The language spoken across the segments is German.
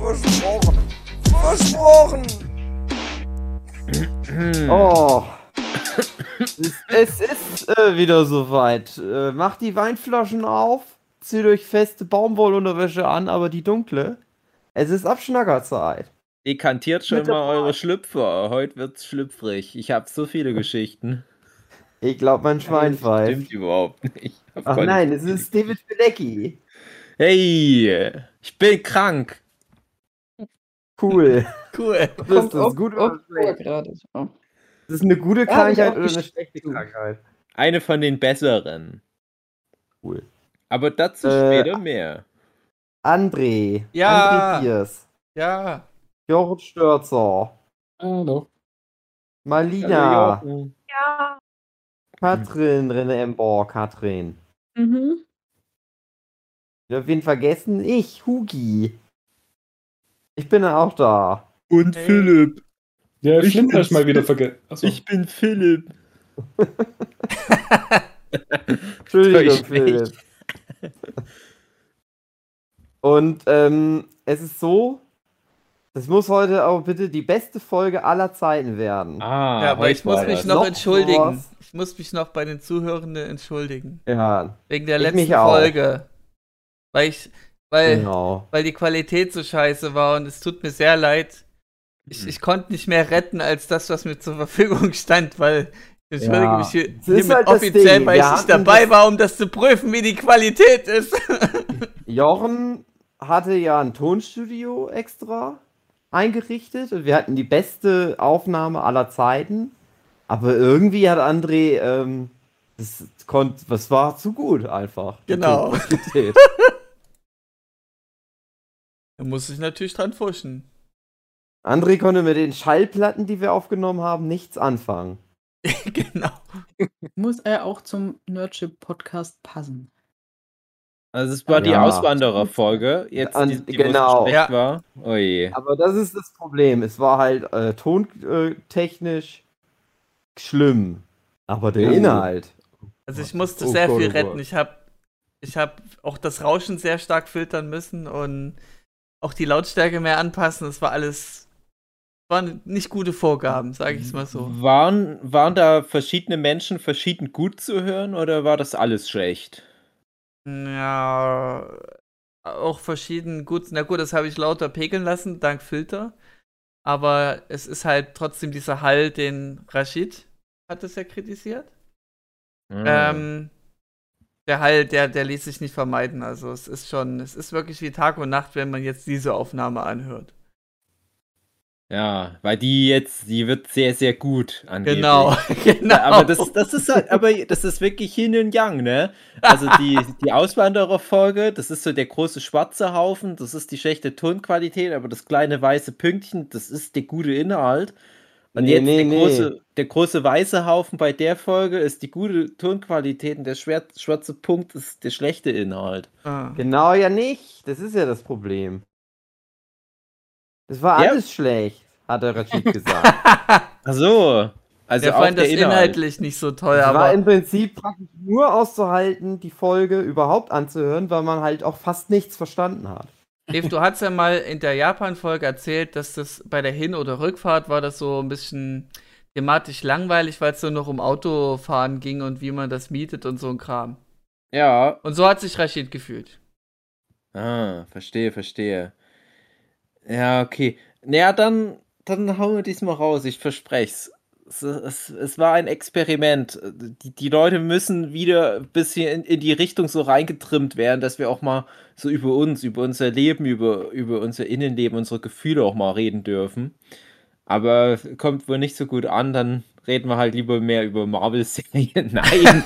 Versprochen. Versprochen. Oh. es, es ist äh, wieder soweit. Äh, macht die Weinflaschen auf, zieht euch feste Baumwollunterwäsche an, aber die dunkle. Es ist Abschnackerzeit. Dekantiert schon Mit mal eure Schlüpfer. Heute wird's schlüpfrig. Ich habe so viele Geschichten. Ich glaube, mein Schwein pfeift. Stimmt überhaupt nicht. Ach nein, es ist David Bilecki. Hey, ich bin krank. Cool. Cool. Du bist das gut oder schlecht? gerade. So. Ist das eine gute Krankheit oder eine schlechte Krankheit? Eine von den besseren. Cool. Aber dazu Äh, später mehr. André. Ja. André Diers. Ja. Jorrit Störzer. Hallo. Malina. Hallo. Ja. Katrin Rennemborg. Katrin. Mhm. Ich hab wen vergessen? Ich, Hugi. Ich bin auch da. Und Hey. Philipp. Ja, Ich Flint habe ich bin's. mal wieder vergessen. Ich bin Philipp. Entschuldigung, Philipp. Und ähm, es ist so, das muss heute auch bitte die beste Folge aller Zeiten werden. Ah, ja, aber ich muss mich noch Noch entschuldigen. was? Ich muss mich noch bei den Zuhörenden entschuldigen. Ja, Wegen der Ich letzten mich auch. Folge. Weil ich, weil, genau. weil die Qualität so scheiße war und es tut mir sehr leid. Ich, Mhm. ich konnte nicht mehr retten als das, was mir zur Verfügung stand, weil ich entschuldige Ja. mich hier, hiermit halt offiziell, Ding. weil Wir ich nicht dabei war, um das zu prüfen, wie die Qualität ist. Jochen hatte ja ein Tonstudio extra eingerichtet und wir hatten die beste Aufnahme aller Zeiten. Aber irgendwie hat André, ähm, das konnte, das war zu gut einfach. Genau. Da muss ich natürlich dran fuschen. André konnte mit den Schallplatten, die wir aufgenommen haben, nichts anfangen. genau. Muss er auch zum Nerdship-Podcast passen. Also es war die Ja. Auswanderer-Folge. Jetzt An- die, die genau. wo es Ja. schlecht war. Oh je. Aber das ist das Problem. Es war halt äh, tontechnisch schlimm. Aber der Oh. Inhalt. Also ich musste Oh sehr Gott, viel oh Gott. retten. Ich habe ich hab auch das Rauschen sehr stark filtern müssen und auch die Lautstärke mehr anpassen. Das war alles waren nicht gute Vorgaben, sage ich es mal so. Waren, waren da verschiedene Menschen verschieden gut zu hören oder war das alles schlecht? Ja, auch verschieden gut. Na gut, das habe ich lauter pegeln lassen, dank Filter. Aber es ist halt trotzdem dieser Hall, den Rashid hat es ja kritisiert. Hm. Ähm, der Hall, der, der ließ sich nicht vermeiden. Also es ist schon, es ist wirklich wie Tag und Nacht, wenn man jetzt diese Aufnahme anhört. Ja, weil die jetzt, die wird sehr, sehr gut angeblich. Genau, genau. Ja, aber das, das ist halt, aber das ist wirklich Yin und Yang, ne? Also die, die Auswanderer-Folge, das ist so der große schwarze Haufen, das ist die schlechte Tonqualität, aber das kleine weiße Pünktchen, das ist der gute Inhalt. Und Nee, jetzt nee, der, nee. Große, der große weiße Haufen bei der Folge ist die gute Tonqualität und der schwer, schwarze Punkt ist der schlechte Inhalt. Ah. Genau ja nicht. Das ist ja das Problem. Es war Ja. alles schlecht, hat der Rashid gesagt. Ach so. Also der auch fand der das Inhalt. inhaltlich nicht so toll, Es war aber im Prinzip praktisch nur auszuhalten, die Folge überhaupt anzuhören, weil man halt auch fast nichts verstanden hat. Dave, du hast ja mal in der Japan-Folge erzählt, dass das bei der Hin- oder Rückfahrt war das so ein bisschen thematisch langweilig, weil es so noch um Autofahren ging und wie man das mietet und so ein Kram. Ja, Und so hat sich Rashid gefühlt. Ah, verstehe, verstehe. Ja, okay. Naja, dann, dann hauen wir diesmal raus, ich verspreche es. Es, es war ein Experiment. Die, die Leute müssen wieder ein bisschen in, in die Richtung so reingetrimmt werden, dass wir auch mal so über uns, über unser Leben, über, über unser Innenleben, unsere Gefühle auch mal reden dürfen. Aber kommt wohl nicht so gut an, dann reden wir halt lieber mehr über Marvel-Serien. Nein,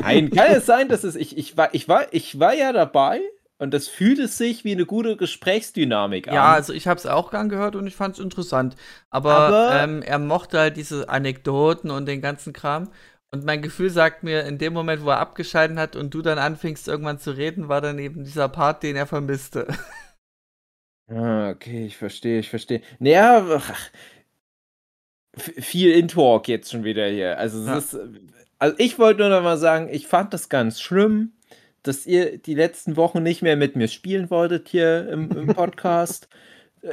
nein, kann es sein, dass es. Ich, ich, war, ich, war, ich war ja dabei, und das fühlte sich wie eine gute Gesprächsdynamik an. Ja, also ich habe es auch gern gehört und ich fand es interessant. Aber, Aber- ähm, er mochte halt diese Anekdoten und den ganzen Kram. Und mein Gefühl sagt mir, in dem Moment, wo er abgeschalten hat und du dann anfingst irgendwann zu reden, war dann eben dieser Part, den er vermisste. Ah, okay, ich verstehe, ich verstehe. Naja, ach, viel In-Talk jetzt schon wieder hier. Also, Ja. ist, also ich wollte nur noch mal sagen, ich fand das ganz schlimm, dass ihr die letzten Wochen nicht mehr mit mir spielen wolltet hier im, im Podcast.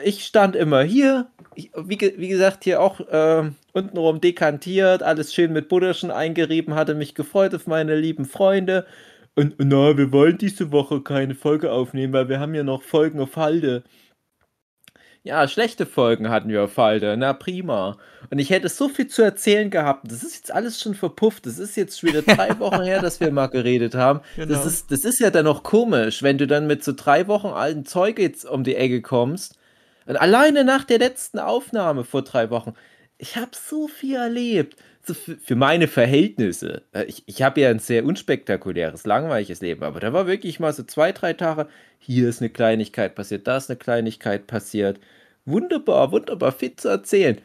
ich stand immer hier, ich, wie, wie gesagt, hier auch ähm, untenrum dekantiert, alles schön mit Butterchen eingerieben, hatte mich gefreut auf meine lieben Freunde. Und na, wir wollen diese Woche keine Folge aufnehmen, weil wir haben ja noch Folgen auf Halde. Ja, schlechte Folgen hatten wir auf Halde. Na prima. Und ich hätte so viel zu erzählen gehabt. Das ist jetzt alles schon verpufft. Das ist jetzt schon wieder drei Wochen her, dass wir mal geredet haben. Genau. Das, ist, das ist ja dann noch komisch, wenn du dann mit so drei Wochen alten Zeug jetzt um die Ecke kommst. Und alleine nach der letzten Aufnahme vor drei Wochen. Ich habe so viel erlebt. So für, für meine Verhältnisse. Äh, Ich, ich habe ja ein sehr unspektakuläres, langweiliges Leben. Aber da war wirklich mal so zwei, drei Tage. Hier ist eine Kleinigkeit passiert, da ist eine Kleinigkeit passiert. Wunderbar, wunderbar, fit zu erzählen.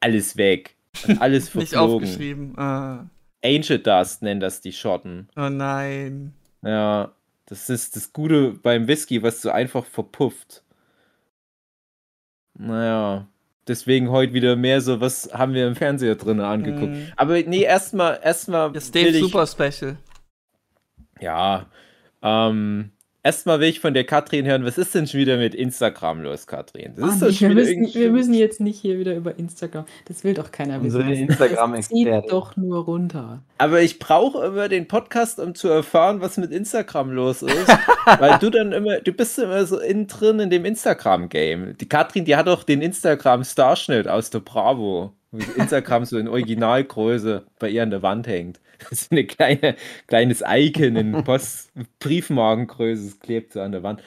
Alles weg. Alles Nicht verflogen. aufgeschrieben. Ah. Angel Dust nennen das die Schotten. Oh nein. Ja, das ist das Gute beim Whisky, was so einfach verpufft. Naja, deswegen heute wieder mehr so, was haben wir im Fernseher drin angeguckt. Mhm. Aber nee, erstmal, erstmal Das Dave Super Special. ja, ähm, erstmal will ich von der Katrin hören, was ist denn schon wieder mit Instagram los, Katrin? Das Ah, ist doch schon wir, müssen, wir müssen jetzt nicht hier wieder über Instagram. Das will doch keiner Unsere wissen. Instagram-Experte. Zieht doch nur runter. Aber ich brauche immer den Podcast, um zu erfahren, was mit Instagram los ist. weil du dann immer, du bist immer so innen drin in dem Instagram-Game. Die Katrin, die hat doch den Instagram-Starschnitt aus der Bravo. Wo Instagram so in Originalgröße bei ihr an der Wand hängt. So eine kleine, kleines Icon in Post Briefmarkengröße, es klebt so an der Wand.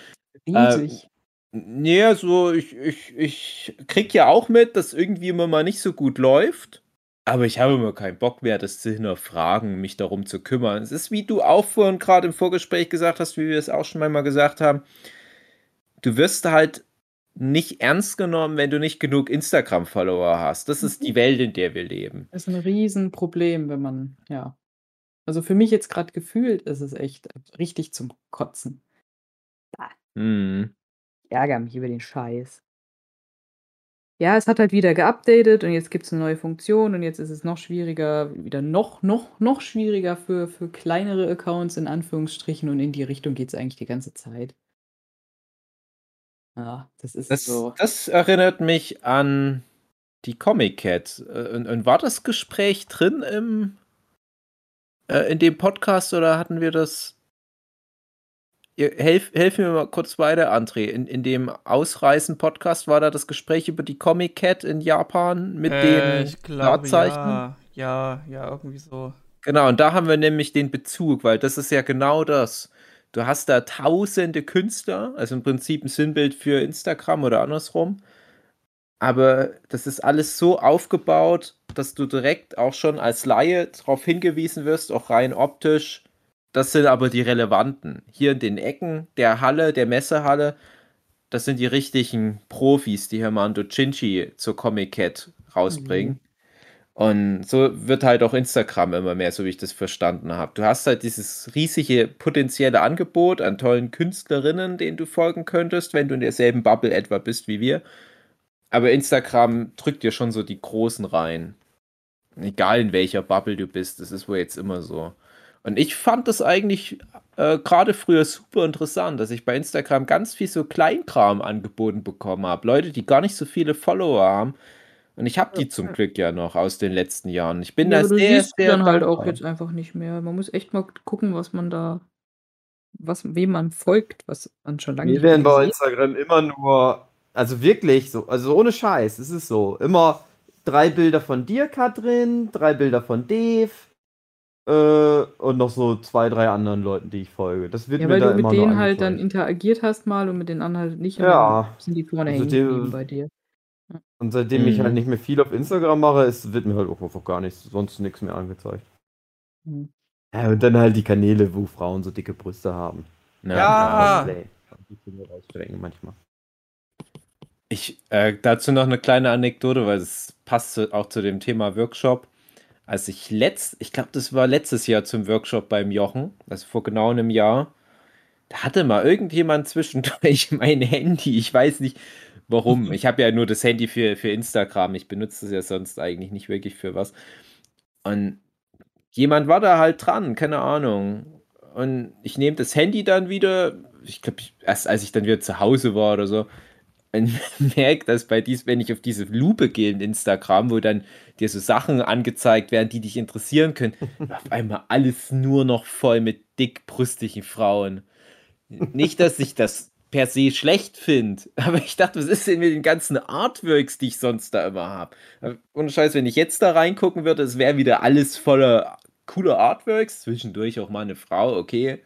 Riesig. Nee, so, ich, ich, ich krieg ja auch mit, dass irgendwie immer mal nicht so gut läuft. Aber ich habe immer keinen Bock mehr, das zu hinterfragen, mich darum zu kümmern. Es ist, wie du auch vorhin gerade im Vorgespräch gesagt hast, wie wir es auch schon mal gesagt haben. Du wirst halt nicht ernst genommen, wenn du nicht genug Instagram-Follower hast. Das ist die Welt, in der wir leben. Das ist ein Riesenproblem, wenn man, ja. Also für mich jetzt gerade gefühlt ist es echt richtig zum Kotzen. Hm. Ich ärgere mich über den Scheiß. Ja, es hat halt wieder geupdatet und jetzt gibt es eine neue Funktion und jetzt ist es noch schwieriger, wieder noch, noch, noch schwieriger für, für kleinere Accounts in Anführungsstrichen und in die Richtung geht es eigentlich die ganze Zeit. Ja, das ist Das, so. das erinnert mich an die Comic Cat. Äh, Und, und war das Gespräch drin im, äh, in dem Podcast oder hatten wir das? Ihr, helf, helf mir mal kurz weiter, André. In, in dem Ausreisen-Podcast war da das Gespräch über die Comic Cat in Japan mit Äh, den Wahrzeichen? ja. Ja, ja, irgendwie so. Genau, und da haben wir nämlich den Bezug, weil das ist ja genau das. Du hast da tausende Künstler, also im Prinzip ein Sinnbild für Instagram oder andersrum. Aber das ist alles so aufgebaut, dass du direkt auch schon als Laie darauf hingewiesen wirst, auch rein optisch. Das sind aber die relevanten. Hier in den Ecken der Halle, der Messehalle, das sind die richtigen Profis, die Hermando Cinci zur Comic Cat rausbringen. Und so wird halt auch Instagram immer mehr, so wie ich das verstanden habe. Du hast halt dieses riesige potenzielle Angebot an tollen Künstlerinnen, denen du folgen könntest, wenn du in derselben Bubble etwa bist wie wir. Aber Instagram drückt dir schon so die Großen rein. Egal in welcher Bubble du bist, das ist wohl jetzt immer so. Und ich fand das eigentlich äh, gerade früher super interessant, dass ich bei Instagram ganz viel so Kleinkram angeboten bekommen habe. Leute, die gar nicht so viele Follower haben. Und ich habe die zum Glück ja noch aus den letzten Jahren. Ich bin Ja, da aber du sehr, siehst sehr dann halt auch jetzt einfach nicht mehr. Man muss echt mal gucken, was man da, was, wem man folgt, was man schon lange Wir nicht werden mehr bei Instagram immer nur, also wirklich so, also ohne Scheiß, es ist so, immer drei Bilder von dir, Katrin, drei Bilder von Dave äh, und noch so zwei, drei anderen Leuten, die ich folge. Das wird Ja, mir weil da du immer mit denen halt dann interagiert hast mal und mit den anderen halt nicht. Ja. sind die vorne Also hängen die- geblieben bei dir. Und seitdem ich Mhm. halt nicht mehr viel auf Instagram mache, ist, wird mir halt auch einfach gar nichts, sonst nichts mehr angezeigt. Mhm. Ja, und dann halt die Kanäle, wo Frauen so dicke Brüste haben. Ja. Cosplay. Die können wir rausschwenken manchmal. Ich, äh, dazu noch eine kleine Anekdote, weil es passt auch zu dem Thema Workshop. Als ich letzt, ich glaube, das war letztes Jahr zum Workshop beim Jochen, also vor genau einem Jahr, da hatte mal irgendjemand zwischendurch mein Handy. Ich weiß nicht warum. Ich habe ja nur das Handy für, für Instagram. Ich benutze es ja sonst eigentlich nicht wirklich für was. Und jemand war da halt dran, keine Ahnung. Und ich nehme das Handy dann wieder, ich glaube, erst als ich dann wieder zu Hause war oder so, und merke, dass bei dies, wenn ich auf diese Lupe gehe in Instagram, wo dann dir so Sachen angezeigt werden, die dich interessieren können, auf einmal alles nur noch voll mit dickbrüstigen Frauen. Nicht, dass ich das per se schlecht finde, aber ich dachte, was ist denn mit den ganzen Artworks, die ich sonst da immer habe? Ohne Scheiß, wenn ich jetzt da reingucken würde, es wäre wieder alles voller cooler Artworks, zwischendurch auch mal eine Frau, okay.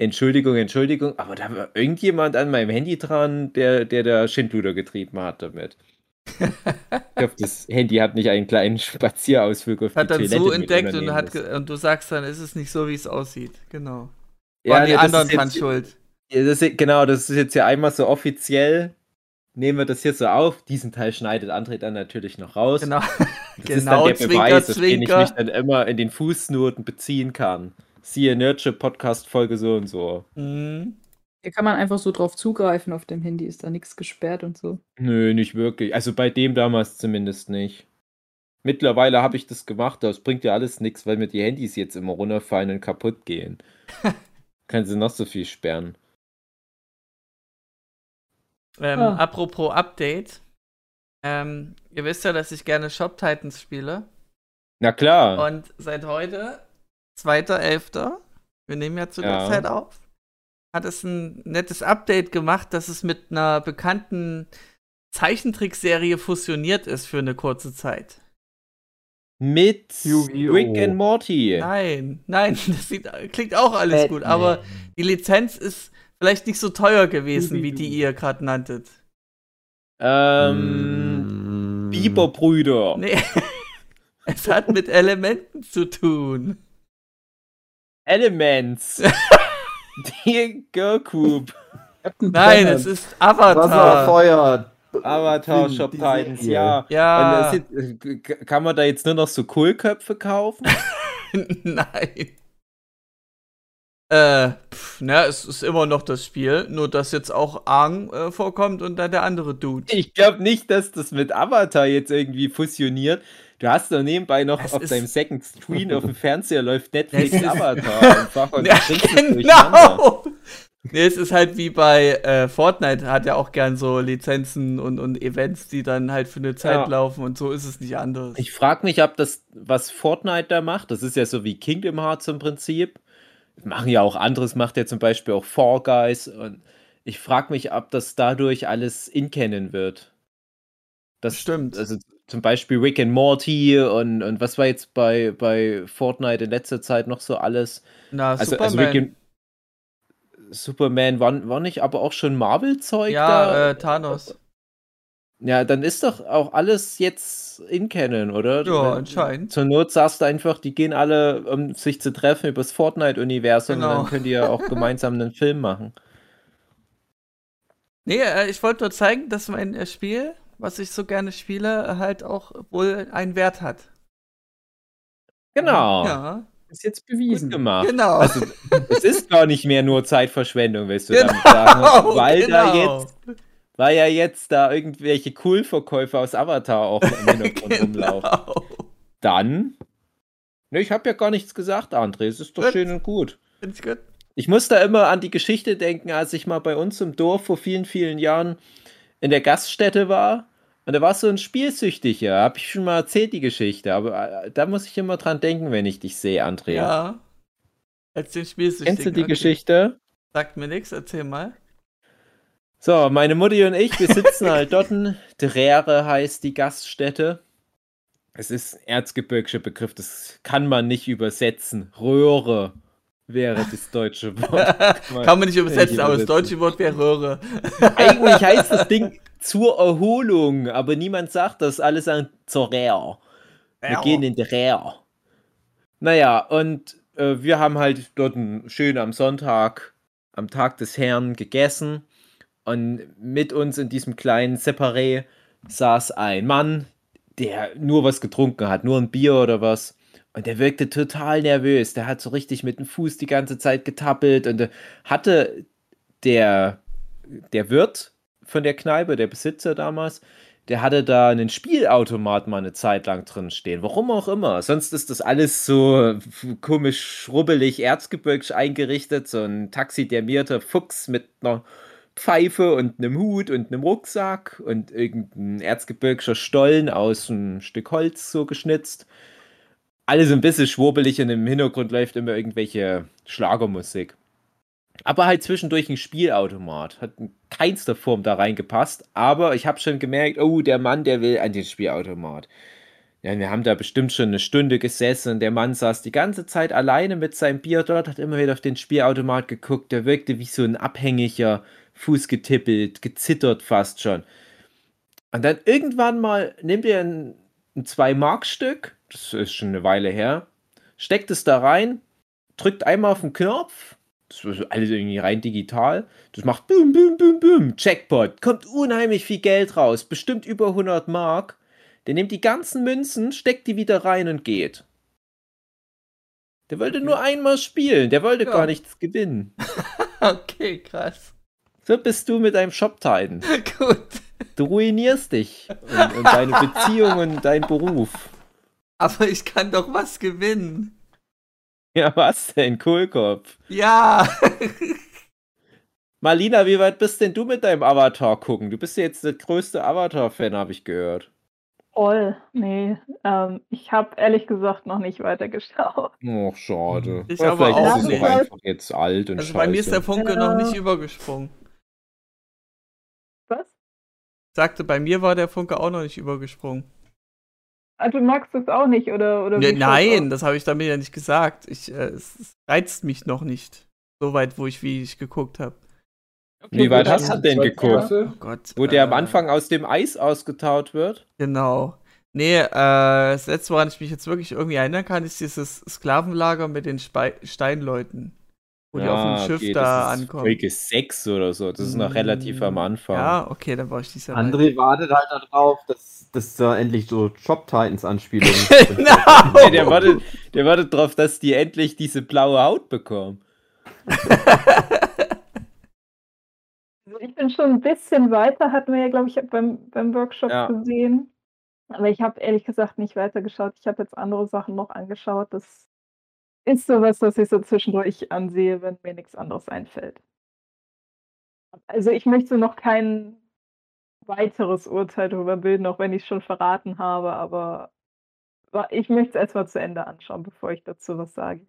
Entschuldigung, Entschuldigung, aber da war irgendjemand an meinem Handy dran, der, der da Schindluder getrieben hat damit. ich hoffe, das Handy hat nicht einen kleinen Spazierausflug auf Hat die dann Toilette so entdeckt und, hat und du sagst dann, ist es nicht so, wie es aussieht. Genau. Ja, Waren die das anderen ist dran schuld. Ja, das ist, genau, das ist jetzt ja einmal so offiziell. Nehmen wir das hier so auf. Diesen Teil schneidet André dann natürlich noch raus. Genau. Das ist genau, dann der Zwinker, Beweis, auf den ich Zwinker. mich dann immer in den Fußnoten beziehen kann. Siehe Nerdship Podcast Folge so und so. Mhm. Hier kann man einfach so drauf zugreifen auf dem Handy, ist da nichts gesperrt und so. Nö, nicht wirklich. Also bei dem damals zumindest nicht. Mittlerweile habe ich das gemacht, das bringt ja alles nichts, weil mir die Handys jetzt immer runterfallen und kaputt gehen. Können sie noch so viel sperren. Ähm, Ah. Apropos Update. Ähm, ihr wisst ja, dass ich gerne Shop Titans spiele. Na klar. Und seit heute, 2.11., wir nehmen ja zu der Ja. Zeit auf, hat es ein nettes Update gemacht, dass es mit einer bekannten Zeichentrickserie fusioniert ist für eine kurze Zeit. Mit Yu-Gi-Oh! Rick and Morty. Nein, nein, das sieht, klingt auch alles gut, aber die Lizenz ist vielleicht nicht so teuer gewesen, wie die ihr gerade nanntet. Ähm, Mm. Bieberbrüder. Nee, es hat mit Elementen zu tun. Elements. die Girl Group. Nein, es ist Wasser, Avatar. Feuer. Avatar Die- Shop Titans, ja. Ja, sind, äh, kann man da jetzt nur noch so Kohlköpfe kaufen? nein. Äh, pf, na, es ist immer noch das Spiel, nur dass jetzt auch Aang äh, vorkommt und dann der andere Dude. Ich glaube nicht, dass das mit Avatar jetzt irgendwie fusioniert. Du hast doch nebenbei noch Es auf deinem Second Screen auf dem Fernseher läuft Netflix Avatar einfach und Ja, genau! Nee, es ist halt wie bei äh, Fortnite, hat ja auch gern so Lizenzen und, und Events, die dann halt für eine Zeit Ja. laufen und so ist es nicht anders. Ich frage mich, ob das, was Fortnite da macht, das ist ja so wie Kingdom Hearts im Prinzip. Machen ja auch anderes, macht ja zum Beispiel auch Fall Guys. Und ich frage mich, ob das dadurch alles inkennen wird. Das Stimmt. Also zum Beispiel Rick and Morty und, und was war jetzt bei, bei Fortnite in letzter Zeit noch so alles? Na, Also, Superman. also and Superman war, war nicht aber auch schon Marvel-Zeug ja, da? äh, Thanos. Ja, dann ist doch auch alles jetzt in Canon, oder? Ja, anscheinend. Zur Not sagst du einfach, die gehen alle, um sich zu treffen, übers Fortnite-Universum Genau. und dann könnt ihr auch gemeinsam einen Film machen. Nee, äh, ich wollte nur zeigen, dass mein äh, Spiel, was ich so gerne spiele, halt auch wohl einen Wert hat. Genau. Ja, Ist jetzt Gut bewiesen. gemacht. genau. Also, es ist gar nicht mehr nur Zeitverschwendung, willst du Genau, damit sagen. Weil da genau. jetzt, weil ja jetzt da irgendwelche Cool-Verkäufer aus Avatar auch im Hintergrund rumlaufen. genau. Dann. Ne, ich habe ja gar nichts gesagt, André. Es ist doch Gut. schön und gut. Finde ich gut. Ich muss da immer an die Geschichte denken, als ich mal bei uns im Dorf vor vielen, vielen Jahren in der Gaststätte war. Und da war so ein Spielsüchtiger. Habe ich schon mal erzählt, die Geschichte. Aber äh, da muss ich immer dran denken, wenn ich dich sehe, André. Ja. Als den Spielsüchtigen. Kennst du die okay. Geschichte? Sagt mir nichts, erzähl mal. So, meine Mutti und ich, wir sitzen halt dort. Drere heißt die Gaststätte. Es ist ein erzgebirgischer Begriff, das kann man nicht übersetzen. Röhre wäre das deutsche Wort. Kann man nicht übersetzen, aber das deutsche Wort wäre Röhre. Eigentlich heißt das Ding zur Erholung, aber niemand sagt das. Alle sagen zur Rehr. Wir Ja. gehen in die Rehr. Naja, und äh, wir haben halt dort schön am Sonntag am Tag des Herrn gegessen und mit uns in diesem kleinen Separé saß ein Mann, der nur was getrunken hat, nur ein Bier oder was. Und der wirkte total nervös. Der hat so richtig mit dem Fuß die ganze Zeit getappelt und äh, hatte der, der Wirt von der Kneipe, der Besitzer damals, der hatte da einen Spielautomat mal eine Zeit lang drin stehen. Warum auch immer. Sonst ist das alles so komisch schrubbelig, erzgebirgisch eingerichtet. So ein taxidermierter Fuchs mit einer Pfeife und einem Hut und einem Rucksack und irgendein erzgebirgischer Stollen aus einem Stück Holz so geschnitzt. Alles ein bisschen schwurbelig und im Hintergrund läuft immer irgendwelche Schlagermusik. Aber halt zwischendurch ein Spielautomat. Hat in keinster Form da reingepasst. Aber ich habe schon gemerkt, oh, der Mann, der will an den Spielautomat. Ja, wir haben da bestimmt schon eine Stunde gesessen. Der Mann saß die ganze Zeit alleine mit seinem Bier dort, hat immer wieder auf den Spielautomat geguckt. Der wirkte wie so ein abhängiger, Fuß getippelt, gezittert fast schon. Und dann irgendwann mal nimmt er ein, ein 2-Mark-Stück, das ist schon eine Weile her, steckt es da rein, drückt einmal auf den Knopf das ist alles irgendwie rein digital. Das macht bum, bum, bum, bum. Jackpot. Kommt unheimlich viel Geld raus. Bestimmt über 100 Mark. Der nimmt die ganzen Münzen, steckt die wieder rein und geht. Der wollte nur einmal spielen. Der wollte ja. gar nichts gewinnen. okay, krass. So bist du mit deinem Shop-Titan. Gut. Du ruinierst dich und, und deine Beziehung und deinen Beruf. Aber ich kann doch was gewinnen. Ja, was denn? Kohlkopf. Ja. Marlina, wie weit bist denn du mit deinem Avatar gucken? Du bist ja jetzt der größte Avatar-Fan, habe ich gehört. Voll, nee. Ähm, ich habe ehrlich gesagt noch nicht weitergeschaut. Oh, schade. Ich aber auch ist nicht. einfach jetzt alt und Also scheiße. bei mir ist der Funke ja. noch nicht übergesprungen. Sagte, bei mir war der Funke auch noch nicht übergesprungen. Also magst du es auch nicht, oder? oder ne, nein, das habe ich damit ja nicht gesagt. Ich, äh, es reizt mich noch nicht. So weit, wo ich, wie ich geguckt habe. Okay, wie weit hast du denn geguckt? Oh Gott, wo äh, der am Anfang aus dem Eis ausgetaut wird? Genau. Nee, äh, das letzte, woran ich mich jetzt wirklich irgendwie erinnern kann, ist dieses Sklavenlager mit den Spe Steinleuten. Wo ja, die auf dem Schiff okay, da das ist ankommen. Folge 6 oder so. Das ist noch relativ am Anfang. Ja, okay, dann war ich dieser. André wartet halt darauf, dass, dass da endlich so Shop Titans Anspielungen genau. nee, der, wartet, der wartet darauf, dass die endlich diese blaue Haut bekommen. ich bin schon ein bisschen weiter, hatten wir ja, glaube ich, beim, beim Workshop ja. gesehen. Aber ich habe ehrlich gesagt nicht weitergeschaut. Ich habe jetzt andere Sachen noch angeschaut. Das ist sowas, was ich so zwischendurch ansehe, wenn mir nichts anderes einfällt. Also ich möchte noch kein weiteres Urteil darüber bilden, auch wenn ich es schon verraten habe, aber ich möchte es erstmal zu Ende anschauen, bevor ich dazu was sage.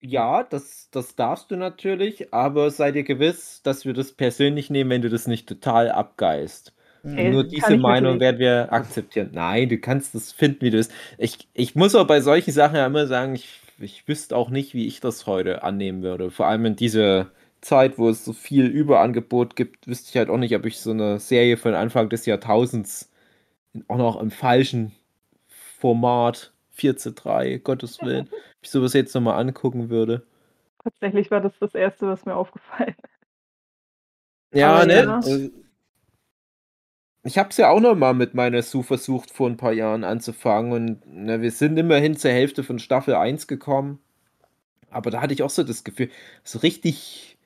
Ja, das, das darfst du natürlich, aber sei dir gewiss, dass wir das persönlich nehmen, wenn du das nicht total abgeist. Okay, Nur diese Meinung werden wir akzeptieren. Nein, du kannst das finden, wie du es. Ich, ich muss auch bei solchen Sachen ja immer sagen, ich ich wüsste auch nicht, wie ich das heute annehmen würde. Vor allem in dieser Zeit, wo es so viel Überangebot gibt, wüsste ich halt auch nicht, ob ich so eine Serie von Anfang des Jahrtausends auch noch im falschen Format 4 zu 3, Gottes Willen, ob ich sowas jetzt nochmal angucken würde. Tatsächlich war das das Erste, was mir aufgefallen ist. Ja, Aber ne? Ja. Ich habe es ja auch noch mal mit meiner Sue versucht, vor ein paar Jahren anzufangen. Und na, ne, wir sind immerhin zur Hälfte von Staffel 1 gekommen. Aber da hatte ich auch so das Gefühl, so richtig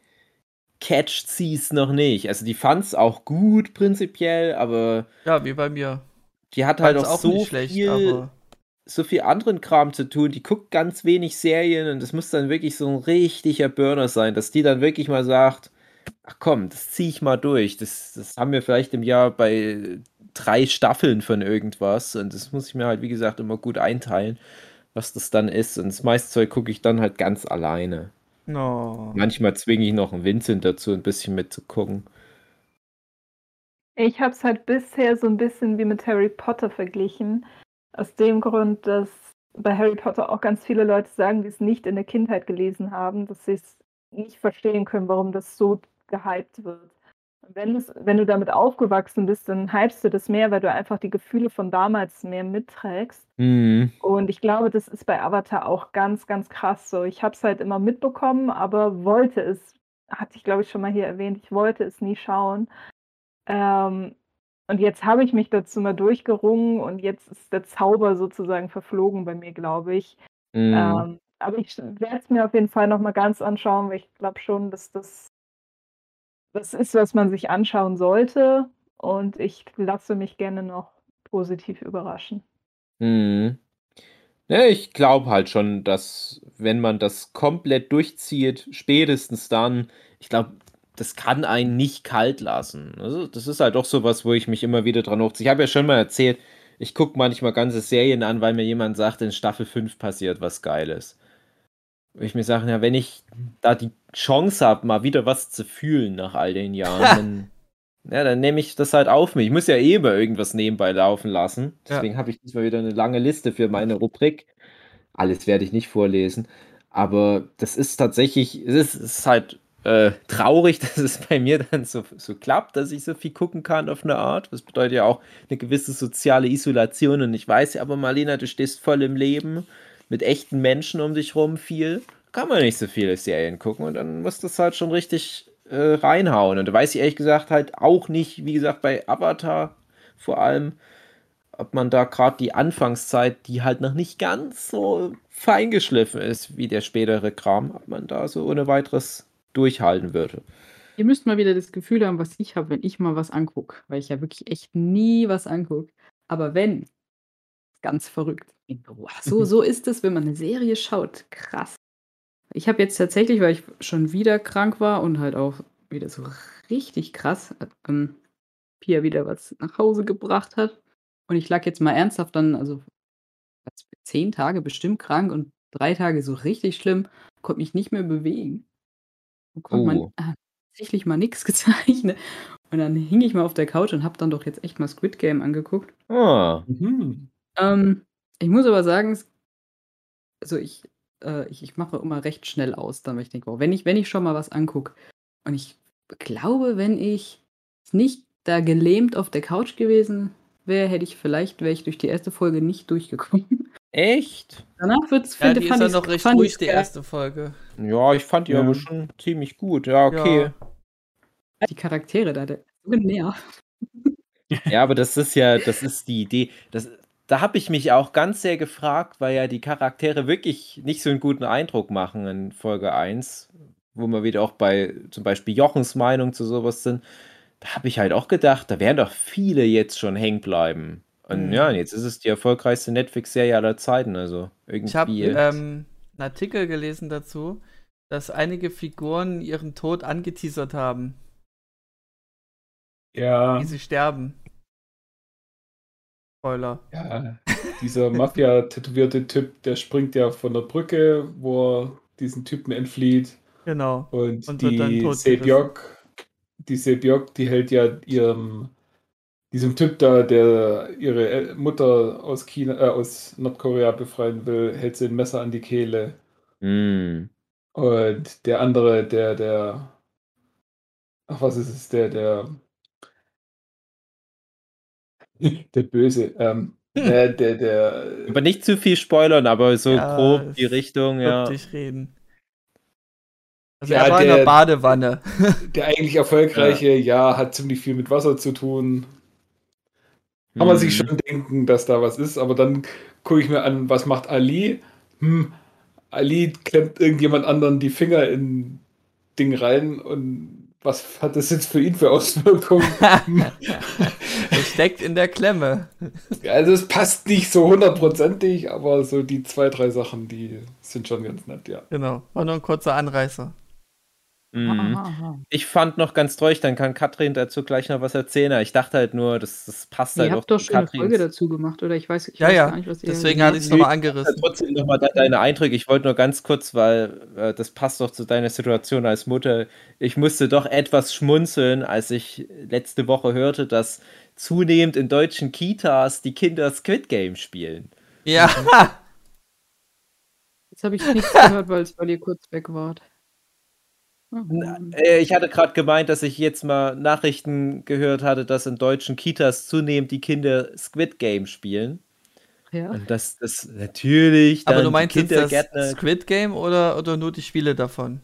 catcht sie es noch nicht. Also die fand es auch gut prinzipiell, aber. Ja, wie bei mir. Die hat halt auch, auch so schlecht, viel, so viel anderen Kram zu tun. Die guckt ganz wenig Serien und das muss dann wirklich so ein richtiger Burner sein, dass die dann wirklich mal sagt, ach komm, das ziehe ich mal durch. Das, das haben wir vielleicht im Jahr bei drei Staffeln von irgendwas. Und das muss ich mir halt, wie gesagt, immer gut einteilen, was das dann ist. Und das meiste Zeug gucke ich dann halt ganz alleine. Oh. Manchmal zwinge ich noch einen Vincent dazu, ein bisschen mitzugucken. Ich habe es halt bisher so ein bisschen wie mit Harry Potter verglichen. Aus dem Grund, dass bei Harry Potter auch ganz viele Leute sagen, die es nicht in der Kindheit gelesen haben, dass sie es nicht verstehen können, warum das so gehypt wird. Wenn, wenn du damit aufgewachsen bist, dann hypst du das mehr, weil du einfach die Gefühle von damals mehr mitträgst. Mhm. Und ich glaube, das ist bei Avatar auch ganz, ganz krass so. Ich habe es halt immer mitbekommen, aber wollte es hatte ich glaube ich schon mal hier erwähnt, ich wollte es nie schauen. Ähm, und jetzt habe ich mich dazu mal durchgerungen und jetzt ist der Zauber sozusagen verflogen bei mir, glaube ich. Mhm. Ähm, aber ich werde es mir auf jeden Fall nochmal ganz anschauen, weil ich glaube schon, dass das das ist, was man sich anschauen sollte. Und ich lasse mich gerne noch positiv überraschen. Mhm. Ja, ich glaube halt schon, dass wenn man das komplett durchzieht, spätestens dann, ich glaube, das kann einen nicht kalt lassen. Also, das ist halt doch so was, wo ich mich immer wieder dran hochziehe. Ich habe ja schon mal erzählt, ich gucke manchmal ganze Serien an, weil mir jemand sagt, in Staffel 5 passiert was Geiles. Ich mir sage, ja, wenn ich da die Chance habe, mal wieder was zu fühlen nach all den Jahren, dann, ja, dann nehme ich das halt auf mich. Ich muss ja eh immer irgendwas nebenbei laufen lassen. Deswegen ja. habe ich diesmal wieder eine lange Liste für meine Rubrik. Alles werde ich nicht vorlesen. Aber das ist tatsächlich, es ist, ist halt äh, traurig, dass es bei mir dann so, so klappt, dass ich so viel gucken kann auf eine Art. Das bedeutet ja auch eine gewisse soziale Isolation. Und ich weiß ja aber, Marlena, du stehst voll im Leben mit echten Menschen um dich rum viel, kann man nicht so viele Serien gucken und dann muss das halt schon richtig äh, reinhauen. Und da weiß ich ehrlich gesagt halt auch nicht, wie gesagt, bei Avatar vor allem, ob man da gerade die Anfangszeit, die halt noch nicht ganz so feingeschliffen ist wie der spätere Kram, ob man da so ohne weiteres durchhalten würde. Ihr müsst mal wieder das Gefühl haben, was ich habe, wenn ich mal was angucke, weil ich ja wirklich echt nie was angucke. Aber wenn, ganz verrückt. So, so ist es, wenn man eine Serie schaut. Krass. Ich habe jetzt tatsächlich, weil ich schon wieder krank war und halt auch wieder so richtig krass, ähm, Pia wieder was nach Hause gebracht hat. Und ich lag jetzt mal ernsthaft dann, also zehn Tage bestimmt krank und drei Tage so richtig schlimm, konnte mich nicht mehr bewegen. Und konnte oh. man äh, tatsächlich mal nichts gezeichnet. Und dann hing ich mal auf der Couch und habe dann doch jetzt echt mal Squid Game angeguckt. Ah. Mhm. Ähm, ich muss aber sagen, also ich, äh, ich, ich mache immer recht schnell aus, dann, ich denke, oh, wenn ich, wenn ich schon mal was angucke und ich glaube, wenn ich nicht da gelähmt auf der Couch gewesen wäre, hätte ich vielleicht, wäre ich durch die erste Folge nicht durchgekommen. Echt? Danach wird es, ja, finde, die fand ist ja noch recht ruhig, die erste Folge. Ja, ich fand die ja. aber schon ziemlich gut. Ja, okay. Ja. Die Charaktere da, der so genervt. Ja, aber das ist ja, das ist die Idee. Das, da habe ich mich auch ganz sehr gefragt, weil ja die Charaktere wirklich nicht so einen guten Eindruck machen in Folge 1, wo wir wieder auch bei zum Beispiel Jochens Meinung zu sowas sind. Da habe ich halt auch gedacht, da werden doch viele jetzt schon hängen bleiben. Und mhm. ja, jetzt ist es die erfolgreichste Netflix-Serie aller Zeiten. Also irgendwie. Ich habe ähm, einen Artikel gelesen dazu, dass einige Figuren ihren Tod angeteasert haben. Ja. Wie sie sterben. Spoiler. Ja, dieser Mafia-tätowierte Typ, der springt ja von der Brücke, wo er diesen Typen entflieht. Genau. Und, und die Sebyok, die Sebyok, die hält ja ihrem diesem Typ da, der ihre Mutter aus China, äh, aus Nordkorea befreien will, hält sie ein Messer an die Kehle. Mm. Und der andere, der, der, ach was ist es, der, der der Böse. Ähm, der, der, der, aber nicht zu viel spoilern, aber so ja, grob die Richtung, ja. Reden. Also ja, er war der, in der Badewanne. Der eigentlich erfolgreiche, ja. ja. hat ziemlich viel mit Wasser zu tun. Hm. Kann man sich mhm. schon denken, dass da was ist, aber dann gucke ich mir an, was macht Ali? Hm, Ali klemmt irgendjemand anderen die Finger in Ding rein und was hat das jetzt für ihn für Auswirkungen? es steckt in der Klemme. Also es passt nicht so hundertprozentig, aber so die zwei, drei Sachen, die sind schon ganz nett, ja. Genau. War nur ein kurzer Anreißer. Mhm. Ich fand noch ganz treuig, dann kann Katrin dazu gleich noch was erzählen. Ich dachte halt nur, das, das passt halt Ihr habt doch schon Katrins. eine Folge dazu gemacht, oder? Ich weiß, ich ja, weiß ja. gar nicht, was ihr Deswegen hatte ich es nochmal angerissen. Trotzdem nochmal deine Eindrücke. Ich wollte nur ganz kurz, weil äh, das passt doch zu deiner Situation als Mutter. Ich musste doch etwas schmunzeln, als ich letzte Woche hörte, dass zunehmend in deutschen Kitas die Kinder Squid Game spielen. Ja. Jetzt habe ich nichts gehört, weil ihr kurz weg wart. Mhm. Äh, ich hatte gerade gemeint, dass ich jetzt mal Nachrichten gehört hatte, dass in deutschen Kitas zunehmend die Kinder Squid Game spielen. Ja. Und das, das natürlich. Aber du meinst jetzt das Squid Game oder, oder nur die Spiele davon?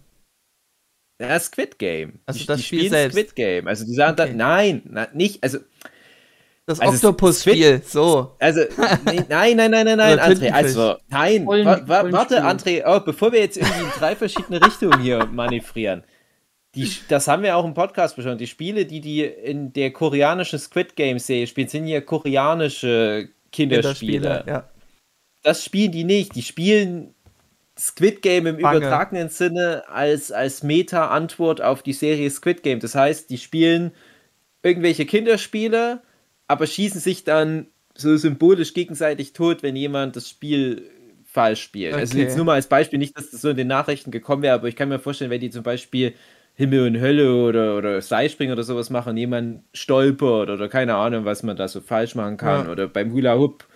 Ja, Squid Game. Also die, das die Spiel selbst. Squid Game. Also die sagen Okay. dann, nein, na, nicht, also, Das Also, Oktopus-Spiel, so. also, nee, nein, nein, nein, nein, nein, André, also, nein, wa wa warte. André, oh, bevor wir jetzt irgendwie in drei verschiedene Richtungen hier manövrieren. Die, das haben wir auch im Podcast besprochen. Die Spiele, die die in der koreanischen Squid Game Serie spielen, sind ja koreanische Kinderspiele. Kinderspiele, ja. Das spielen die nicht. Die spielen Squid Game im Bange. übertragenen Sinne als, als Meta-Antwort auf die Serie Squid Game. Das heißt, die spielen irgendwelche Kinderspiele, aber schießen sich dann so symbolisch gegenseitig tot, wenn jemand das Spiel falsch spielt. Also Okay. jetzt nur mal als Beispiel, nicht, dass das so in den Nachrichten gekommen wäre, aber ich kann mir vorstellen, wenn die zum Beispiel Himmel und Hölle oder, oder Seilspringen oder sowas machen und jemand stolpert oder keine Ahnung, was man da so falsch machen kann Ja. oder beim Hula Hoop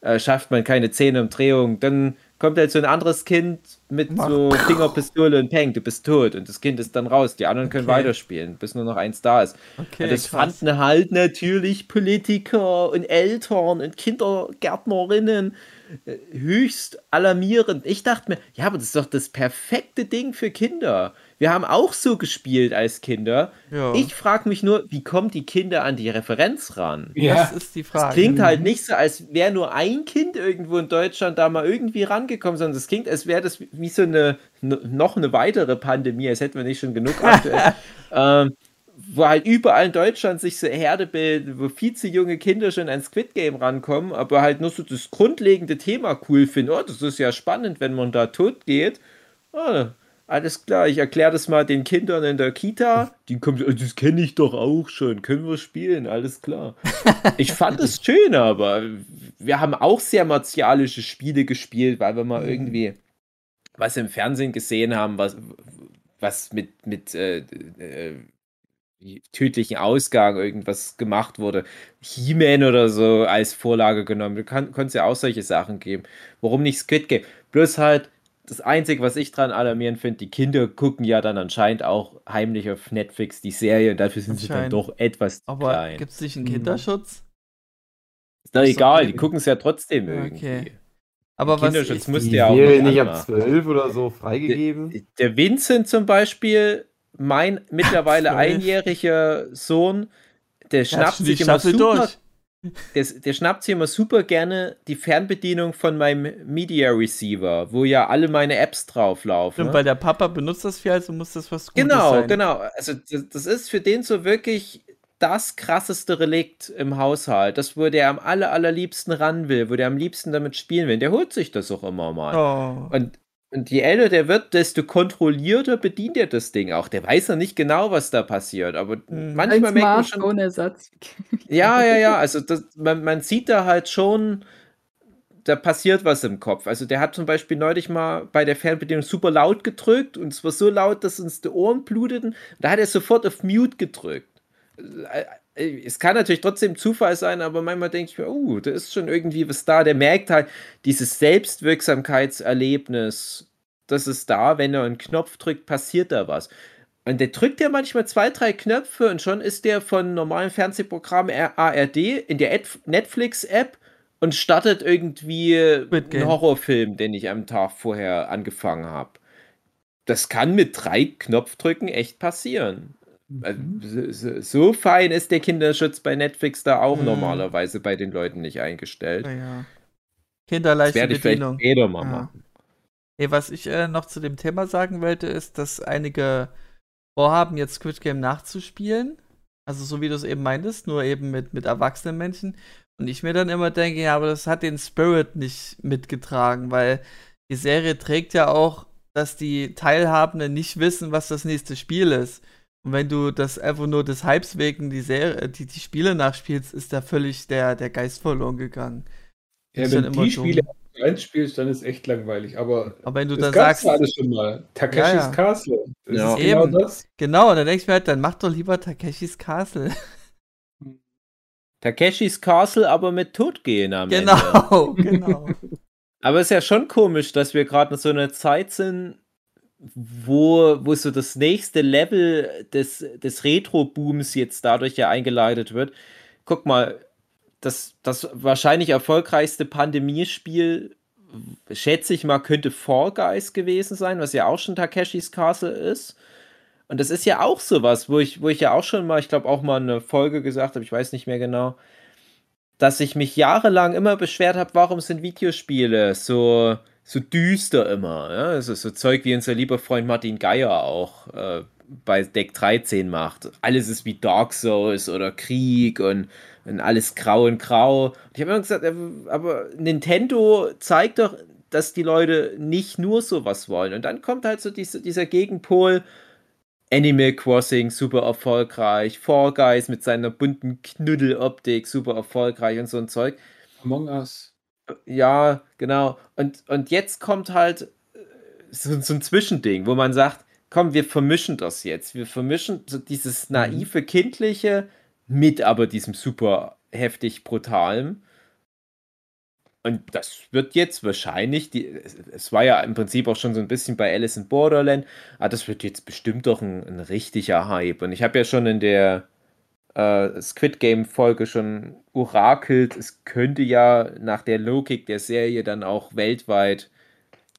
äh, schafft man keine Zehnerumdrehung, dann kommt halt so ein anderes Kind mit Mach. so Fingerpistole und Peng, du bist tot und das Kind ist dann raus, die anderen können Okay. weiterspielen, bis nur noch eins da ist. Okay, und das krass. fanden halt natürlich Politiker und Eltern und Kindergärtnerinnen äh, höchst alarmierend. Ich dachte mir, ja, aber das ist doch das perfekte Ding für Kinder. Wir haben auch so gespielt als Kinder. Ja. Ich frage mich nur, wie kommen die Kinder an die Referenz ran? Ja, Das ist die Frage. Klingt halt nicht so, als wäre nur ein Kind irgendwo in Deutschland da mal irgendwie rangekommen, sondern es klingt, als wäre das wie so eine n- noch eine weitere Pandemie, als hätten wir nicht schon genug aktuell. ähm, wo halt überall in Deutschland sich so Herde bilden, wo viel zu junge Kinder schon ans Squid Game rankommen, aber halt nur so das grundlegende Thema cool finden. Oh, das ist ja spannend, wenn man da tot geht. Ah, alles klar, ich erkläre das mal den Kindern in der Kita. Die kommen, "Oh, das kenne ich doch auch schon, können wir spielen, alles klar. Ich fand es schön, aber wir haben auch sehr martialische Spiele gespielt, weil wir mal irgendwie was im Fernsehen gesehen haben, was, was mit, mit äh, äh, tödlichen Ausgang irgendwas gemacht wurde. He-Man oder so als Vorlage genommen. Du kann, konntest ja auch solche Sachen geben. Warum nicht Squid Game? Bloß halt, das Einzige, was ich dran alarmierend finde, die Kinder gucken ja dann anscheinend auch heimlich auf Netflix die Serie und dafür sind sie dann doch etwas zu Aber klein. gibt es nicht einen Mhm. Kinderschutz? Ist doch egal, die gucken es ja trotzdem Ja, irgendwie. okay. Aber was Kinderschutz ich, muss Die der auch Serie nicht ab. 12 oder so freigegeben. Der Vincent zum Beispiel, mein mittlerweile Zwölf. einjähriger Sohn, der der schnappt sich immer super, durch. Der, der schnappt sich immer super gerne die Fernbedienung von meinem Media Receiver, wo ja alle meine Apps drauflaufen. Stimmt, weil der Papa benutzt das viel, also muss das was Gutes Genau, sein. genau. Also das, das ist für den so wirklich das krasseste Relikt im Haushalt. Das, wo der am aller, allerliebsten ran will, wo der am liebsten damit spielen will. Der holt sich das auch immer mal. Oh. Und, und je älter der wird, desto kontrollierter bedient er das Ding auch. Der weiß noch nicht genau, was da passiert, aber Hm. manchmal Ein merkt man schon. Smartphone-Ersatz. Ja, ja, ja. Also das, man, man sieht da halt schon, da passiert was im Kopf. Also der hat zum Beispiel neulich mal bei der Fernbedienung super laut gedrückt und es war so laut, dass uns die Ohren bluteten. Da hat er sofort auf Mute gedrückt. Äh, Es kann natürlich trotzdem Zufall sein, aber manchmal denke ich mir, oh, da ist schon irgendwie was da. Der merkt halt, dieses Selbstwirksamkeitserlebnis, das ist da, wenn er einen Knopf drückt, passiert da was. Und der drückt ja manchmal zwei, drei Knöpfe und schon ist der von normalen Fernsehprogrammen ARD in der Netflix-App und startet irgendwie einen Horrorfilm, den ich am Tag vorher angefangen habe. Das kann mit drei Knopfdrücken echt passieren. Also, so- so, fein ist der Kinderschutz bei Netflix da auch Mhm. normalerweise bei den Leuten nicht eingestellt. Naja. Das Kinderleichte werde ich vielleicht Bedienung. später mal Ja. machen. Ey, was ich äh, noch zu dem Thema sagen wollte, ist, dass einige vorhaben, jetzt Squid Game nachzuspielen. Also so wie du es eben meintest, nur eben mit, mit erwachsenen Menschen. Und ich mir dann immer denke, ja, aber das hat den Spirit nicht mitgetragen, weil die Serie trägt ja auch, dass die Teilhabenden nicht wissen, was das nächste Spiel ist. Und wenn du das einfach nur des Hypes wegen die Serie, die, die Spiele nachspielst, ist da völlig der, der Geist verloren gegangen. Ja, Ist wenn die dumm. Spiele einspielst, dann ist echt langweilig. Aber Aber wenn du das dann sagst, alles schon mal. Takeshis Ja, ja. Castle. Das Ja. ist genau Eben. das. Genau, und dann denke ich mir halt, dann mach doch lieber Takeshis Castle. Takeshis Castle, aber mit Totgehen am Ende. genau, genau. Aber es ist ja schon komisch, dass wir gerade in so einer Zeit sind, wo, wo so das nächste Level des, des Retro-Booms jetzt dadurch ja eingeleitet wird. Guck mal, das, das wahrscheinlich erfolgreichste Pandemiespiel, schätze ich mal, könnte Fall Guys gewesen sein, was ja auch schon Takeshis Castle ist. Und das ist ja auch sowas, wo ich, wo ich ja auch schon mal, ich glaube auch mal eine Folge gesagt habe, ich weiß nicht mehr genau, dass ich mich jahrelang immer beschwert habe, warum sind Videospiele so, so düster immer. Ja? Also so Zeug wie unser lieber Freund Martin Geier auch äh, bei Deck 13 macht. Alles ist wie Dark Souls oder Krieg und, und alles grau und grau. Und ich habe immer gesagt, aber Nintendo zeigt doch, dass die Leute nicht nur sowas wollen. Und dann kommt halt so diese, dieser Gegenpol, Animal Crossing super erfolgreich, Fall Guys mit seiner bunten Knuddeloptik super erfolgreich und so ein Zeug. Among Us. Ja, genau. Und, und jetzt kommt halt äh, so, so ein Zwischending, wo man sagt, komm, wir vermischen das jetzt. Wir vermischen so dieses mhm. naive, kindliche mit aber diesem super heftig brutalen. Und das wird jetzt wahrscheinlich, die, es war ja im Prinzip auch schon so ein bisschen bei Alice in Borderland, aber das wird jetzt bestimmt doch ein, ein richtiger Hype. Und ich habe ja schon in der äh, Squid Game Folge schon orakelt, es könnte ja nach der Logik der Serie dann auch weltweit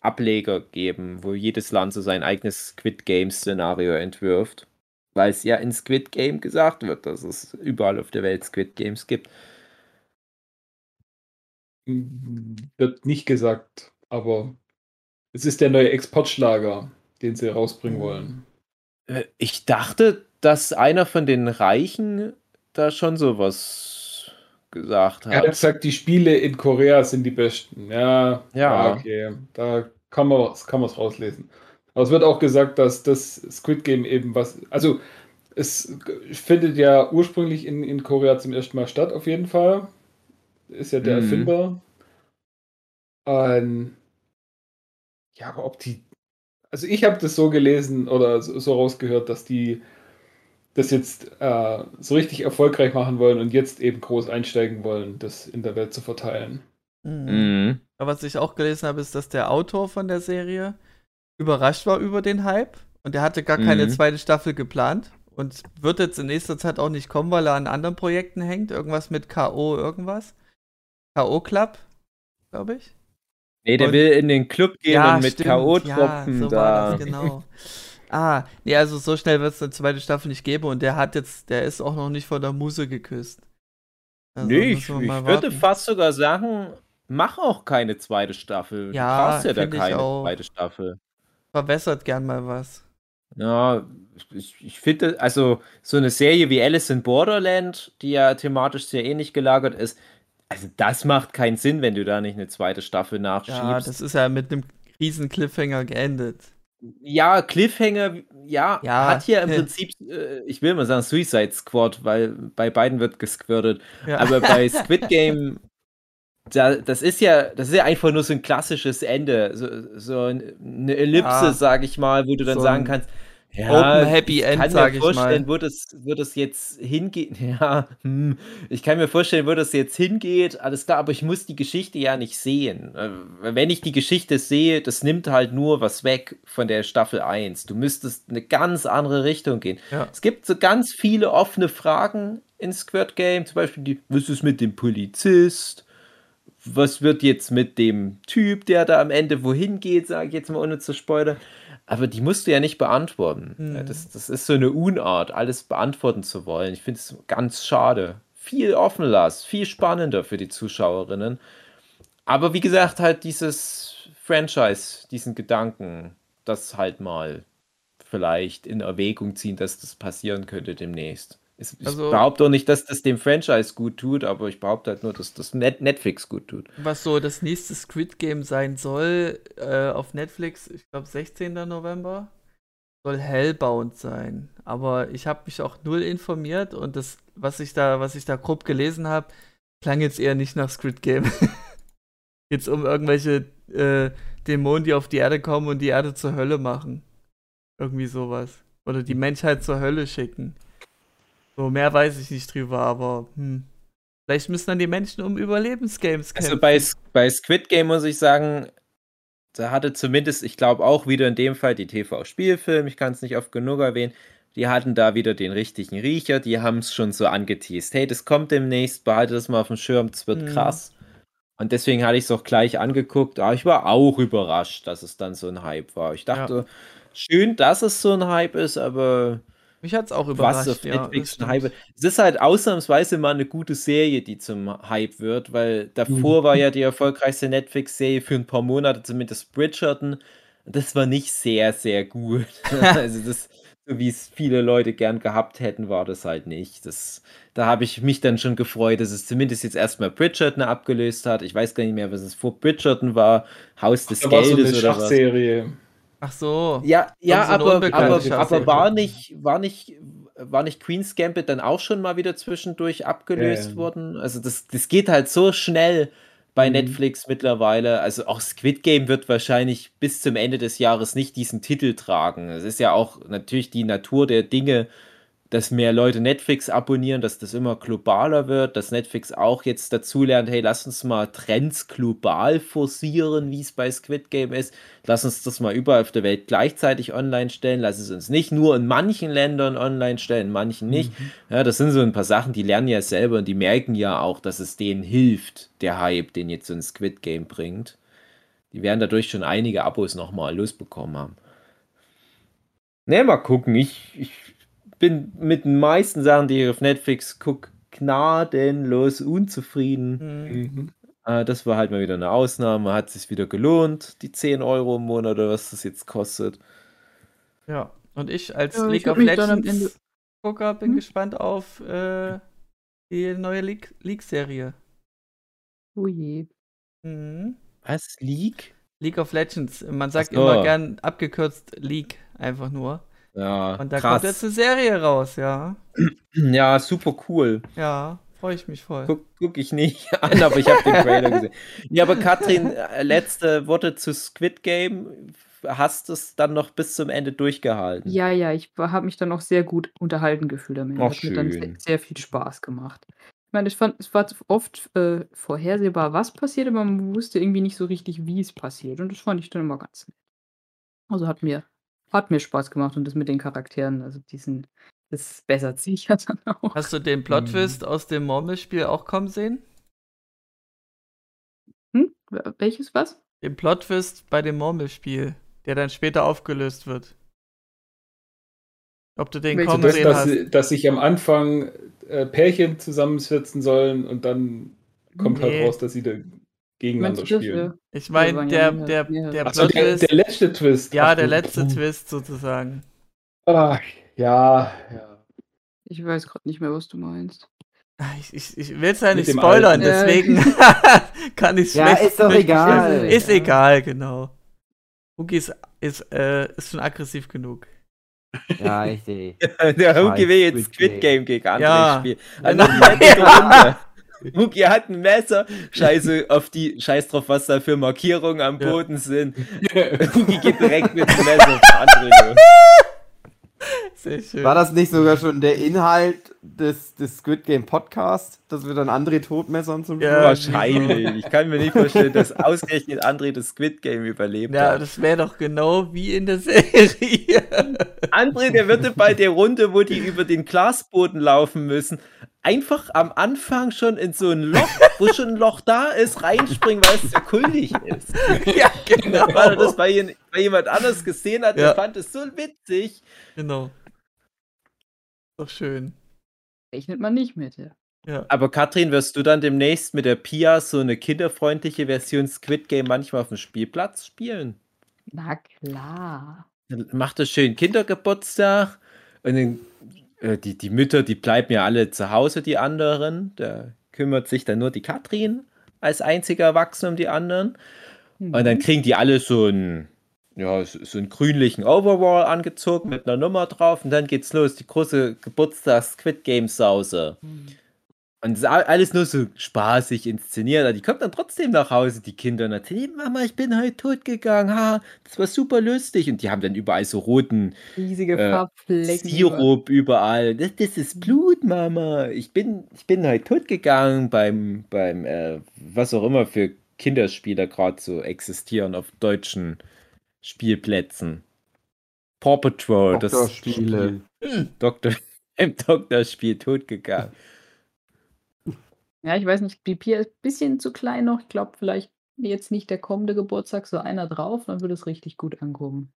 Ableger geben, wo jedes Land so sein eigenes Squid Game Szenario entwirft. Weil es ja in Squid Game gesagt wird, dass es überall auf der Welt Squid Games gibt. Wird nicht gesagt, aber es ist der neue Exportschlager, den sie rausbringen wollen. Äh, ich dachte, dass einer von den Reichen da schon sowas gesagt hat. Er hat gesagt, die Spiele in Korea sind die besten. Ja, ja. okay. Da kann man es kann rauslesen. Aber es wird auch gesagt, dass das Squid Game eben was. Also, es findet ja ursprünglich in, in Korea zum ersten Mal statt, auf jeden Fall ist ja der mhm. Erfinder. Ähm, ja, aber ob die. Also ich habe das so gelesen oder so, so, rausgehört, dass die das jetzt äh, so richtig erfolgreich machen wollen und jetzt eben groß einsteigen wollen, das in der Welt zu verteilen. Mhm. Mhm. Aber was ich auch gelesen habe, ist, dass der Autor von der Serie überrascht war über den Hype und er hatte gar keine mhm. zweite Staffel geplant und wird jetzt in nächster Zeit auch nicht kommen, weil er an anderen Projekten hängt. Irgendwas mit K.O. irgendwas. K.O. Club, glaube ich. Nee, der und, will in den Club gehen ja, und mit K.O.-Tropfen ja, so da. War das, genau. ah, nee, also so schnell wird es eine zweite Staffel nicht geben und der hat jetzt, der ist auch noch nicht von der Muse geküsst. Also nee, ich, ich würde fast sogar sagen, mach auch keine zweite Staffel. Ja, du brauchst ja da keine zweite Staffel. Verbessert gern mal was. Ja, ich, ich finde, also so eine Serie wie Alice in Borderland, die ja thematisch sehr ähnlich gelagert ist, also das macht keinen Sinn, wenn du da nicht eine zweite Staffel nachschiebst. Ja, das ist ja mit einem riesen Cliffhanger geendet. Ja, Cliffhanger, ja, ja hat hier im Prinzip, äh, ich will mal sagen Suicide Squad, weil bei beiden wird gesquirtet. Ja. Aber bei Squid Game, da, das ist ja, das ist ja einfach nur so ein klassisches Ende, so, so eine Ellipse, ja. sag ich mal, wo du dann so sagen kannst, ja, Open Happy End, sage ich mal. Wo das, wo das jetzt hingeht. Ja, hm, ich kann mir vorstellen, wo das jetzt hingeht. Alles klar, aber ich muss die Geschichte ja nicht sehen. Äh, wenn ich die Geschichte sehe, das nimmt halt nur was weg von der Staffel 1. Du müsstest eine ganz andere Richtung gehen. Ja. Es gibt so ganz viele offene Fragen in Squirt Game. Zum Beispiel, die, was ist mit dem Polizist? Was wird jetzt mit dem Typ, der da am Ende wohin geht, sage ich jetzt mal ohne zu spoilern. Aber die musst du ja nicht beantworten. Mhm. Das, das ist so eine Unart, alles beantworten zu wollen. Ich finde es ganz schade. Viel offen lassen, viel spannender für die Zuschauerinnen. Aber wie gesagt, halt dieses Franchise, diesen Gedanken, das halt mal vielleicht in Erwägung ziehen, dass das passieren könnte demnächst. Ich also, behaupte auch nicht, dass das dem Franchise gut tut, aber ich behaupte halt nur, dass das Net Netflix gut tut. Was so das nächste Squid Game sein soll äh, auf Netflix, ich glaube 16. November, soll Hellbound sein. Aber ich habe mich auch null informiert und das, was ich da, was ich da grob gelesen habe, klang jetzt eher nicht nach Squid Game. jetzt um irgendwelche äh, Dämonen, die auf die Erde kommen und die Erde zur Hölle machen. Irgendwie sowas. Oder die Menschheit zur Hölle schicken. So, mehr weiß ich nicht drüber, aber hm. Vielleicht müssen dann die Menschen um Überlebensgames kämpfen. Also bei, bei Squid Game muss ich sagen, da hatte zumindest, ich glaube auch wieder in dem Fall die TV-Spielfilm, ich kann es nicht oft genug erwähnen, die hatten da wieder den richtigen Riecher, die haben es schon so angeteased. Hey, das kommt demnächst, behalte das mal auf dem Schirm, das wird mhm. krass. Und deswegen hatte ich es auch gleich angeguckt, aber ich war auch überrascht, dass es dann so ein Hype war. Ich dachte, ja schön, dass es so ein Hype ist, aber Mich hat's auch was überrascht, auf ja, Netflix das ein Hype. Es ist halt ausnahmsweise mal eine gute Serie, die zum Hype wird, weil davor war ja die erfolgreichste Netflix-Serie für ein paar Monate zumindest Bridgerton. Das war nicht sehr, sehr gut. Also das, so wie es viele Leute gern gehabt hätten, war das halt nicht. Das, da habe ich mich dann schon gefreut, dass es zumindest jetzt erstmal Bridgerton abgelöst hat. Ich weiß gar nicht mehr, was es vor Bridgerton war. Haus des Da war so eine Geldes oder was. Ach so. Ja, ja, aber, aber, aber war nicht, war nicht, war nicht Queen's Gambit dann auch schon mal wieder zwischendurch abgelöst Ähm. worden? Also das, das geht halt so schnell bei Mhm. Netflix mittlerweile. Also auch Squid Game wird wahrscheinlich bis zum Ende des Jahres nicht diesen Titel tragen. Es ist ja auch natürlich die Natur der Dinge, dass mehr Leute Netflix abonnieren, dass das immer globaler wird, dass Netflix auch jetzt dazulernt, hey, lass uns mal Trends global forcieren, wie es bei Squid Game ist. Lass uns das mal überall auf der Welt gleichzeitig online stellen. Lass es uns nicht nur in manchen Ländern online stellen, in manchen nicht. Ja, das sind so ein paar Sachen, die lernen ja selber und die merken ja auch, dass es denen hilft, der Hype, den jetzt so ein Squid Game bringt. Die werden dadurch schon einige Abos nochmal losbekommen haben. Ne, mal gucken. Ich, ich bin mit den meisten Sachen, die ich auf Netflix gucke, gnadenlos unzufrieden. Hm. Mhm. Äh, das war halt mal wieder eine Ausnahme. Hat sich wieder gelohnt, die 10 Euro im Monat oder was das jetzt kostet. Ja. Und ich als Ja, League of Legends Gucker bin Hm? gespannt auf äh, die neue League- League-Serie. Oh je. Mhm. Was? League? League of Legends. Man sagt so. immer gern abgekürzt League, einfach nur. Ja, Und da krass. kommt jetzt eine Serie raus, ja. Ja, super cool. Ja, freue ich mich voll. Guck, guck ich nicht an, aber ich habe den Trailer gesehen. Ja, aber Katrin, äh, letzte Worte zu Squid Game. Hast du es dann noch bis zum Ende durchgehalten? Ja, ja, ich habe mich dann auch sehr gut unterhalten gefühlt damit. Ach, Hat mir dann sehr, schön. sehr viel Spaß gemacht. Ich meine, ich fand, es war oft äh, vorhersehbar, was passiert, aber man wusste irgendwie nicht so richtig, wie es passiert. Und das fand ich dann immer ganz nett. Also hat mir, hat mir Spaß gemacht und das mit den Charakteren, also diesen, das bessert sich ja dann auch. Hast du den Plot-Twist aus dem Murmelspiel auch kommen sehen? Hm? Wel- Welches was? Den Plot-Twist bei dem Murmelspiel, der dann später aufgelöst wird. Ob du den Welche- kommen Das, sehen dass, hast. sie- dass sich am Anfang äh, Pärchen zusammensetzen sollen und dann kommt Nee. halt raus, dass sie da gegeneinander spielen. Ja. Ich Ja, meine, der, ja der, der Achso, der, der letzte Twist. Ja, der letzte Twist sozusagen. Ach, ja, ja. Ich weiß gerade nicht mehr, was du meinst. Ich, ich, ich will es ja nicht spoilern, Alten. Ja. deswegen kann ich es Ja, ist doch egal. Ist Ja. egal, genau. Hugi ist, ist, äh, ist schon aggressiv genug. Ja, ich sehe. Der Huki will jetzt Squid Game gegen andere Ja. spielen. Also noch Huki hat ein Messer, scheiße auf die, scheiß drauf, was da für Markierungen am Ja. Boden sind. Huki geht direkt mit dem Messer auf andere los. Sehr schön. War das nicht sogar schon der Inhalt des, des Squid Game Podcast, dass wir dann André totmessern zum Ja? Wahrscheinlich. Ich kann mir nicht vorstellen, dass ausgerechnet André das Squid Game überlebt ja, hat. das wäre doch genau wie in der Serie. André, der würde bei der Runde, wo die über den Glasboden laufen müssen, einfach am Anfang schon in so ein Loch, wo schon ein Loch da ist, reinspringen, weil es so kultig ist. ja, genau. Weil er das bei, jen- bei jemand anders gesehen hat, Ja. der fand es so witzig. Genau. Doch schön. Rechnet man nicht mit, ja. Ja. Aber Katrin, wirst du dann demnächst mit der Pia so eine kinderfreundliche Version Squid Game manchmal auf dem Spielplatz spielen? Na klar. Dann macht das schön Kindergeburtstag und dann, äh, die, die Mütter, die bleiben ja alle zu Hause, die anderen. Da kümmert sich dann nur die Katrin als einziger Erwachsene um die anderen. Und dann kriegen die alle so einen, ja, so, einen grünlichen Overall angezogen mit einer Nummer drauf und dann geht's los, die große Geburtstags-Squid-Game-Sause. Und es ist a- alles nur so spaßig inszeniert. Aber die kommt dann trotzdem nach Hause, die Kinder, und erzählen, Mama, ich bin heute tot gegangen. Ha, das war super lustig. Und die haben dann überall so roten Riesige Äh. Sirup überall. Das, das ist Blut, Mama. Ich bin, ich bin heute tot gegangen beim, beim äh, was auch immer für Kinderspiele gerade so existieren auf deutschen Spielplätzen. Paw Patrol, das Doktorspiele. Spiel. Doktor, im Doktorspiel tot gegangen. Ja, ich weiß nicht, Pia ist ein bisschen zu klein noch. Ich glaube, vielleicht jetzt nicht der kommende Geburtstag, so einer drauf, dann würde es richtig gut ankommen.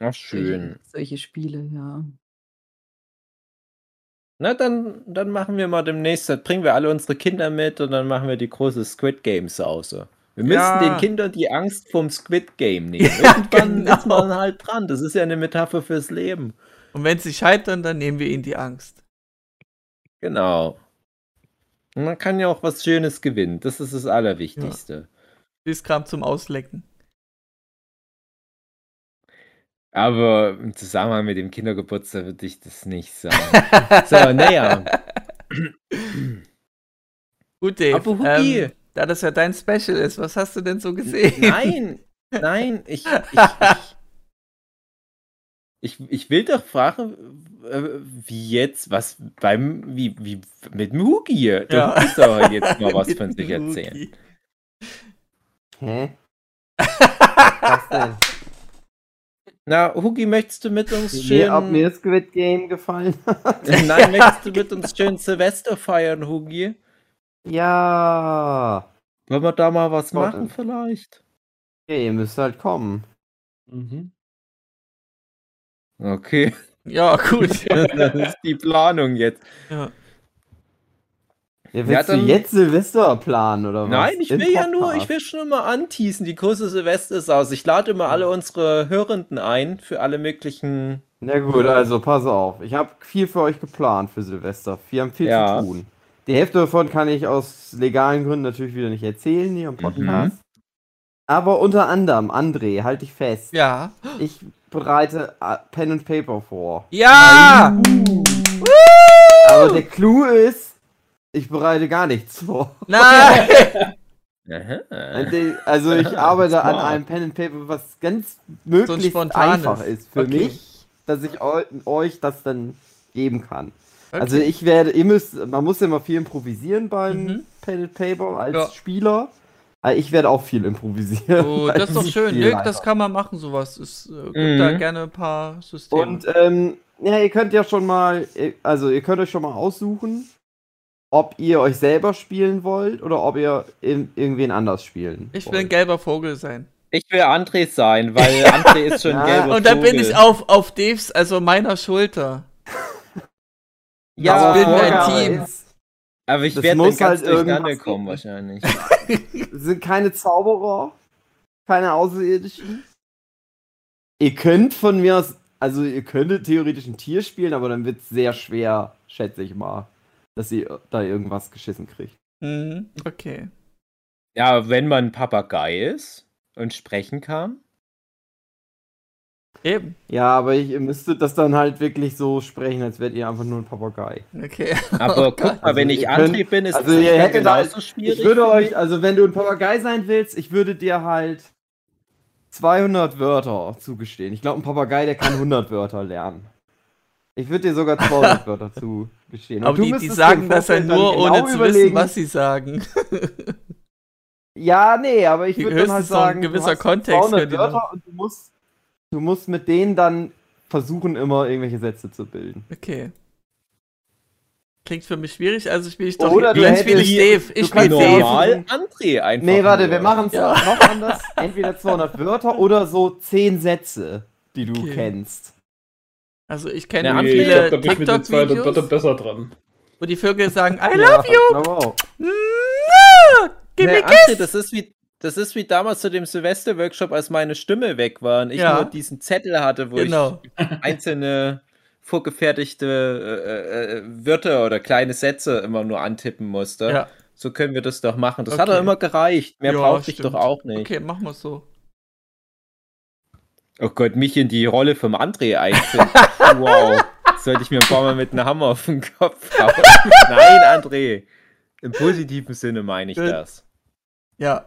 Ach, Solche schön. solche Spiele, ja. Na, dann dann machen wir mal demnächst dann bringen wir alle unsere Kinder mit und dann machen wir die große Squid Game Sause. Wir müssen Ja. den Kindern die Angst vorm Squid Game nehmen. Irgendwann genau. ist man halt dran. Das ist ja 'ne Metapher fürs Leben. Und wenn sie scheitern, dann nehmen wir ihnen die Angst. Genau. Und man kann ja auch was Schönes gewinnen. Das ist das Allerwichtigste. Süßkram zum Auslecken. Aber im Zusammenhang mit dem Kindergeburtstag würde ich das nicht sagen. So, na ja. Gut, Dave. Aber Hugi. Ähm, da das ja dein Special ist, was hast du denn so gesehen? Nein, nein, ich ich ich ich ich will doch fragen, äh, wie jetzt was beim wie wie mit dem Hugi? Du Ja. musst doch jetzt mal was von sich erzählen. Hä? Was denn? Na, Hugi, möchtest du mit uns Nee, ob schön mir Squid Game gefallen hat? Nein, möchtest du mit uns schön Silvester feiern, Hugi? Ja. Wollen wir da mal was Warte. machen vielleicht? Ja, ihr müsst halt kommen. Mhm. Okay, Ja, gut. das ist die Planung jetzt. ja. Ja, Ja, willst dann- du jetzt Silvester planen oder was? Nein, ich will ja nur, ich will schon mal anteasen, die große Silvestersause. Ich lade immer alle unsere Hörenden ein für alle möglichen. Na gut, also pass auf. Ich habe viel für euch geplant für Silvester. Wir haben viel Ja. zu tun. Die Hälfte davon kann ich aus legalen Gründen natürlich wieder nicht erzählen hier im Podcast. Aber unter anderem, André, halt dich fest. Ja. Ich bereite äh, Pen and Paper vor. Ja! Aber der Clou ist, ich bereite gar nichts vor. Nein! Also ich arbeite an einem Pen and Paper, was ganz möglichst spontanes. einfach ist für Okay. mich, dass ich eu euch das dann geben kann. Okay. Also ich werde, ihr müsst, man muss ja immer viel improvisieren beim Mhm. And Paper als Ja. Spieler. Aber ich werde auch viel improvisieren. Oh, das ist doch schön. Nö, das kann man machen, sowas. Es äh, gibt Mhm. da gerne ein paar Systeme. Und ähm, ja, ihr könnt ja schon mal, also ihr könnt euch schon mal aussuchen, ob ihr euch selber spielen wollt oder ob ihr in, irgendwen anders spielen ich will ein gelber Vogel sein. Ich will André sein, weil André ist schon Ja. ein gelber Und dann bin Vogel. ich auf, auf Daves, also meiner Schulter. Ja, Aber bilden wir ein Vorgabe Team. aber ich Das werde dann muss ganz halt durcheinander irgendwas kommen wahrscheinlich. sind keine Zauberer, keine Außerirdischen. Ihr könnt von mir aus, also ihr könntet theoretisch ein Tier spielen, aber dann wird es sehr schwer, schätze ich mal, dass ihr da irgendwas geschissen kriegt. Mhm, okay. Ja, wenn man Papagei ist und sprechen kann. Eben. Ja, aber ich, ihr müsstet das dann halt wirklich so sprechen, als wärt ihr einfach nur ein Papagei. Okay. Aber guck mal, Also wenn ich könnt- André bin, ist also es ihr nicht hättet halt- genauso schwierig. Ich würde euch, also wenn du ein Papagei sein willst, ich würde dir halt 200 Wörter zugestehen. Ich glaube, ein Papagei, der kann 100 Wörter lernen. Ich würde dir sogar 200 Wörter zugestehen. Und Aber du die, die sagen das ja dann nur, genau ohne zu wissen, überlegen- was sie sagen. Ja, nee, aber ich würde dann halt sagen, gewisser du hast Kontext 200 könnte Wörter und du musst, du musst mit denen dann versuchen, immer irgendwelche Sätze zu bilden. Okay. Klingt für mich schwierig, also spiele ich doch. Oder du dann spiele ich Dave. Ich spiele normal André einfach. Nee, warte, nur. wir machen es Ja. noch anders. Entweder 200 Wörter oder so 10 Sätze, die du Okay. kennst. Also ich kenne Ja, Nee, ich viele glaube, da bin ich mit den 200 Wörtern TikTok-Videos, besser dran. wo die Vögel sagen, I Ja, love you! ich glaube auch. Mua, Give Nee, me André, kiss! das ist wie das ist wie damals zu dem Silvester-Workshop, als meine Stimme weg war und ich Ja. nur diesen Zettel hatte, wo Genau. ich einzelne vorgefertigte äh, äh, Wörter oder kleine Sätze immer nur antippen musste. Ja. So können wir das doch machen. Das hat doch Okay. immer gereicht. Mehr Ja, brauchte ich doch auch nicht. Okay, machen wir so. Oh Gott, mich in die Rolle vom André einfinden. wow. Sollte ich mir ein paar Mal mit einem Hammer auf den Kopf hauen. Nein, André. Im positiven Sinne meine ich das. Ja.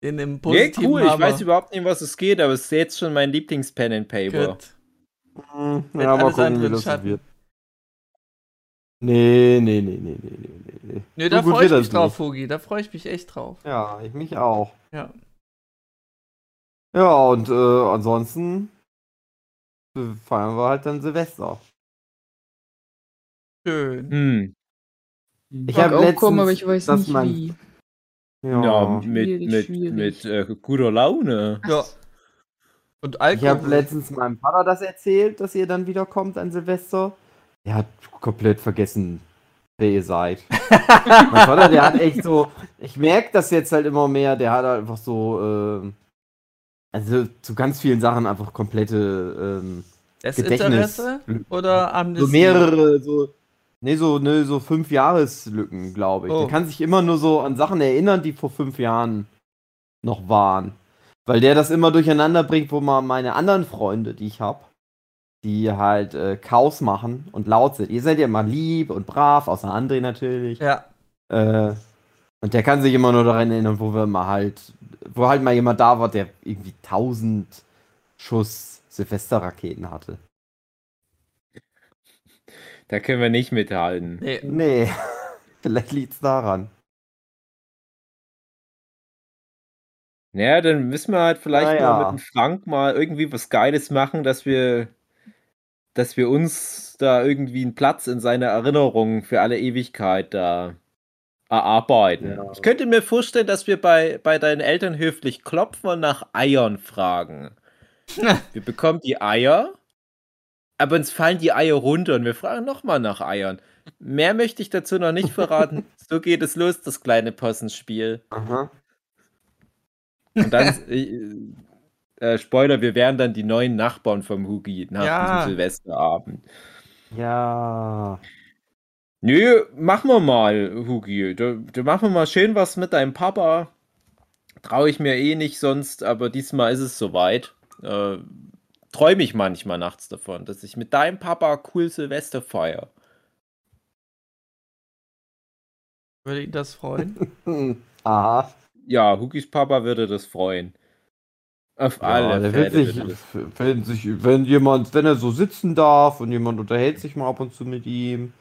In dem Nee, positiven cool. Ich Hammer. weiß überhaupt nicht, um was es geht, aber es ist jetzt schon mein Lieblings-Pen and Paper. Gut. Hm, Mit Ja, mal alles gucken, andere wie das so Schatten. wird. Nee, nee, nee, nee, nee, nee, nee, nee. Nö, So da gut freue ich mich drauf. Hugi. Da freue ich mich echt drauf. Ja, ich mich auch. Ja. Ja, und äh, ansonsten feiern wir halt dann Silvester. Schön. Hm. Ich habe auch letztens, kommen, aber ich weiß dass nicht man, wie. Ja, Ja, mit, mit, schwierig. mit äh, guter Laune. Ja. Und Alkohol. Ich habe letztens meinem Vater das erzählt, dass ihr dann wieder kommt an Silvester. Er hat komplett vergessen, wer ihr seid. mein Vater, der hat echt so. Ich merke das jetzt halt immer mehr. Der hat einfach so. Äh, also zu ganz vielen Sachen einfach komplette. Ähm, Desinteresse oder Amnesie? So mehrere, so. Nee, so, ne, so fünf Jahreslücken, glaube ich. Oh. Der kann sich immer nur so an Sachen erinnern, die vor fünf Jahren noch waren. Weil der das immer durcheinander bringt, wo man meine anderen Freunde, die ich habe, die halt äh, Chaos machen und laut sind. Ihr seid ja immer lieb und brav, außer André natürlich. Ja. Äh, und der kann sich immer nur daran erinnern, wo wir mal halt, wo halt mal jemand da war, der irgendwie 1000 Schuss Silvesterraketen hatte. Da können wir nicht mithalten. Nee. Nee, vielleicht liegt's daran. Naja, dann müssen wir halt vielleicht Naja. mal mit dem Frank mal irgendwie was Geiles machen, dass wir, dass wir uns da irgendwie einen Platz in seiner Erinnerung für alle Ewigkeit da erarbeiten. Ja. Ich könnte mir vorstellen, dass wir bei, bei deinen Eltern höflich klopfen und nach Eiern fragen. wir bekommen die Eier, aber uns fallen die Eier runter und wir fragen nochmal nach Eiern. Mehr möchte ich dazu noch nicht verraten. so geht es los, das kleine Possenspiel. Aha. Und dann, äh, äh, Spoiler, wir wären dann die neuen Nachbarn vom Hugi nach Ja. diesem Silvesterabend. Ja. Nö, machen wir mal, Hugi. Da, da machen wir mal schön was mit deinem Papa. Traue ich mir eh nicht sonst, aber diesmal ist es soweit. Äh, Träume ich manchmal nachts davon, dass ich mit deinem Papa cool Silvester feiere. Würde ihn das freuen? Aha. Ja, Hugis Papa würde das freuen. Auf alle Ja, der wird Fälle sich, wenn sich, wenn jemand, wenn er so sitzen darf und jemand unterhält sich mal ab und zu mit ihm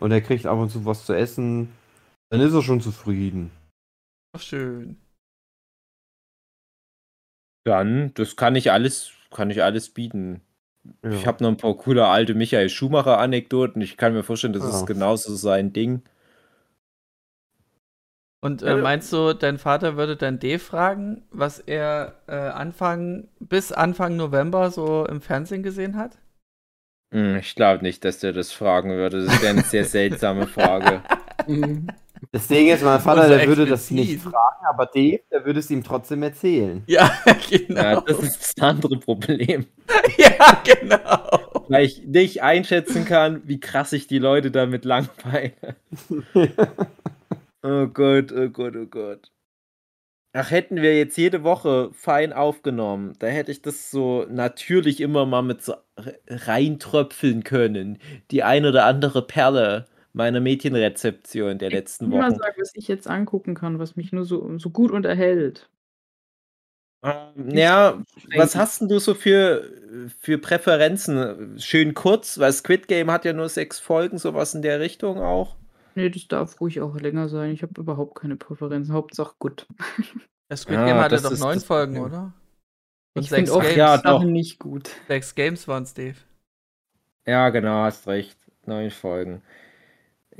und er kriegt ab und zu was zu essen, dann ist er schon zufrieden. Ach, schön. Dann, das kann ich alles, kann ich alles bieten. Ja. Ich habe noch ein paar coole alte Michael Schumacher-Anekdoten. Ich kann mir vorstellen, das Ja. ist genauso sein Ding. Und Ja, äh, meinst du, dein Vater würde dann D fragen, was er äh, Anfang bis Anfang November so im Fernsehen gesehen hat? Hm, ich glaube nicht, dass der das fragen würde. Das wäre eine sehr seltsame Frage. Das Ding ist, mein Vater, der würde das nicht fragen, aber Dave, der würde es ihm trotzdem erzählen. Ja, genau. Ja, das ist das andere Problem. ja, genau. Weil ich nicht einschätzen kann, wie krass ich die Leute damit langweile. Oh Gott, oh Gott, oh Gott. Ach, hätten wir jetzt jede Woche fein aufgenommen, da hätte ich das so natürlich immer mal mit so re- reintröpfeln können. Die ein oder andere Perle meiner Mädchenrezeption der letzten Ich will mal Wochen. sagen, was ich jetzt angucken kann, was mich nur so, so gut unterhält. Ähm, ja, was hast denn du so für, für Präferenzen? Schön kurz, weil Squid Game hat ja nur sechs Folgen, sowas in der Richtung auch. Nee, das darf ruhig auch länger sein. Ich habe überhaupt keine Präferenzen. Hauptsache gut. Das Squid Ja, Game hatte doch neun das Folgen, Problem. oder? Und Ich sechs Games. ja, doch. nicht gut. Sechs Games waren es, Dave. Ja, genau, hast recht. Neun Folgen.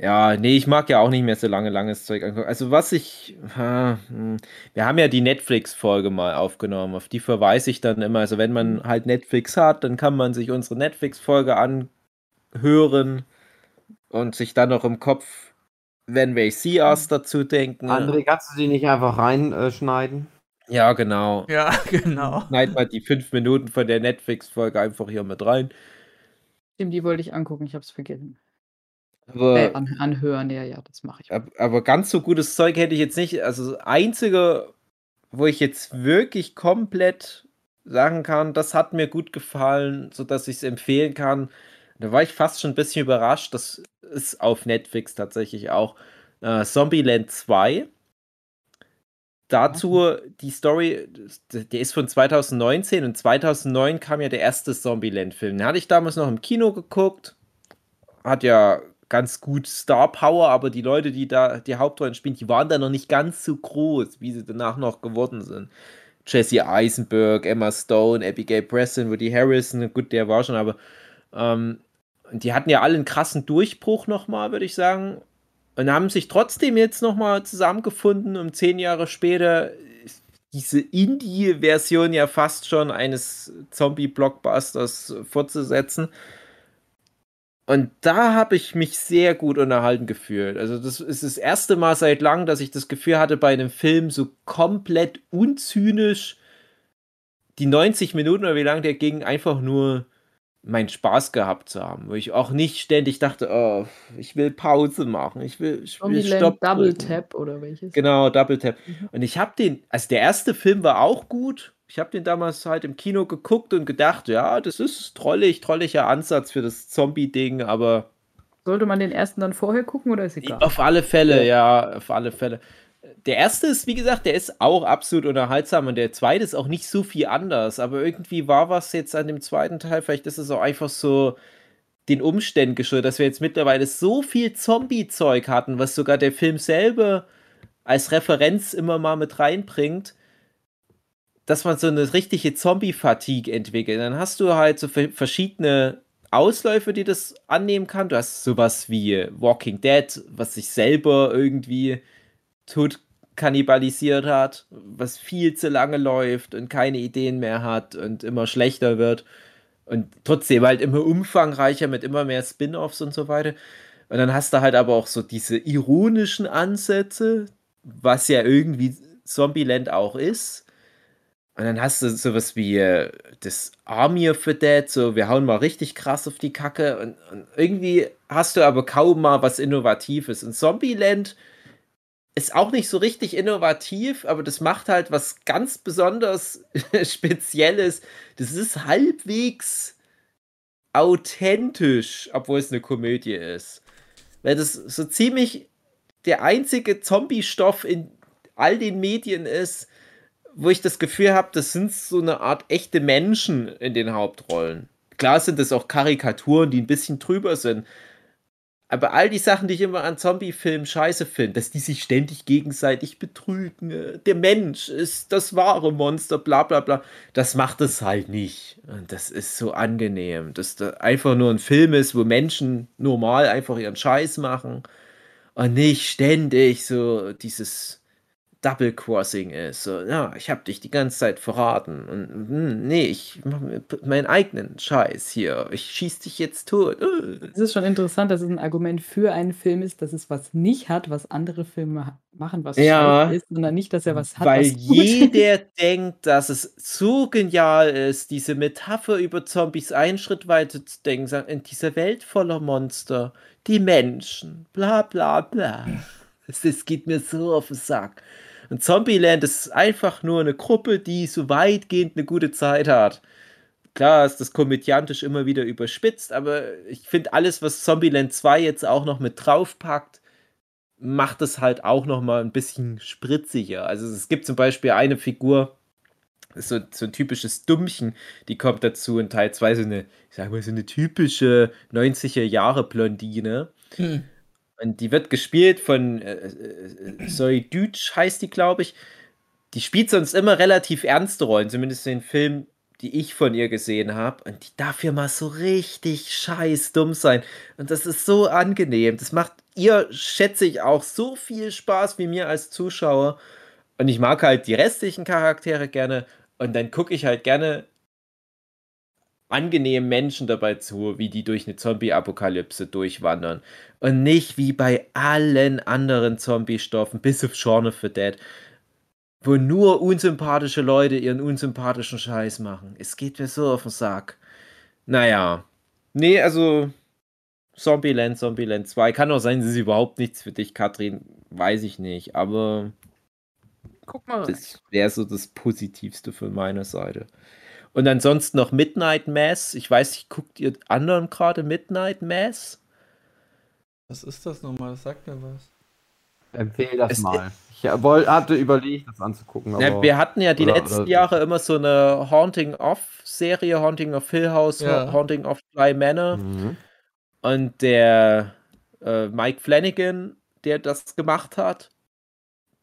Ja, nee, ich mag ja auch nicht mehr so lange, langes Zeug angucken. Also was ich, ha, hm, wir haben ja die Netflix-Folge mal aufgenommen, auf die verweise ich dann immer. Also wenn man halt Netflix hat, dann kann man sich unsere Netflix-Folge anhören und sich dann noch im Kopf, wenn wir see us dazu denken. André, kannst du die nicht einfach reinschneiden? Ja, genau. Ja, genau. Schneid mal die fünf Minuten von der Netflix-Folge einfach hier mit rein. Stimmt, die wollte ich angucken, ich habe es vergessen. Aber Äh, an, anhören, ja, ja, das mache ich. Ab- Aber ganz so gutes Zeug hätte ich jetzt nicht. Also das Einzige, wo ich jetzt wirklich komplett sagen kann, das hat mir gut gefallen, sodass ich es empfehlen kann. Da war ich fast schon ein bisschen überrascht. Das ist auf Netflix tatsächlich auch. Äh, Zombieland 2. Dazu die Story, der ist von 2019 und 2009 kam ja der erste Zombieland-Film. Den hatte ich damals noch im Kino geguckt. Hat ja ganz gut Star Power, aber die Leute, die da die Hauptrollen spielen, die waren da noch nicht ganz so groß, wie sie danach noch geworden sind. Jesse Eisenberg, Emma Stone, Abigail Breslin, Woody Harrison, gut, der war schon, aber ähm, die hatten ja alle einen krassen Durchbruch nochmal, würde ich sagen. Und haben sich trotzdem jetzt nochmal zusammengefunden, um zehn Jahre später diese Indie-Version ja fast schon eines Zombie-Blockbusters fortzusetzen. Und da habe ich mich sehr gut unterhalten gefühlt. Also, das ist das erste Mal seit langem, dass ich das Gefühl hatte, bei einem Film so komplett unzynisch die 90 Minuten oder wie lange der ging, einfach nur meinen Spaß gehabt zu haben. Wo ich auch nicht ständig dachte, oh, ich will Pause machen, ich will, ich will Stopp. Double Tap oder welches? Genau, Double Tap. Mhm. Und ich habe den, also der erste Film war auch gut. Ich habe den damals halt im Kino geguckt und gedacht, ja, das ist trollig, trolliger Ansatz für das Zombie-Ding, aber. Sollte man den ersten dann vorher gucken oder ist egal? Auf alle Fälle, ja, auf alle Fälle. Der erste ist, wie gesagt, der ist auch absolut unterhaltsam und der zweite ist auch nicht so viel anders, aber irgendwie war was jetzt an dem zweiten Teil, vielleicht ist es auch einfach so den Umständen geschuldet, dass wir jetzt mittlerweile so viel Zombie-Zeug hatten, was sogar der Film selber als Referenz immer mal mit reinbringt, dass man so eine richtige Zombie-Fatigue entwickelt. Dann hast du halt so verschiedene Ausläufe, die das annehmen kann. Du hast sowas wie Walking Dead, was sich selber irgendwie tot kannibalisiert hat, was viel zu lange läuft und keine Ideen mehr hat und immer schlechter wird und trotzdem halt immer umfangreicher mit immer mehr Spin-offs und so weiter. Und dann hast du halt aber auch so diese ironischen Ansätze, was ja irgendwie Zombieland auch ist. Und dann hast du sowas wie äh, das Army of the Dead, so wir hauen mal richtig krass auf die Kacke. Und, und irgendwie hast du aber kaum mal was Innovatives. Und Zombieland ist auch nicht so richtig innovativ, aber das macht halt was ganz besonders Spezielles. Das ist halbwegs authentisch, obwohl es eine Komödie ist. Weil das so ziemlich der einzige Zombie-Stoff in all den Medien ist, wo ich das Gefühl habe, das sind so eine Art echte Menschen in den Hauptrollen. Klar sind es auch Karikaturen, die ein bisschen drüber sind. Aber all die Sachen, die ich immer an Zombie-Filmen scheiße finde, dass die sich ständig gegenseitig betrügen, äh, der Mensch ist das wahre Monster, bla bla bla, das macht es halt nicht. Und das ist so angenehm, dass da einfach nur ein Film ist, wo Menschen normal einfach ihren Scheiß machen und nicht ständig so dieses Double Crossing ist. So, ja, ich habe dich die ganze Zeit verraten. Und hm, nee, ich mache meinen eigenen Scheiß hier. Ich schieß dich jetzt tot. Es ist schon interessant, dass es ein Argument für einen Film ist, dass es was nicht hat, was andere Filme machen, was ja, ist, sondern nicht, dass er was hat. Weil was jeder denkt, dass es so genial ist, diese Metapher über Zombies einen Schritt weiter zu denken, in dieser Welt voller Monster, die Menschen, bla bla bla. Es geht mir so auf den Sack. Und Zombieland ist einfach nur eine Gruppe, die so weitgehend eine gute Zeit hat. Klar ist das komödiantisch immer wieder überspitzt, aber ich finde alles, was Zombieland 2 jetzt auch noch mit draufpackt, macht es halt auch noch mal ein bisschen spritziger. Also es gibt zum Beispiel eine Figur, so, so ein typisches Dummchen, die kommt dazu in Teil 2, so eine, ich sag mal, so eine typische 90er Jahre Blondine. Hm. Und die wird gespielt von äh, äh, Zoe Deutsch, heißt die, glaube ich. Die spielt sonst immer relativ ernste Rollen, zumindest in den Filmen, die ich von ihr gesehen habe. Und die darf ja mal so richtig scheiß dumm sein. Und das ist so angenehm. Das macht ihr, schätze ich, auch so viel Spaß wie mir als Zuschauer. Und ich mag halt die restlichen Charaktere gerne. Und dann gucke ich halt gerne angenehmen Menschen dabei zu, wie die durch eine Zombie-Apokalypse durchwandern. Und nicht wie bei allen anderen Zombie-Stoffen, bis auf Shaun of the Dead, wo nur unsympathische Leute ihren unsympathischen Scheiß machen. Es geht mir so auf den Sack. Naja. Nee, also Zombieland, Zombieland 2. Kann auch sein, es ist überhaupt nichts für dich, Katrin. Weiß ich nicht, aber. Guck mal. Das wäre so das Positivste von meiner Seite. Und ansonsten noch Midnight Mass. Ich weiß nicht, guckt ihr anderen gerade Midnight Mass? Was ist das nochmal? Das sagt mir was. Empfehle das es mal. Ich hatte überlegt, das anzugucken. Ja, wir hatten ja die oder, letzten oder, Jahre immer so eine Haunting of Serie, Haunting of Hill House, ja. Haunting of Fly Manor. Mhm. Und der äh, Mike Flanagan, der das gemacht hat,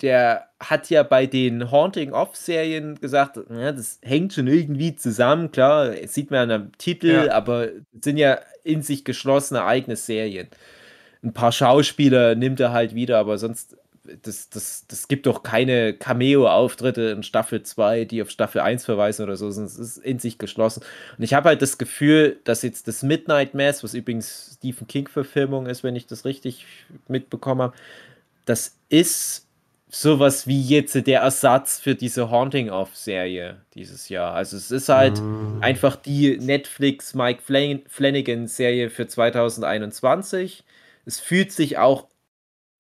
der hat ja bei den Haunting of Serien gesagt, ja, das hängt schon irgendwie zusammen, klar, sieht man am Titel, ja. aber sind ja in sich geschlossene eigene Serien. Ein paar Schauspieler nimmt er halt wieder, aber sonst das, das, das gibt doch keine Cameo-Auftritte in Staffel 2, die auf Staffel 1 verweisen oder so, sondern es ist in sich geschlossen. Und ich habe halt das Gefühl, dass jetzt das Midnight Mass, was übrigens Stephen King-Verfilmung ist, wenn ich das richtig mitbekommen habe, das ist sowas wie jetzt der Ersatz für diese Haunting of Serie dieses Jahr. Also es ist halt mm. einfach die Netflix Mike Flanagan Serie für 2021. Es fühlt sich auch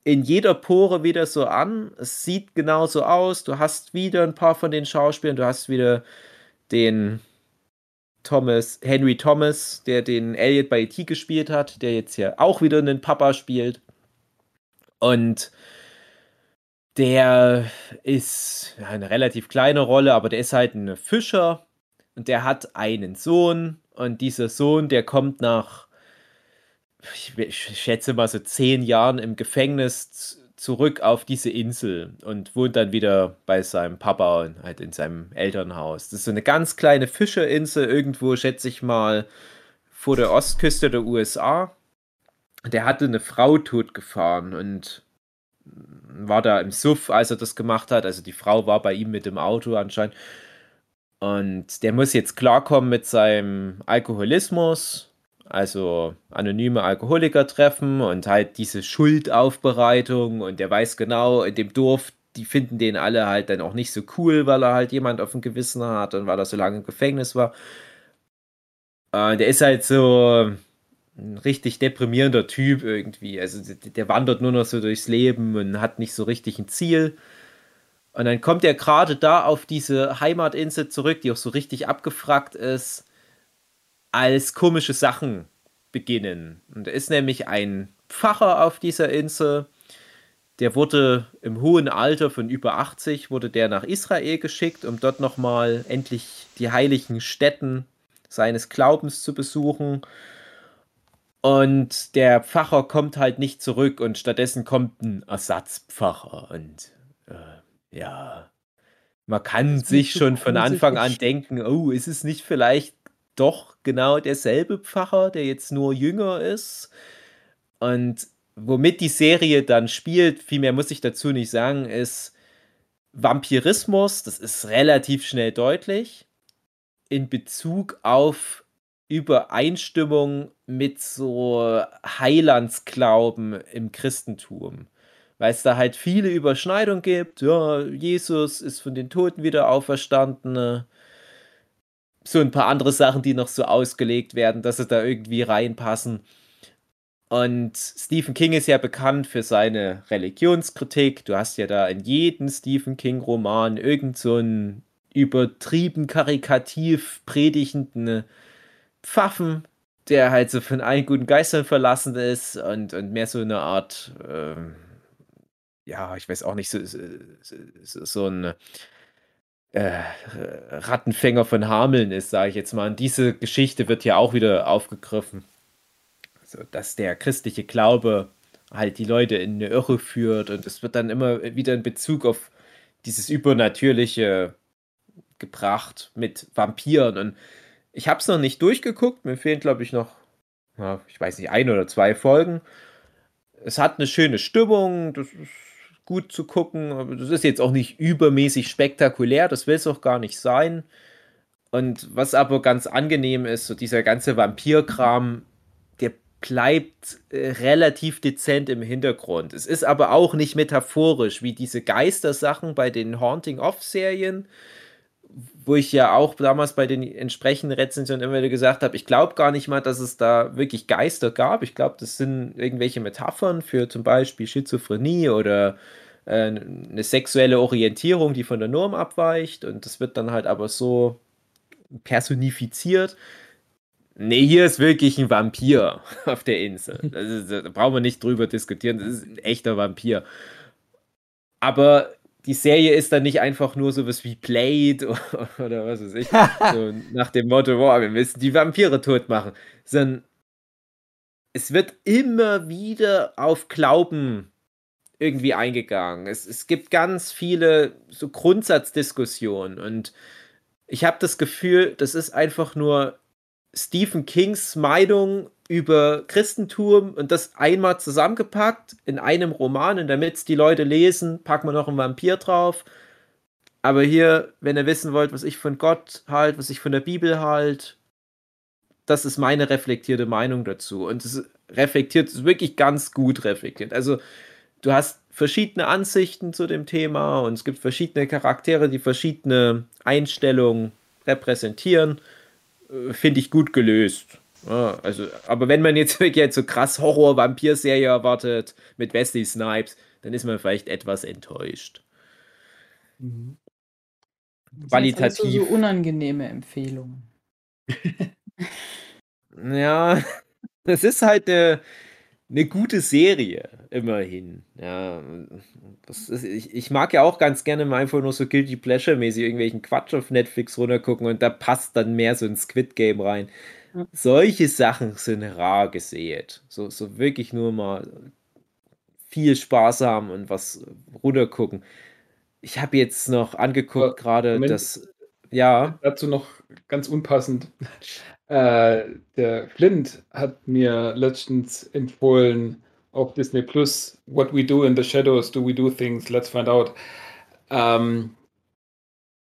in jeder Pore wieder so an. Es sieht genauso aus. Du hast wieder ein paar von den Schauspielern. Du hast wieder den Thomas, Henry Thomas, der den Elliot bei E.T. gespielt hat, der jetzt hier auch wieder einen Papa spielt. Und der ist eine relativ kleine Rolle, aber der ist halt ein Fischer und der hat einen Sohn und dieser Sohn, der kommt nach ich schätze mal so zehn Jahren im Gefängnis zurück auf diese Insel und wohnt dann wieder bei seinem Papa und halt in seinem Elternhaus. Das ist so eine ganz kleine Fischerinsel irgendwo, schätze ich mal, vor der Ostküste der USA. Der hatte eine Frau totgefahren und war da im Suff, als er das gemacht hat. Also die Frau war bei ihm mit dem Auto anscheinend. Und der muss jetzt klarkommen mit seinem Alkoholismus also anonyme Alkoholiker treffen und halt diese Schuldaufbereitung und der weiß genau, in dem Dorf, die finden den alle halt dann auch nicht so cool, weil er halt jemand auf dem Gewissen hat und weil er so lange im Gefängnis war. Äh, der ist halt so ein richtig deprimierender Typ irgendwie. Also der, der wandert nur noch so durchs Leben und hat nicht so richtig ein Ziel. Und dann kommt er gerade da auf diese Heimatinsel zurück, die auch so richtig abgefragt ist als komische Sachen beginnen. Und da ist nämlich ein Pfarrer auf dieser Insel, der wurde im hohen Alter von über 80, wurde der nach Israel geschickt, um dort nochmal endlich die heiligen Stätten seines Glaubens zu besuchen. Und der Pfarrer kommt halt nicht zurück und stattdessen kommt ein Ersatzpfarrer. Und äh, ja, man kann sich schon von Anfang an denken, oh, ist es nicht vielleicht doch genau derselbe Pfarrer, der jetzt nur jünger ist. Und womit die Serie dann spielt, viel mehr muss ich dazu nicht sagen, ist Vampirismus. Das ist relativ schnell deutlich in Bezug auf Übereinstimmung mit so Heilandsglauben im Christentum. Weil es da halt viele Überschneidungen gibt. Ja, Jesus ist von den Toten wieder auferstanden so ein paar andere Sachen, die noch so ausgelegt werden, dass sie da irgendwie reinpassen. Und Stephen King ist ja bekannt für seine Religionskritik. Du hast ja da in jedem Stephen King-Roman irgend so einen übertrieben karikativ predigenden Pfaffen, der halt so von allen guten Geistern verlassen ist und, und mehr so eine Art, äh, ja, ich weiß auch nicht, so, so, so ein äh, Rattenfänger von Hameln ist, sage ich jetzt mal. Und diese Geschichte wird ja auch wieder aufgegriffen. Also, dass der christliche Glaube halt die Leute in eine Irre führt und es wird dann immer wieder in Bezug auf dieses Übernatürliche gebracht mit Vampiren. Und ich habe es noch nicht durchgeguckt. Mir fehlen, glaube ich, noch, ja, ich weiß nicht, ein oder zwei Folgen. Es hat eine schöne Stimmung. Das ist gut zu gucken. Das ist jetzt auch nicht übermäßig spektakulär, das will es auch gar nicht sein. Und was aber ganz angenehm ist, so dieser ganze Vampirkram, der bleibt äh, relativ dezent im Hintergrund. Es ist aber auch nicht metaphorisch wie diese Geistersachen bei den Haunting of Serien, wo ich ja auch damals bei den entsprechenden Rezensionen immer wieder gesagt habe, ich glaube gar nicht mal, dass es da wirklich Geister gab. Ich glaube, das sind irgendwelche Metaphern für zum Beispiel Schizophrenie oder äh, eine sexuelle Orientierung, die von der Norm abweicht. Und das wird dann halt aber so personifiziert. Nee, hier ist wirklich ein Vampir auf der Insel. Ist, da brauchen wir nicht drüber diskutieren. Das ist ein echter Vampir. Aber die Serie ist dann nicht einfach nur so was wie Blade oder, was weiß ich, so nach dem Motto, boah, wir müssen die Vampire tot machen, sondern es wird immer wieder auf Glauben irgendwie eingegangen. Es, es gibt ganz viele so Grundsatzdiskussionen und ich habe das Gefühl, das ist einfach nur Stephen Kings Meinung über Christentum und das einmal zusammengepackt in einem Roman und damit es die Leute lesen, packen wir noch einen Vampir drauf. Aber hier, wenn ihr wissen wollt, was ich von Gott halt, was ich von der Bibel halt, das ist meine reflektierte Meinung dazu. Und es reflektiert, es wirklich ganz gut reflektiert. Also, du hast verschiedene Ansichten zu dem Thema und es gibt verschiedene Charaktere, die verschiedene Einstellungen repräsentieren. Äh, finde ich gut gelöst. Ja, also, aber wenn man jetzt wirklich so krass Horror-Vampir-Serie erwartet mit Wesley Snipes, dann ist man vielleicht etwas enttäuscht. Mhm. Qualitativ. Das so, so unangenehme Empfehlungen. ja, es ist halt eine, eine gute Serie, immerhin. Ja, ist, ich, ich, mag ja auch ganz gerne mal einfach nur so Guilty Pleasure-mäßig irgendwelchen Quatsch auf Netflix runtergucken und da passt dann mehr so ein Squid Game rein. Ja. Solche Sachen sind rar gesät. So, so wirklich nur mal viel Spaß haben und was runtergucken. Ich habe jetzt noch angeguckt gerade, dass. Ja. Dazu noch ganz unpassend. Äh, der Flint hat mir letztens empfohlen auf Disney Plus What We Do in the Shadows, Do We Do Things, Let's Find Out. Ähm,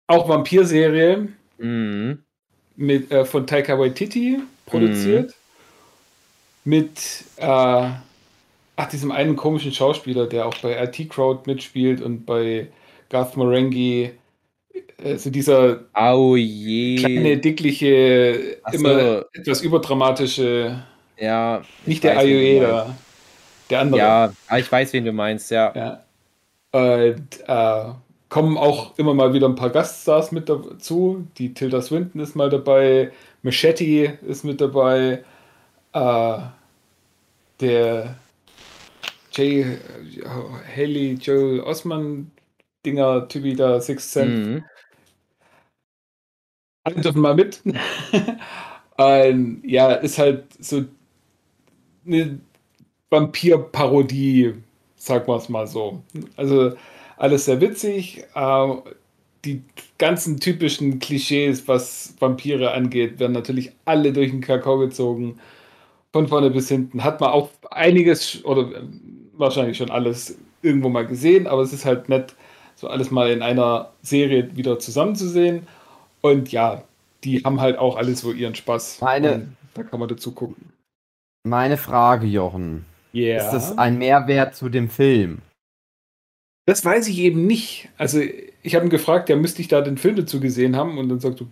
auch Vampir-Serie mhm. mit, äh, von Taika Waititi produziert. Mhm. Mit äh, ach, diesem einen komischen Schauspieler, der auch bei RT Crowd mitspielt und bei Garth Marenghi also dieser oh kleine, dickliche, so. immer etwas überdramatische. Ja. Nicht der Ayurveda, der andere. Ja, ich weiß, wen du meinst, ja. ja. Und äh, kommen auch immer mal wieder ein paar Gaststars mit dazu. Die Tilda Swinton ist mal dabei, Machete ist mit dabei, äh, der Jay Haley Joel Osman Dinger, Typi da, Six Cent. Mhm. Alle dürfen mal mit. ähm, ja, ist halt so eine Vampir-Parodie, sagen wir es mal so. Also alles sehr witzig. Äh, die ganzen typischen Klischees, was Vampire angeht, werden natürlich alle durch den Kakao gezogen. Von vorne bis hinten. Hat man auch einiges oder wahrscheinlich schon alles irgendwo mal gesehen, aber es ist halt nett, so alles mal in einer Serie wieder zusammenzusehen. Und ja, die haben halt auch alles so ihren Spaß. Meine, da kann man dazu gucken. Meine Frage, Jochen. Yeah. Ist das ein Mehrwert zu dem Film? Das weiß ich eben nicht. Also, ich habe ihn gefragt, ja, müsste ich da den Film dazu gesehen haben? Und dann sagt er,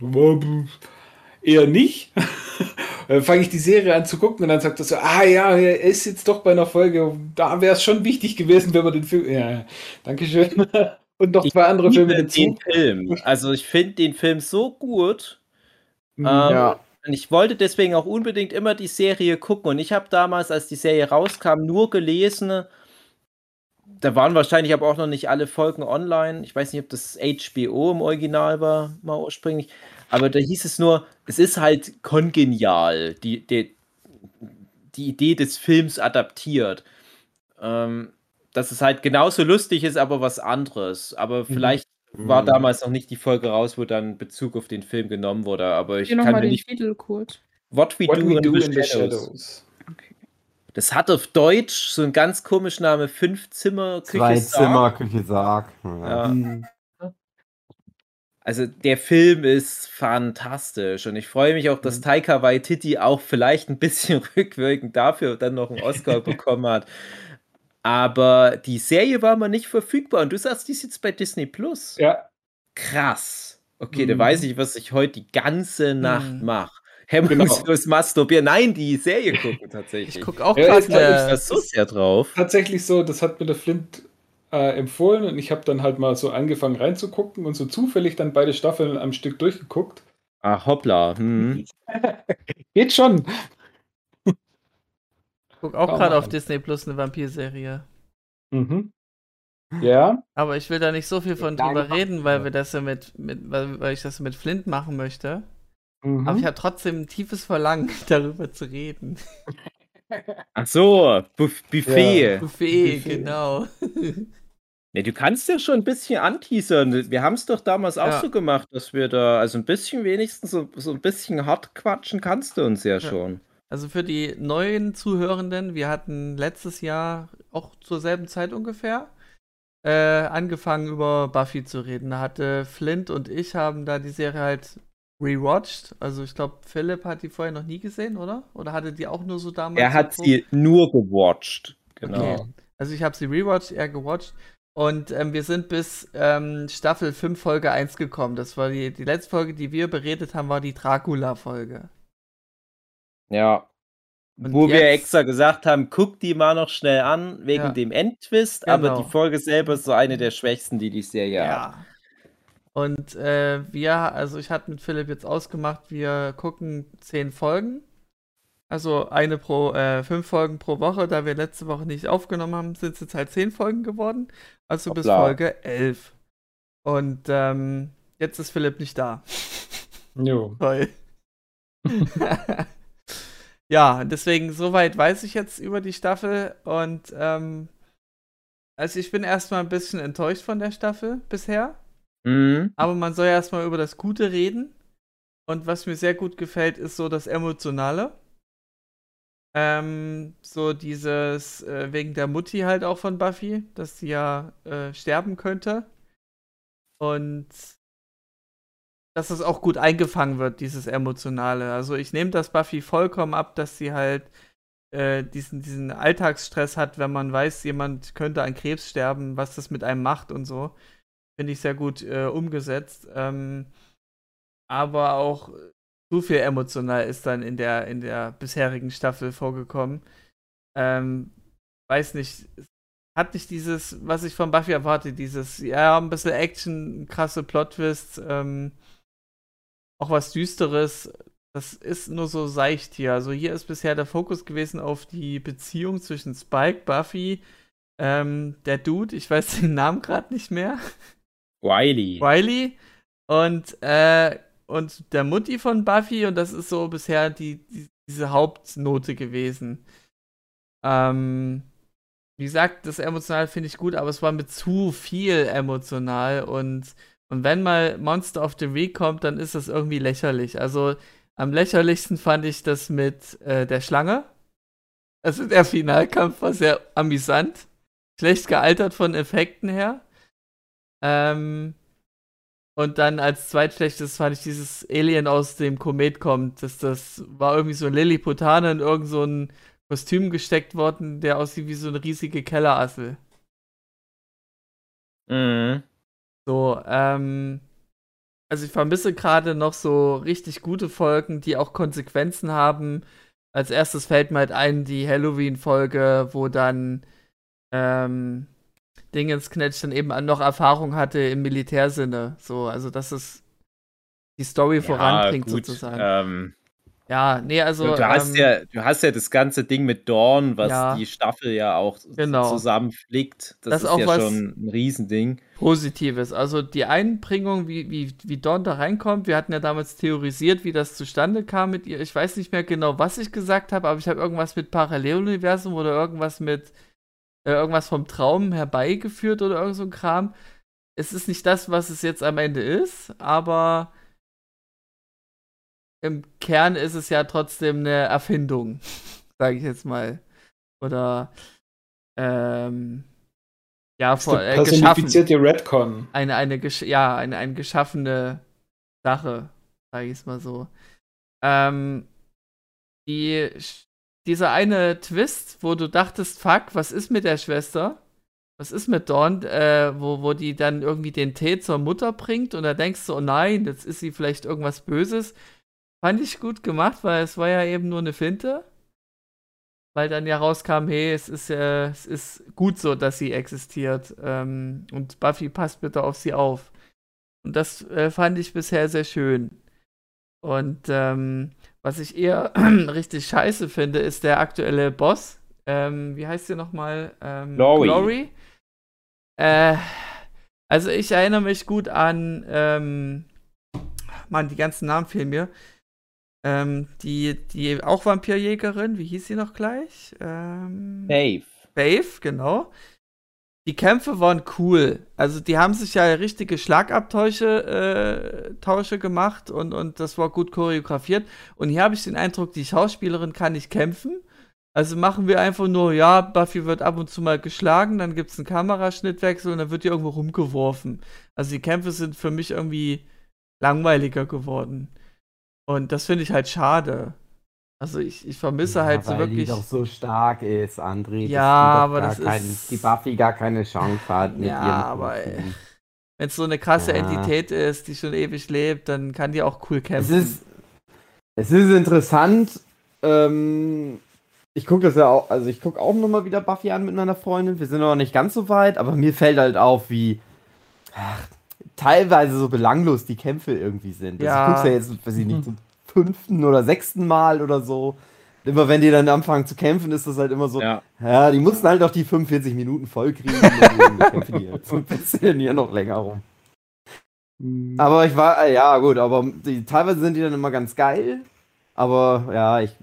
eher nicht. dann fange ich die Serie an zu gucken und dann sagt er so, ah ja, er ist jetzt doch bei einer Folge, da wäre es schon wichtig gewesen, wenn man den Film. Ja, danke schön. Und noch zwei andere Filme dazu. Den Film. Also ich finde den Film so gut. Mhm. Ähm, ja. Und ich wollte deswegen auch unbedingt immer die Serie gucken. Und ich habe damals, als die Serie rauskam, nur gelesen. Da waren wahrscheinlich aber auch noch nicht alle Folgen online. Ich weiß nicht, ob das HBO im Original war, mal ursprünglich. Aber da hieß es nur, es ist halt kongenial, die, die, die Idee des Films adaptiert. Ähm, dass es halt genauso lustig ist, aber was anderes. Aber mhm. vielleicht mhm. war damals noch nicht die Folge raus, wo dann Bezug auf den Film genommen wurde. Aber ich Hier kann mir nicht. Titel kurz. What We, What do, we in, do the in, the Shadows. Okay. Das hat auf Deutsch so einen ganz komischen Name: Fünf Zimmer Küche Zwei Zimmer Küche Sarg. Ja. Mhm. Also der Film ist fantastisch und ich freue mich auch, dass mhm. Taika Waititi auch vielleicht ein bisschen rückwirkend dafür dann noch einen Oscar bekommen hat. Aber die Serie war mal nicht verfügbar und du sagst, die ist jetzt bei Disney Plus. Ja. Krass. Okay, mhm. da weiß ich, was ich heute die ganze Nacht mhm. mache. Hemmungslos genau. masturbieren. Nein, die Serie gucken tatsächlich. Ich gucke auch ja, gerade das so sehr drauf. Tatsächlich so, das hat mir der Flint äh, empfohlen und ich habe dann halt mal so angefangen reinzugucken und so zufällig dann beide Staffeln am Stück durchgeguckt. Ah, hoppla. Hm. Geht schon guck auch gerade auf Disney Plus eine Vampir-Serie. Mhm. Ja. Aber ich will da nicht so viel von drüber reden, weil wir das ja mit, mit weil, weil ich das mit Flint machen möchte. Mhm. Aber ich habe trotzdem ein tiefes Verlangen, darüber zu reden. Ach so, Buff Buffet. Ja. Buffet. Buffet, genau. Ja, du kannst ja schon ein bisschen anteasern. Wir haben es doch damals auch Ja. so gemacht, dass wir da, also ein bisschen wenigstens so, so ein bisschen hart quatschen kannst du uns ja, schon. Also für die neuen Zuhörenden, wir hatten letztes Jahr auch zur selben Zeit ungefähr äh, angefangen über Buffy zu reden. Da hatte Flint und ich haben da die Serie halt rewatcht. Also ich glaube, Philipp hat die vorher noch nie gesehen, oder? Oder hatte die auch nur so damals? Er hat so sie nur gewatcht. Genau. Okay. Also ich habe sie rewatcht, er gewatcht. Und ähm, wir sind bis ähm, Staffel 5, Folge 1 gekommen. Das war die, die letzte Folge, die wir beredet haben, war die Dracula-Folge. Ja. Und Wo wir jetzt- extra gesagt haben, guck die mal noch schnell an, wegen Ja. dem Endtwist, aber Genau. die Folge selber ist so eine der schwächsten, die die Serie hat. Und äh, wir, also ich hatte mit Philipp jetzt ausgemacht, wir gucken zehn Folgen. Also eine pro, äh, fünf Folgen pro Woche, da wir letzte Woche nicht aufgenommen haben, sind es jetzt halt zehn Folgen geworden. Also bis Hoppla. Folge elf. Und ähm, jetzt ist Philipp nicht da. Jo. Toll. ja, deswegen, soweit weiß ich jetzt über die Staffel und ähm, also ich bin erstmal ein bisschen enttäuscht von der Staffel bisher. Mhm. Aber man soll ja erstmal über das Gute reden. Und was mir sehr gut gefällt, ist so das Emotionale. Ähm, so dieses, äh, wegen der Mutti halt auch von Buffy, dass sie ja äh, sterben könnte. Und dass es auch gut eingefangen wird, dieses Emotionale. Also ich nehme das Buffy vollkommen ab, dass sie halt äh, diesen, diesen Alltagsstress hat, wenn man weiß, jemand könnte an Krebs sterben, was das mit einem macht und so. Finde ich sehr gut äh, umgesetzt. Ähm, aber auch zu viel emotional ist dann in der, in der bisherigen Staffel vorgekommen. Ähm, weiß nicht, hat nicht dieses, was ich von Buffy erwarte, dieses, ja, ein bisschen Action, krasse Plot-Twists, ähm, auch was Düsteres. Das ist nur so seicht hier. Also hier ist bisher der Fokus gewesen auf die Beziehung zwischen Spike, Buffy, ähm, der Dude, ich weiß den Namen gerade nicht mehr. Wiley. Riley und, äh, und der Mutti von Buffy und das ist so bisher die, die diese Hauptnote gewesen. Ähm, wie gesagt, das emotional finde ich gut, aber es war mit zu viel emotional und, und wenn mal Monster of the Week kommt, dann ist das irgendwie lächerlich. Also am lächerlichsten fand ich das mit äh, der Schlange. Also der Finalkampf war sehr amüsant. Schlecht gealtert von Effekten her. Ähm, und dann als zweitschlechtes fand ich dieses Alien aus dem Komet kommt. Das, das war irgendwie so ein Lilliputaner in irgend so ein Kostüm gesteckt worden, der aussieht wie so eine riesige Kellerassel. Mhm. So, ähm, also ich vermisse gerade noch so richtig gute Folgen, die auch Konsequenzen haben. Als erstes fällt mir halt ein, die Halloween-Folge, wo dann ähm, Dingensknetch dann eben noch Erfahrung hatte im Militärsinne. So, also dass es die Story voranbringt gut, sozusagen. Ähm, ja, nee, also. du, hast ähm, ja, du hast ja das ganze Ding mit Dawn, was Ja. die Staffel ja auch Genau. zusammenflickt. Das, Das ist auch ja was- schon ein Riesending. Positives. Also die Einbringung, wie, wie, wie Dawn da reinkommt, wir hatten ja damals theorisiert, wie das zustande kam mit ihr. Ich weiß nicht mehr genau, was ich gesagt habe, aber ich habe irgendwas mit Paralleluniversum oder irgendwas mit äh, irgendwas vom Traum herbeigeführt oder irgend so ein Kram. Es ist nicht das, was es jetzt am Ende ist, aber im Kern ist es ja trotzdem eine Erfindung, sage ich jetzt mal. Oder ähm, ja, vor, äh, geschaffen personifizierte Redcon. eine, eine, gesch ja, eine, eine geschaffene Sache, sage ich es mal so. Ähm, die, dieser eine Twist, wo du dachtest, fuck, was ist mit der Schwester? Was ist mit Dawn, äh, wo, wo die dann irgendwie den Tee zur Mutter bringt und da denkst du, oh nein, jetzt ist sie vielleicht irgendwas Böses. Fand ich gut gemacht, weil es war ja eben nur eine Finte. Weil dann ja rauskam, hey, es ist, äh, es ist gut so, dass sie existiert. Ähm, und Buffy passt bitte auf sie auf. Und das äh, fand ich bisher sehr schön. Und ähm, was ich eher richtig scheiße finde, ist der aktuelle Boss. Ähm, wie heißt der nochmal? Ähm, Glory. Glory. Äh, also ich erinnere mich gut an, ähm, Mann, die ganzen Namen fehlen mir. Ähm, die, die auch Vampirjägerin, wie hieß sie noch gleich? Ähm, Dave. Faith, genau. Die Kämpfe waren cool. Also die haben sich ja richtige Schlagabtausche äh, Tausche gemacht und, und das war gut choreografiert. Und hier habe ich den Eindruck, die Schauspielerin kann nicht kämpfen. Also machen wir einfach nur, ja, Buffy wird ab und zu mal geschlagen, dann gibt es einen Kameraschnittwechsel und dann wird die irgendwo rumgeworfen. Also die Kämpfe sind für mich irgendwie langweiliger geworden. Und das finde ich halt schade. Also ich, ich vermisse Ja, halt so weil wirklich. die doch so stark ist, André. Ja, aber das kein, ist- Die Buffy gar keine Chance hat mit Ja, aber. Wenn es so eine krasse Ja. Entität ist, die schon ewig lebt, dann kann die auch cool Es kämpfen. ist, es ist interessant. Ähm, ich gucke das ja auch, also ich gucke auch nochmal wieder Buffy an mit meiner Freundin. Wir sind noch nicht ganz so weit, aber mir fällt halt auf, wie ach, teilweise so belanglos die Kämpfe irgendwie sind. Ja. Also ich guck's ja jetzt, weiß ich nicht, zum fünften oder sechsten Mal oder so. Immer wenn die dann anfangen zu kämpfen, ist das halt immer so, Ja. ja, die mussten halt auch die 45 Minuten voll kriegen. und dann kämpfen die halt so ein bisschen hier noch länger rum. Aber ich war, ja gut, aber die, teilweise sind die dann immer ganz geil. Aber ja, ich,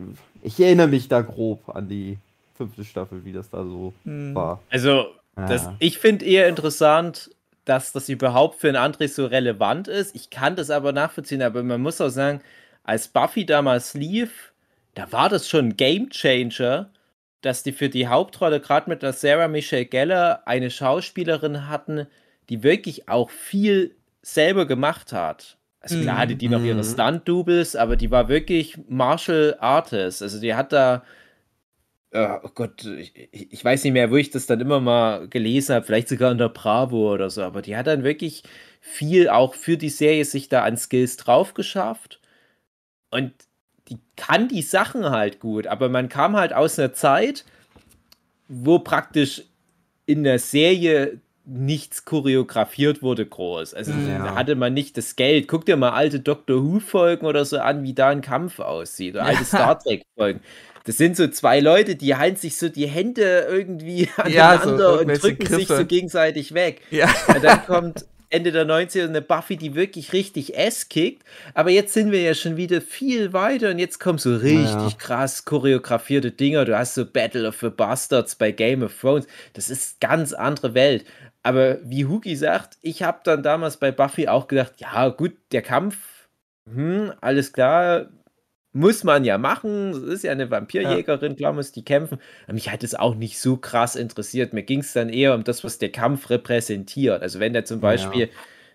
ich erinnere mich da grob an die fünfte Staffel, wie das da so Hm. war. Also, das, Ja. ich finde eher interessant, dass das überhaupt für einen André so relevant ist. Ich kann das aber nachvollziehen, aber man muss auch sagen, als Buffy damals lief, da war das schon ein Game Changer, dass die für die Hauptrolle, gerade mit der Sarah Michelle Geller, eine Schauspielerin hatten, die wirklich auch viel selber gemacht hat. Also klar hatte die noch ihre Mhm. Stunt-Doubles, aber die war wirklich Martial Artist. Also die hat da oh Gott, ich, ich weiß nicht mehr, wo ich das dann immer mal gelesen habe, vielleicht sogar in der Bravo oder so, aber die hat dann wirklich viel auch für die Serie sich da an Skills drauf geschafft. Und die kann die Sachen halt gut, aber man kam halt aus einer Zeit, wo praktisch in der Serie nichts choreografiert wurde groß. Also Ja. da hatte man nicht das Geld. Guck dir mal alte Doctor Who-Folgen oder so an, wie da ein Kampf aussieht. Oder alte Star Trek-Folgen. Das sind so zwei Leute, die halten sich so die Hände irgendwie Ja, so aneinander und drücken sich Griffe. so gegenseitig weg. Ja. Und dann kommt Ende der 90er eine Buffy, die wirklich richtig S kickt. Aber jetzt sind wir ja schon wieder viel weiter und jetzt kommen so richtig Ja. krass choreografierte Dinger. Du hast so Battle of the Bastards bei Game of Thrones. Das ist ganz andere Welt. Aber wie Hugi sagt, ich habe dann damals bei Buffy auch gedacht, ja gut, der Kampf, hm, alles klar, muss man ja machen. Es ist ja eine Vampirjägerin, klar muss die kämpfen. Aber mich hat es auch nicht so krass interessiert. Mir ging es dann eher um das, was der Kampf repräsentiert. Also wenn der zum Beispiel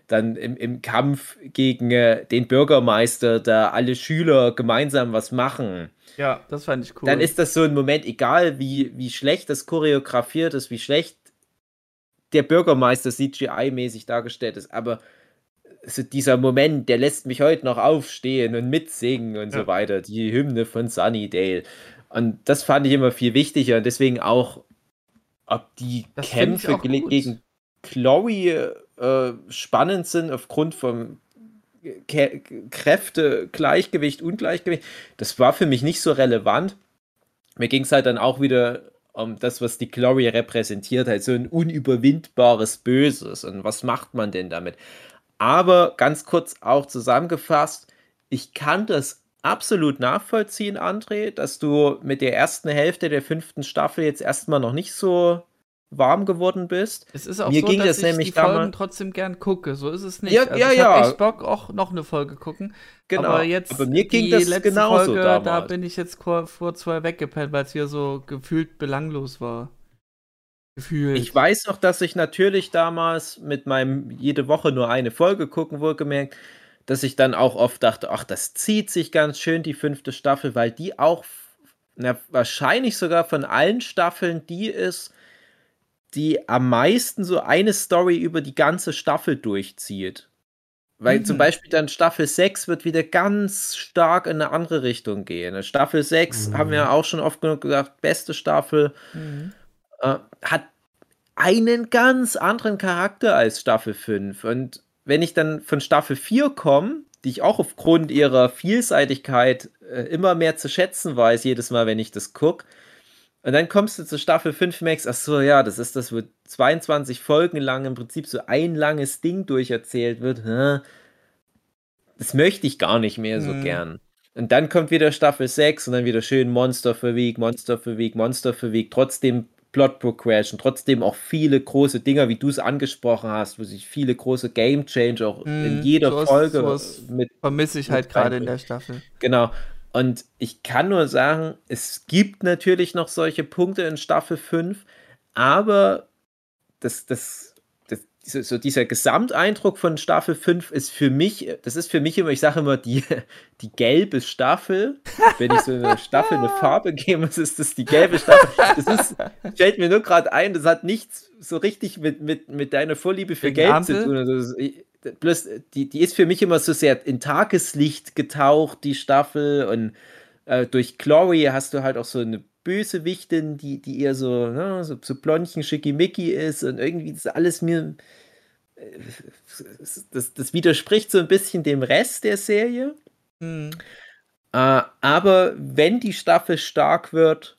dann im, im Kampf gegen äh, den Bürgermeister da alle Schüler gemeinsam was machen, ja, das fand ich cool. dann ist das so ein Moment, egal wie, wie schlecht das choreografiert ist, wie schlecht der Bürgermeister CGI-mäßig dargestellt ist, aber so dieser Moment, der lässt mich heute noch aufstehen und mitsingen und Ja. so weiter. Die Hymne von Sunnydale. Und das fand ich immer viel wichtiger und deswegen auch, ob die Das Kämpfe gegen Chloe äh, spannend sind aufgrund vom Kä Kräfte, Gleichgewicht, Ungleichgewicht. Das war für mich nicht so relevant. Mir ging es halt dann auch wieder um das, was die Chloe repräsentiert, halt so ein unüberwindbares Böses. Und was macht man denn damit? Aber ganz kurz auch zusammengefasst, ich kann das absolut nachvollziehen, André, dass du mit der ersten Hälfte der fünften Staffel jetzt erstmal noch nicht so warm geworden bist. es ist auch mir so, ging dass das ich nämlich die Folgen trotzdem gern gucke. So ist es nicht. Ja, also ja, ich ja. habe echt Bock, auch noch eine Folge gucken. Genau. Aber jetzt Aber mir ging die das letzte Folge, da damals. bin ich jetzt vor, vor zwei weggepennt, weil es hier so gefühlt belanglos war. Gefühlt. Ich weiß noch, dass ich natürlich damals mit meinem jede Woche nur eine Folge gucken, wohlgemerkt, dass ich dann auch oft dachte, ach, das zieht sich ganz schön, die fünfte Staffel, weil die auch na, wahrscheinlich sogar von allen Staffeln die ist, die am meisten so eine Story über die ganze Staffel durchzieht. Weil Mhm. zum Beispiel dann Staffel 6 wird wieder ganz stark in eine andere Richtung gehen. Staffel 6 Mhm. haben wir ja auch schon oft genug gesagt, beste Staffel Mhm. Äh, hat einen ganz anderen Charakter als Staffel 5. Und wenn ich dann von Staffel 4 komme, die ich auch aufgrund ihrer Vielseitigkeit äh, immer mehr zu schätzen weiß, jedes Mal, wenn ich das gucke, und dann kommst du zu Staffel 5, merkst, ach so, ja, das ist das, wo 22 Folgen lang im Prinzip so ein langes Ding durcherzählt wird. Das möchte ich gar nicht mehr so Mhm. gern. Und dann kommt wieder Staffel 6 und dann wieder schön Monster für Week, Monster für Week, Monster für Week. Trotzdem Plot Progression, trotzdem auch viele große Dinger, wie du es angesprochen hast, wo sich viele große Game Change auch mm, in jeder sowas, Folge sowas mit vermisse ich halt gerade in der Staffel. Genau. Und ich kann nur sagen, es gibt natürlich noch solche Punkte in Staffel 5, aber das, das so dieser Gesamteindruck von Staffel 5 ist für mich, das ist für mich immer, ich sage immer, die, die gelbe Staffel. Wenn ich so eine Staffel eine Farbe gebe, ist das die gelbe Staffel. Das ist, stellt mir nur gerade ein, das hat nichts so richtig mit, mit, mit deiner Vorliebe für Gelb Ampel? zu tun. Also, bloß, die, die ist für mich immer so sehr in Tageslicht getaucht, die Staffel. Und äh, durch Chloe hast du halt auch so eine Bösewichtin, die, die eher so, ne, so, so blondchen schickimicki ist und irgendwie das alles mir. Äh, das, das widerspricht so ein bisschen dem Rest der Serie. Mhm. Äh, aber wenn die Staffel stark wird,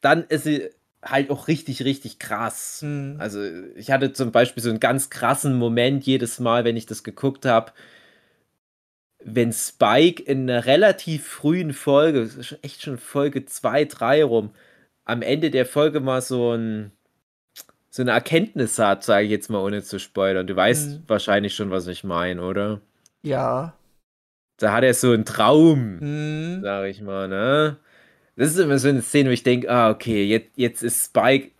dann ist sie halt auch richtig, richtig krass. Mhm. Also ich hatte zum Beispiel so einen ganz krassen Moment jedes Mal, wenn ich das geguckt habe wenn Spike in einer relativ frühen Folge, echt schon Folge 2, 3 rum, am Ende der Folge mal so ein so eine Erkenntnis hat, sage ich jetzt mal, ohne zu spoilern. Du weißt mhm. wahrscheinlich schon, was ich meine, oder? Ja. Da hat er so einen Traum, mhm. sage ich mal, ne? Das ist immer so eine Szene, wo ich denke, ah, okay, jetzt, jetzt ist Spike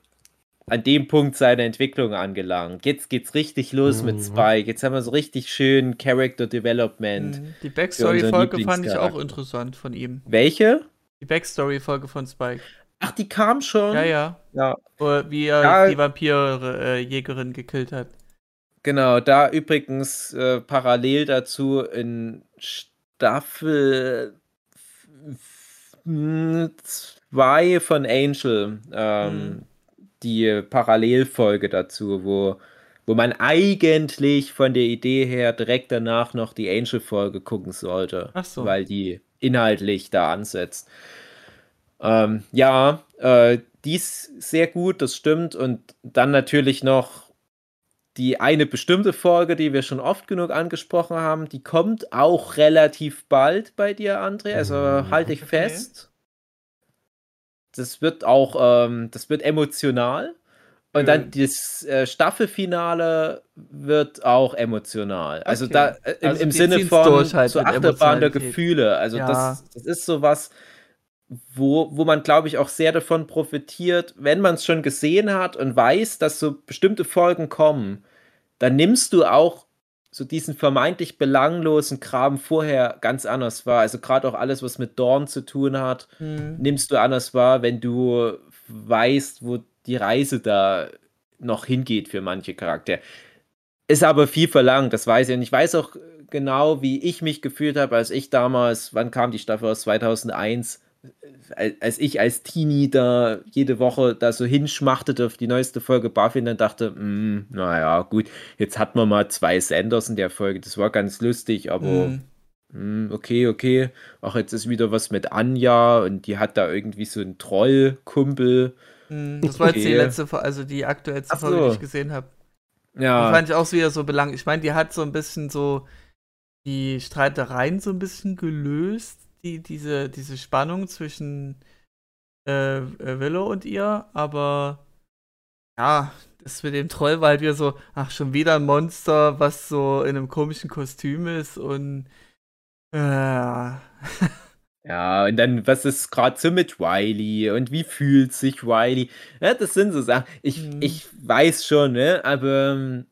an dem Punkt seiner Entwicklung angelangt. Jetzt geht's richtig los mhm. mit Spike. Jetzt haben wir so richtig schön Character Development. Mhm. Die Backstory-Folge fand ich auch interessant von ihm. Welche? Die Backstory-Folge von Spike. Ach, die kam schon. Ja, ja. ja. Wie er ja. die Vampirjägerin gekillt hat. Genau, da übrigens äh, parallel dazu in Staffel 2 von Angel ähm, mhm die Parallelfolge dazu, wo, wo man eigentlich von der Idee her direkt danach noch die Angel-Folge gucken sollte. Ach so. Weil die inhaltlich da ansetzt. Ähm, ja, äh, die ist sehr gut, das stimmt. Und dann natürlich noch die eine bestimmte Folge, die wir schon oft genug angesprochen haben, die kommt auch relativ bald bei dir, André. Also mhm. halte ich okay. fest das wird auch, ähm, das wird emotional. Und mhm. dann das äh, Staffelfinale wird auch emotional. Also okay. da äh, im, also im Sinne von halt zur Achterbahn der Gefühle. Also ja. das, das ist sowas, wo, wo man, glaube ich, auch sehr davon profitiert, wenn man es schon gesehen hat und weiß, dass so bestimmte Folgen kommen, dann nimmst du auch so diesen vermeintlich belanglosen Kram vorher ganz anders wahr. Also gerade auch alles, was mit Dorn zu tun hat, mhm. nimmst du anders wahr, wenn du weißt, wo die Reise da noch hingeht für manche Charaktere. Ist aber viel verlangt, das weiß ich. Und ich weiß auch genau, wie ich mich gefühlt habe, als ich damals, wann kam die Staffel aus 2001, als ich als Teenie da jede Woche da so hinschmachtete auf die neueste Folge Buffy und dann dachte, mm, naja, gut, jetzt hat man mal zwei Senders in der Folge, das war ganz lustig, aber mm. Mm, okay, okay. Ach, jetzt ist wieder was mit Anja und die hat da irgendwie so einen Trollkumpel. Mm, das war jetzt die letzte, also die aktuellste Folge, so. die ich gesehen habe. Ja. Die fand ich auch wieder so belangt. Ich meine, die hat so ein bisschen so die Streitereien so ein bisschen gelöst die, diese, diese Spannung zwischen äh, äh, Willow und ihr, aber ja, das mit dem Troll war halt wieder so, ach, schon wieder ein Monster, was so in einem komischen Kostüm ist und äh. Ja, und dann, was ist gerade so mit Riley und wie fühlt sich Riley? Ja, das sind so Sachen. Ich, mhm. ich weiß schon, ne, aber ähm,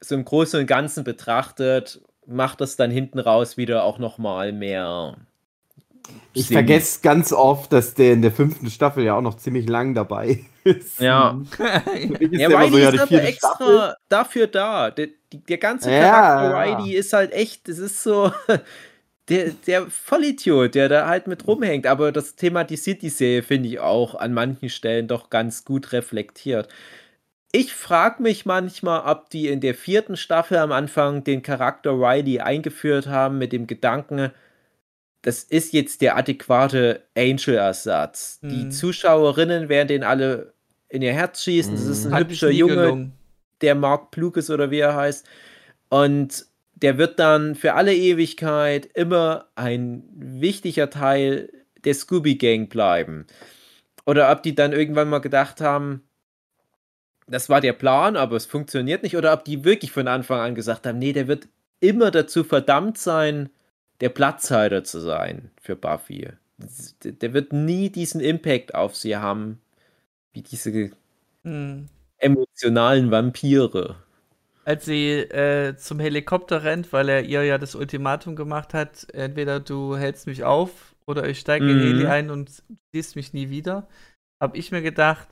so im Großen und Ganzen betrachtet macht das dann hinten raus wieder auch nochmal mehr ich vergesse ganz oft, dass der in der fünften Staffel ja auch noch ziemlich lang dabei ist. Ja. ist ja, Riley so, ja, ist aber extra Staffel. dafür da. Der, der ganze Charakter ja. Riley ist halt echt, das ist so der, der Vollidiot, der da halt mit rumhängt. Aber das Thema die City-Serie finde ich auch an manchen Stellen doch ganz gut reflektiert. Ich frage mich manchmal, ob die in der vierten Staffel am Anfang den Charakter Riley eingeführt haben mit dem Gedanken, das ist jetzt der adäquate Angel-Ersatz. Mhm. Die Zuschauerinnen werden den alle in ihr Herz schießen. Das ist ein Hat hübscher Junge, gelungen. der Mark Pluges oder wie er heißt. Und der wird dann für alle Ewigkeit immer ein wichtiger Teil der Scooby-Gang bleiben. oder ob die dann irgendwann mal gedacht haben, das war der Plan, aber es funktioniert nicht, oder ob die wirklich von Anfang an gesagt haben, nee, der wird immer dazu verdammt sein, der Platzhalter zu sein für Buffy. Der wird nie diesen Impact auf sie haben, wie diese hm. emotionalen Vampire. Als sie äh, zum Helikopter rennt, weil er ihr ja das Ultimatum gemacht hat, entweder du hältst mich auf oder ich steige mhm. in Heli ein und siehst mich nie wieder, habe ich mir gedacht,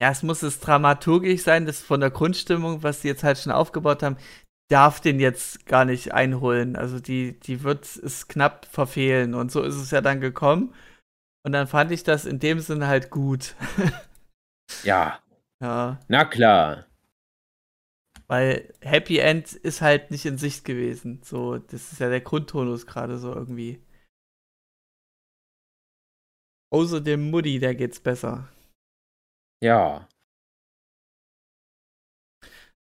ja, es muss es dramaturgisch sein, das von der Grundstimmung, was sie jetzt halt schon aufgebaut haben, darf den jetzt gar nicht einholen. Also die, die wird es knapp verfehlen. Und so ist es ja dann gekommen. Und dann fand ich das in dem Sinne halt gut. ja. Ja. Na klar. Weil Happy End ist halt nicht in Sicht gewesen. So, das ist ja der Grundtonus gerade so irgendwie. Außer dem Mutti, der geht's besser. Ja.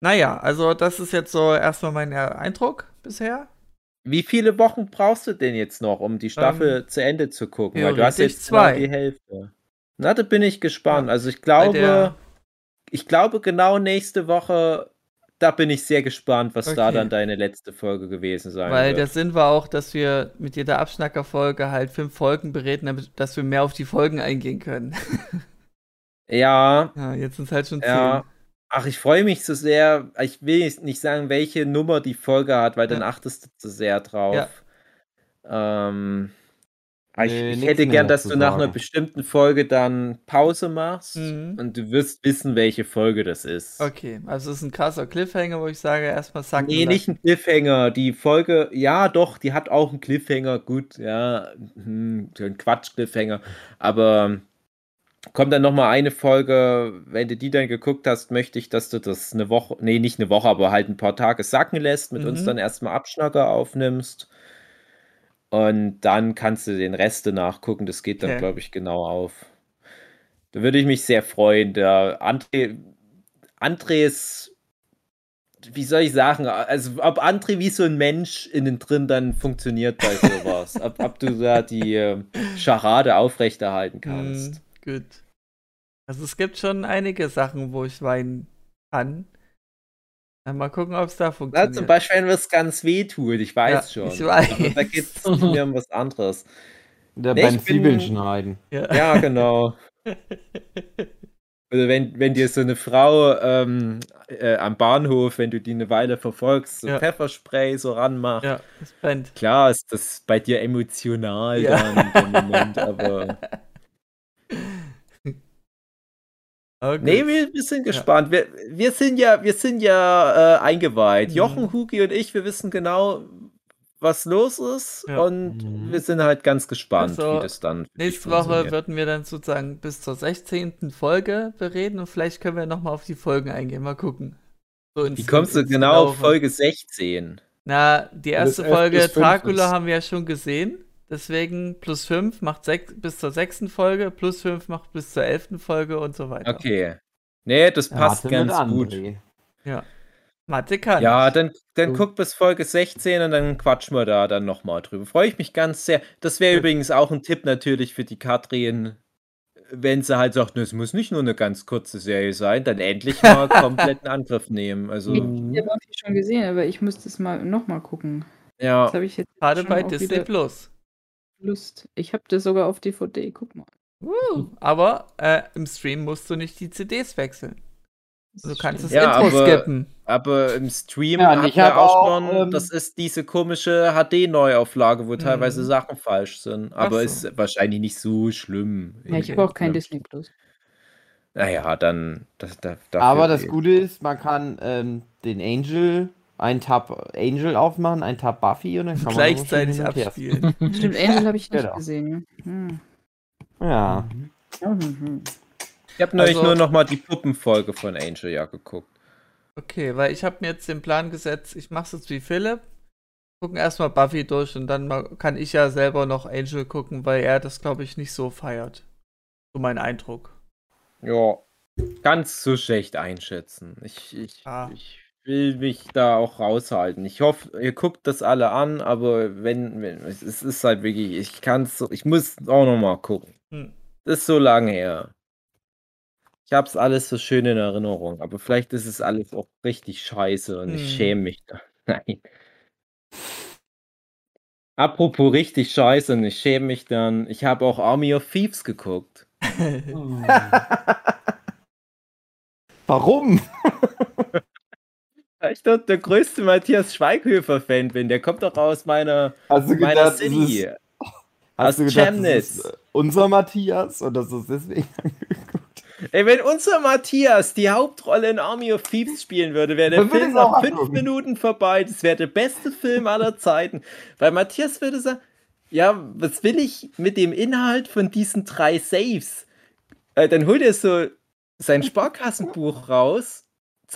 Naja, also das ist jetzt so erstmal mein Eindruck bisher. Wie viele Wochen brauchst du denn jetzt noch, um die Staffel ähm, zu Ende zu gucken? Weil du hast jetzt zwei. die Hälfte. Na, da bin ich gespannt. Ja. Also ich glaube, ich glaube genau nächste Woche, da bin ich sehr gespannt, was okay. da dann deine letzte Folge gewesen sein Weil wird. der Sinn war auch, dass wir mit jeder Abschnacker-Folge halt fünf Folgen bereden, damit, dass wir mehr auf die Folgen eingehen können. ja. Ja, jetzt sind es halt schon zehn. Ja. Ach, ich freue mich so sehr. Ich will nicht sagen, welche Nummer die Folge hat, weil dann achtest du zu sehr drauf. Ja. Ähm, ich, nee, ich hätte gern, dass du nach einer bestimmten Folge dann Pause machst mhm. und du wirst wissen, welche Folge das ist. Okay, also es ist ein krasser Cliffhanger, wo ich sage, erstmal sagen. Nee, nicht ein Cliffhanger. Die Folge, ja, doch, die hat auch einen Cliffhanger. Gut, ja, hm, ein Quatsch-Cliffhanger. Aber kommt dann nochmal eine Folge, wenn du die dann geguckt hast, möchte ich, dass du das eine Woche, nee, nicht eine Woche, aber halt ein paar Tage sacken lässt, mit mhm. uns dann erstmal Abschnacker aufnimmst. Und dann kannst du den Rest nachgucken. Das geht dann, okay. glaube ich, genau auf. Da würde ich mich sehr freuen. Der André, Andres, wie soll ich sagen, also ob André wie so ein Mensch innen drin dann funktioniert bei sowas. ob, ob du da die Scharade aufrechterhalten kannst. Mm. Gut. Also es gibt schon einige Sachen, wo ich weinen kann. Dann mal gucken, ob es da funktioniert. Ja, zum Beispiel, wenn es ganz weh tut, ich weiß ja, schon. Ich weiß. Aber da geht es mir um was anderes. Der nee, beim Zwiebeln schneiden. Ja, ja genau. Oder wenn, wenn dir so eine Frau ähm, äh, am Bahnhof, wenn du die eine Weile verfolgst, so ja. Pfefferspray so ranmacht. Ja, das brennt. Klar ist das bei dir emotional ja. dann im Moment, aber Okay. Nee, wir, wir sind gespannt. Ja. Wir, wir sind ja, wir sind ja äh, eingeweiht. Mhm. Jochen, Hugi und ich, wir wissen genau, was los ist. Ja. Und mhm. wir sind halt ganz gespannt, also, wie das dann. Nächste Woche würden wir dann sozusagen bis zur 16. Folge bereden und vielleicht können wir nochmal auf die Folgen eingehen. Mal gucken. So ins, wie kommst du genau auf Folge 16? Na, die erste Folge Dracula haben wir ja schon gesehen. Deswegen plus 5 macht sech, bis zur sechsten Folge, plus 5 macht bis zur elften Folge und so weiter. Okay. Nee, das passt Mathe ganz gut. Ja. Mathe kann. Ja, dann, dann so. guck bis Folge 16 und dann quatschen wir da dann nochmal drüber. Freue ich mich ganz sehr. Das wäre übrigens auch ein Tipp natürlich für die Katrin, wenn sie halt sagt, es muss nicht nur eine ganz kurze Serie sein, dann endlich mal kompletten Angriff nehmen. Also, ich habe schon gesehen, aber ich müsste es mal nochmal gucken. Ja. Das habe ich jetzt gerade bei Disney Plus. Lust. Ich habe das sogar auf DVD, guck mal. Uh, aber äh, im Stream musst du nicht die CDs wechseln. Du kannst das ja, Intro aber, skippen. Aber im Stream ja, hat man auch schon, ähm, das ist diese komische HD-Neuauflage, wo mhm. teilweise Sachen falsch sind. Aber so. ist wahrscheinlich nicht so schlimm. Ja, ich habe auch kein Disney Plus. Naja, dann. Das, das, aber das Gute ist, man kann ähm, den Angel ein Tab Angel aufmachen, ein Tab Buffy und dann kann man gleichzeitig abspielen. Stimmt, Angel habe ich nicht genau. gesehen. Hm. Ja. Mhm. Ich habe neulich also, nur noch mal die Puppenfolge von Angel ja geguckt. Okay, weil ich habe mir jetzt den Plan gesetzt, ich mache es jetzt wie Philipp. Gucken erstmal Buffy durch und dann kann ich ja selber noch Angel gucken, weil er das, glaube ich, nicht so feiert. So mein Eindruck. Ja, ganz so schlecht einschätzen. Ich, ich, ah. ich will mich da auch raushalten. Ich hoffe, ihr guckt das alle an, aber wenn, wenn es ist halt wirklich, ich kann es, ich muss auch noch mal gucken. Hm. Das ist so lange her. Ich hab's alles so schön in Erinnerung, aber vielleicht ist es alles auch richtig scheiße und ich Hm. schäme mich da. Nein. Apropos richtig scheiße und ich schäme mich dann. Ich habe auch Army of Thieves geguckt. Warum? Weil ich dort der größte Matthias Schweighöfer-Fan bin. Der kommt doch aus meiner, Hast du meiner gedacht, City. ist, hast aus du gedacht, Chemnitz. ist äh, unser Matthias und das ist deswegen angeguckt? Ey, wenn unser Matthias die Hauptrolle in Army of Thieves spielen würde, wäre der Dann Film nach fünf angucken. Minuten vorbei. Das wäre der beste Film aller Zeiten. Weil Matthias würde sagen, ja, was will ich mit dem Inhalt von diesen drei Saves? Äh, dann holt er so sein Sparkassenbuch raus,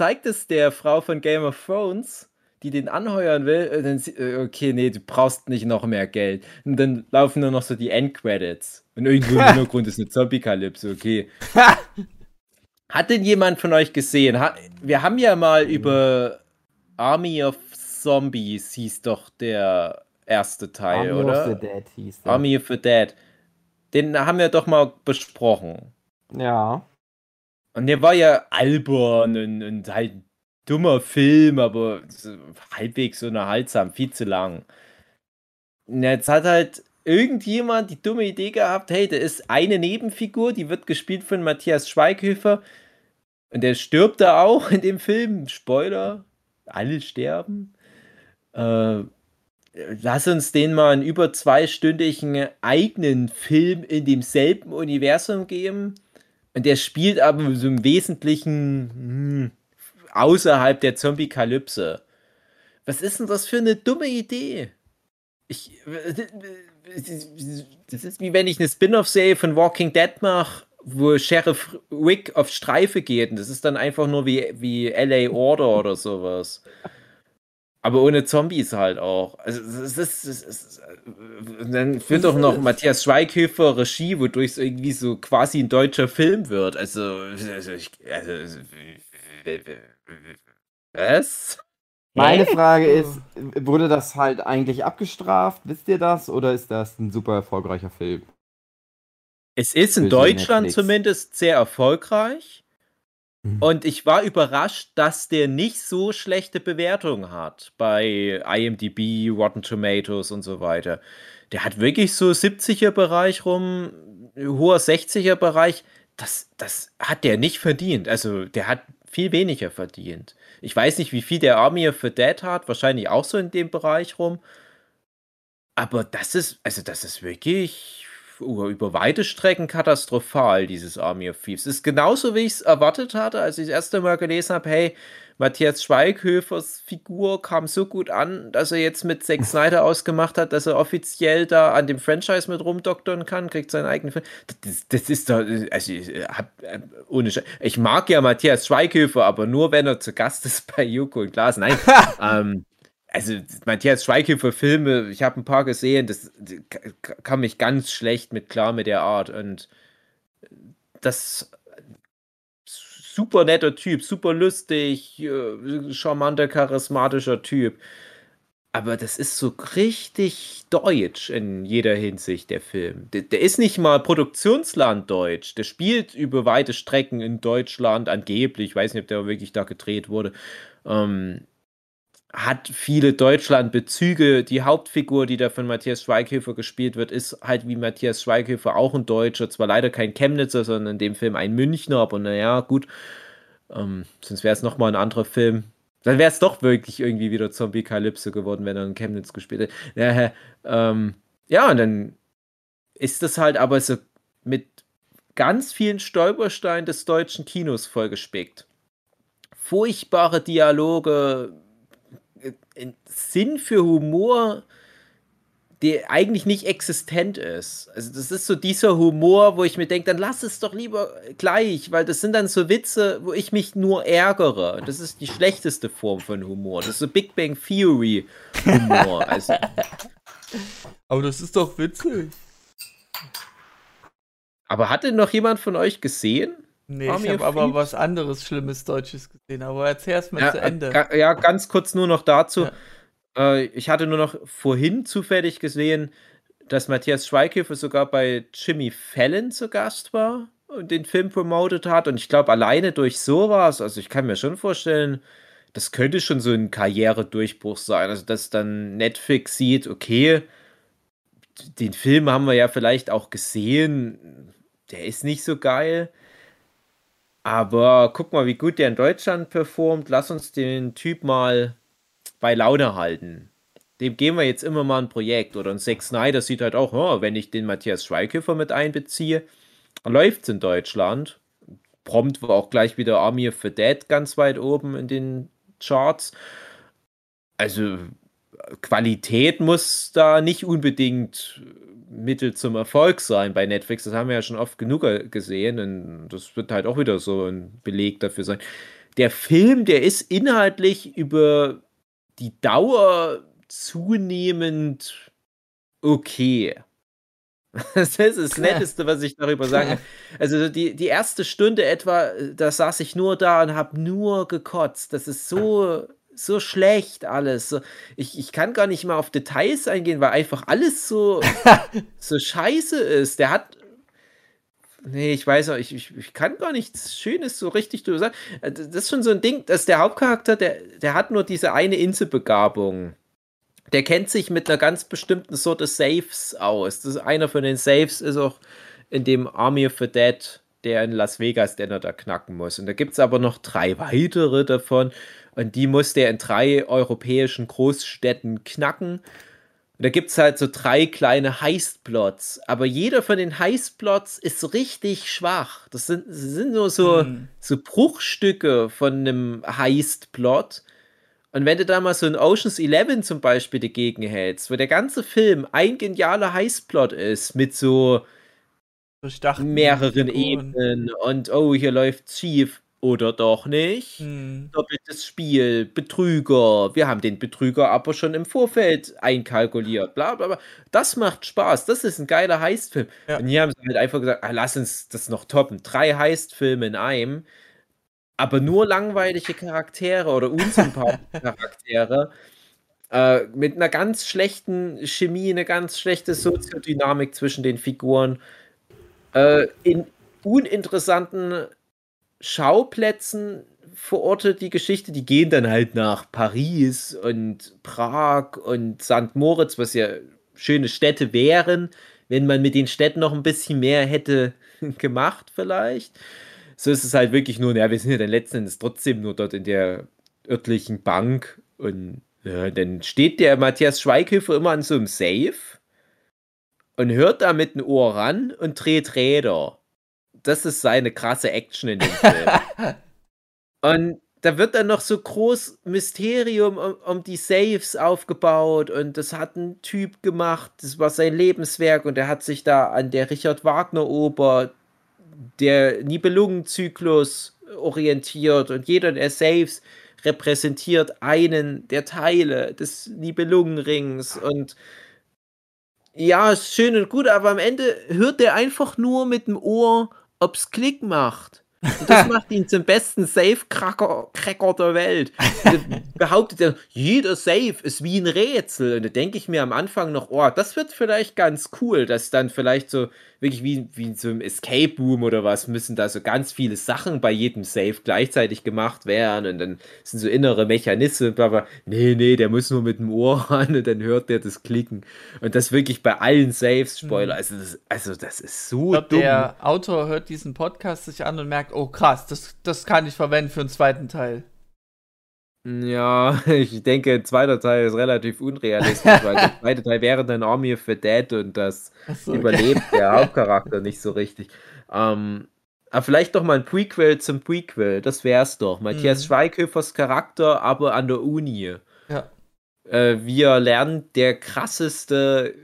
zeigt es der Frau von Game of Thrones, die den anheuern will, und dann sie- äh, okay, nee, du brauchst nicht noch mehr Geld. Und dann laufen nur noch so die Endcredits. Und irgendwo im Hintergrund ist eine Zombie-Kalypse, okay. Hat denn jemand von euch gesehen? Wir haben ja mal über Army of Zombies hieß doch der erste Teil, Army oder? of the Dead hieß der. Army of the Dead. Den haben wir doch mal besprochen. Ja. Und der war ja albern und, und halt dummer Film, aber halbwegs unterhaltsam, viel zu lang. Und jetzt hat halt irgendjemand die dumme Idee gehabt, hey, da ist eine Nebenfigur, die wird gespielt von Matthias Schweighöfer und der stirbt da auch in dem Film. Spoiler, alle sterben. Äh, lass uns den mal einen über zweistündigen eigenen Film in demselben Universum geben. Und der spielt aber so im Wesentlichen hm, außerhalb der Zombie-Kalypse. Was ist denn das für eine dumme Idee? Ich, das ist wie wenn ich eine Spin-off-Serie von Walking Dead mache, wo Sheriff Wick auf Streife geht. Und das ist dann einfach nur wie, wie LA Order oder sowas. Aber ohne Zombies halt auch. Also, das ist, das ist, und dann führt doch noch Matthias Schweighöfer Regie, wodurch es irgendwie so quasi ein deutscher Film wird. Also, also, ich, also was? Meine? Frage ist, wurde das halt eigentlich abgestraft? Wisst ihr das? Oder ist das ein super erfolgreicher Film? Es ist in Deutschland Netflix. zumindest sehr erfolgreich. Mhm. Und ich war überrascht, dass der nicht so schlechte Bewertungen hat bei IMDb, Rotten Tomatoes und so weiter. Der hat wirklich so 70er Bereich rum, hoher 60er Bereich. Das, das hat der nicht verdient. Also der hat viel weniger verdient. Ich weiß nicht, wie viel der Army of the Dead hat. Wahrscheinlich auch so in dem Bereich rum. Aber das ist, also das ist wirklich über, über weite Strecken katastrophal, dieses Army of Thieves. Es ist genauso, wie ich es erwartet hatte, als ich das erste Mal gelesen habe, hey, Matthias Schweighöfers Figur kam so gut an, dass er jetzt mit Zack Snyder ausgemacht hat, dass er offiziell da an dem Franchise mit rumdoktern kann, kriegt seinen eigenen Film. Das, das ist doch, also ich, hab, äh, ohne Sche ich mag ja Matthias Schweighöfer, aber nur wenn er zu Gast ist bei Joko und Glas. Nein, ähm, also Matthias Schweighöfer Filme, ich habe ein paar gesehen, das, das kam mich ganz schlecht mit klar mit der Art und das super netter Typ, super lustig, äh, charmanter, charismatischer Typ. Aber das ist so richtig deutsch in jeder Hinsicht, der Film. Der, der ist nicht mal Produktionsland deutsch. Der spielt über weite Strecken in Deutschland, angeblich. Ich weiß nicht, ob der wirklich da gedreht wurde. Ähm, hat viele Deutschland-Bezüge. Die Hauptfigur, die da von Matthias Schweighöfer gespielt wird, ist halt wie Matthias Schweighöfer auch ein Deutscher. Zwar leider kein Chemnitzer, sondern in dem Film ein Münchner, aber naja, gut. Ähm, sonst wäre es nochmal ein anderer Film. Dann wäre es doch wirklich irgendwie wieder Zombie-Kalypse geworden, wenn er in Chemnitz gespielt hätte. Ja, ähm, ja, und dann ist das halt aber so mit ganz vielen Stolpersteinen des deutschen Kinos vollgespickt. Furchtbare Dialoge, Sinn für Humor, der eigentlich nicht existent ist. Also das ist so dieser Humor, wo ich mir denke, dann lass es doch lieber gleich, weil das sind dann so Witze, wo ich mich nur ärgere. Das ist die schlechteste Form von Humor. Das ist so Big Bang Theory Humor. Also, Aber das ist doch witzig. aber hat denn noch jemand von euch gesehen? Nee, Army ich habe aber was anderes Schlimmes Deutsches gesehen. Aber erzähl erst mal Ja, zu Ende. äh, ja, ganz kurz nur noch dazu. Ja. Äh, ich hatte nur noch vorhin zufällig gesehen, dass Matthias Schweighöfer sogar bei Jimmy Fallon zu Gast war. den Film promotet hat. Und ich glaube, alleine durch sowas, also ich kann mir schon vorstellen, das könnte schon so ein Karrieredurchbruch sein. Also, dass dann Netflix sieht, okay, den Film haben wir ja vielleicht auch gesehen, der ist nicht so geil. Aber guck mal, wie gut der in Deutschland performt. Lass uns den Typ mal bei Laune halten. Dem geben wir jetzt immer mal ein Projekt. Oder ein Zack Snyder sieht halt auch, oh, wenn ich den Matthias Schweighöfer mit einbeziehe, läuft es in Deutschland. Prompt war auch gleich wieder Army for Dead ganz weit oben in den Charts. Also Qualität muss da nicht unbedingt Mittel zum Erfolg sein bei Netflix. Das haben wir ja schon oft genug gesehen und das wird halt auch wieder so ein Beleg dafür sein. Der Film, der ist inhaltlich über die Dauer zunehmend okay. Das ist das Netteste, was ich darüber sagen kann. Also die, die erste Stunde etwa, da saß ich nur da und habe nur gekotzt. Das ist so so schlecht alles. ich, ich kann gar nicht mal auf Details eingehen, weil einfach alles so, so scheiße ist. Der hat. Nee, ich weiß auch, ich, ich, ich kann gar nichts Schönes so richtig drüber sagen. Äh, das ist schon so ein Ding, dass der Hauptcharakter, der, der hat nur diese eine Inselbegabung. Der kennt sich mit einer ganz bestimmten Sorte Saves aus. Das ist einer von den Saves ist auch in dem Army of the Dead, der in Las Vegas, den er da knacken muss. Und da gibt es aber noch drei weitere davon. Und die musste er in drei europäischen Großstädten knacken. Und da gibt es halt so drei kleine Heistplots. Aber jeder von den Heistplots ist richtig schwach. Das sind, das sind nur so, mhm. so Bruchstücke von einem Heistplot. Und wenn du da mal so ein Oceans 11 zum Beispiel dagegen hältst, wo der ganze Film ein genialer Heistplot ist, mit so mehreren Ebenen und oh, hier läuft schief oder doch nicht. Hm. Doppeltes Spiel, Betrüger. Wir haben den Betrüger aber schon im Vorfeld einkalkuliert. Bla bla bla. Das macht Spaß. Das ist ein geiler Heistfilm. Ja. Und hier haben sie halt einfach gesagt, ah, lass uns das noch toppen. Drei Heistfilme in einem. Aber nur langweilige Charaktere oder unsympathische Charaktere. Äh, mit einer ganz schlechten Chemie, eine ganz schlechte Soziodynamik zwischen den Figuren. Äh, in uninteressanten Schauplätzen verortet die Geschichte. Die gehen dann halt nach Paris und Prag und St. Moritz, was ja schöne Städte wären, wenn man mit den Städten noch ein bisschen mehr hätte gemacht, vielleicht. So ist es halt wirklich nur, ja, wir sind ja dann letzten Endes trotzdem nur dort in der örtlichen Bank und ja, dann steht der Matthias Schweighöfer immer an so einem Safe und hört da mit dem Ohr ran und dreht Räder das ist seine krasse Action in dem Film. und da wird dann noch so groß Mysterium um, um, die Saves aufgebaut und das hat ein Typ gemacht, das war sein Lebenswerk und er hat sich da an der Richard Wagner Oper, der Nibelungenzyklus orientiert und jeder der Saves repräsentiert einen der Teile des Nibelungenrings und ja, ist schön und gut, aber am Ende hört der einfach nur mit dem Ohr ob's Klick macht. Und das macht ihn zum besten Safe-Cracker der Welt. behauptet er, jeder Safe ist wie ein Rätsel. Und da denke ich mir am Anfang noch, oh, das wird vielleicht ganz cool, dass dann vielleicht so wirklich wie, wie in so einem Escape Room oder was, müssen da so ganz viele Sachen bei jedem Safe gleichzeitig gemacht werden. Und dann sind so innere Mechanismen, aber nee, nee, der muss nur mit dem Ohr ran und dann hört der das Klicken. Und das wirklich bei allen Saves, Spoiler. Mhm. Also, das, also das ist so ich glaub, dumm. Der Autor hört diesen Podcast sich an und merkt, oh krass, das, das kann ich verwenden für einen zweiten Teil. Ja, ich denke, ein zweiter Teil ist relativ unrealistisch, weil der zweite Teil wäre dann Army of the Dead und das so, überlebt okay. der Hauptcharakter nicht so richtig. Ähm, aber vielleicht doch mal ein Prequel zum Prequel, das wär's doch. Matthias mhm. Schweighöfers Charakter, aber an der Uni. Ja. Äh, wir lernen der krasseste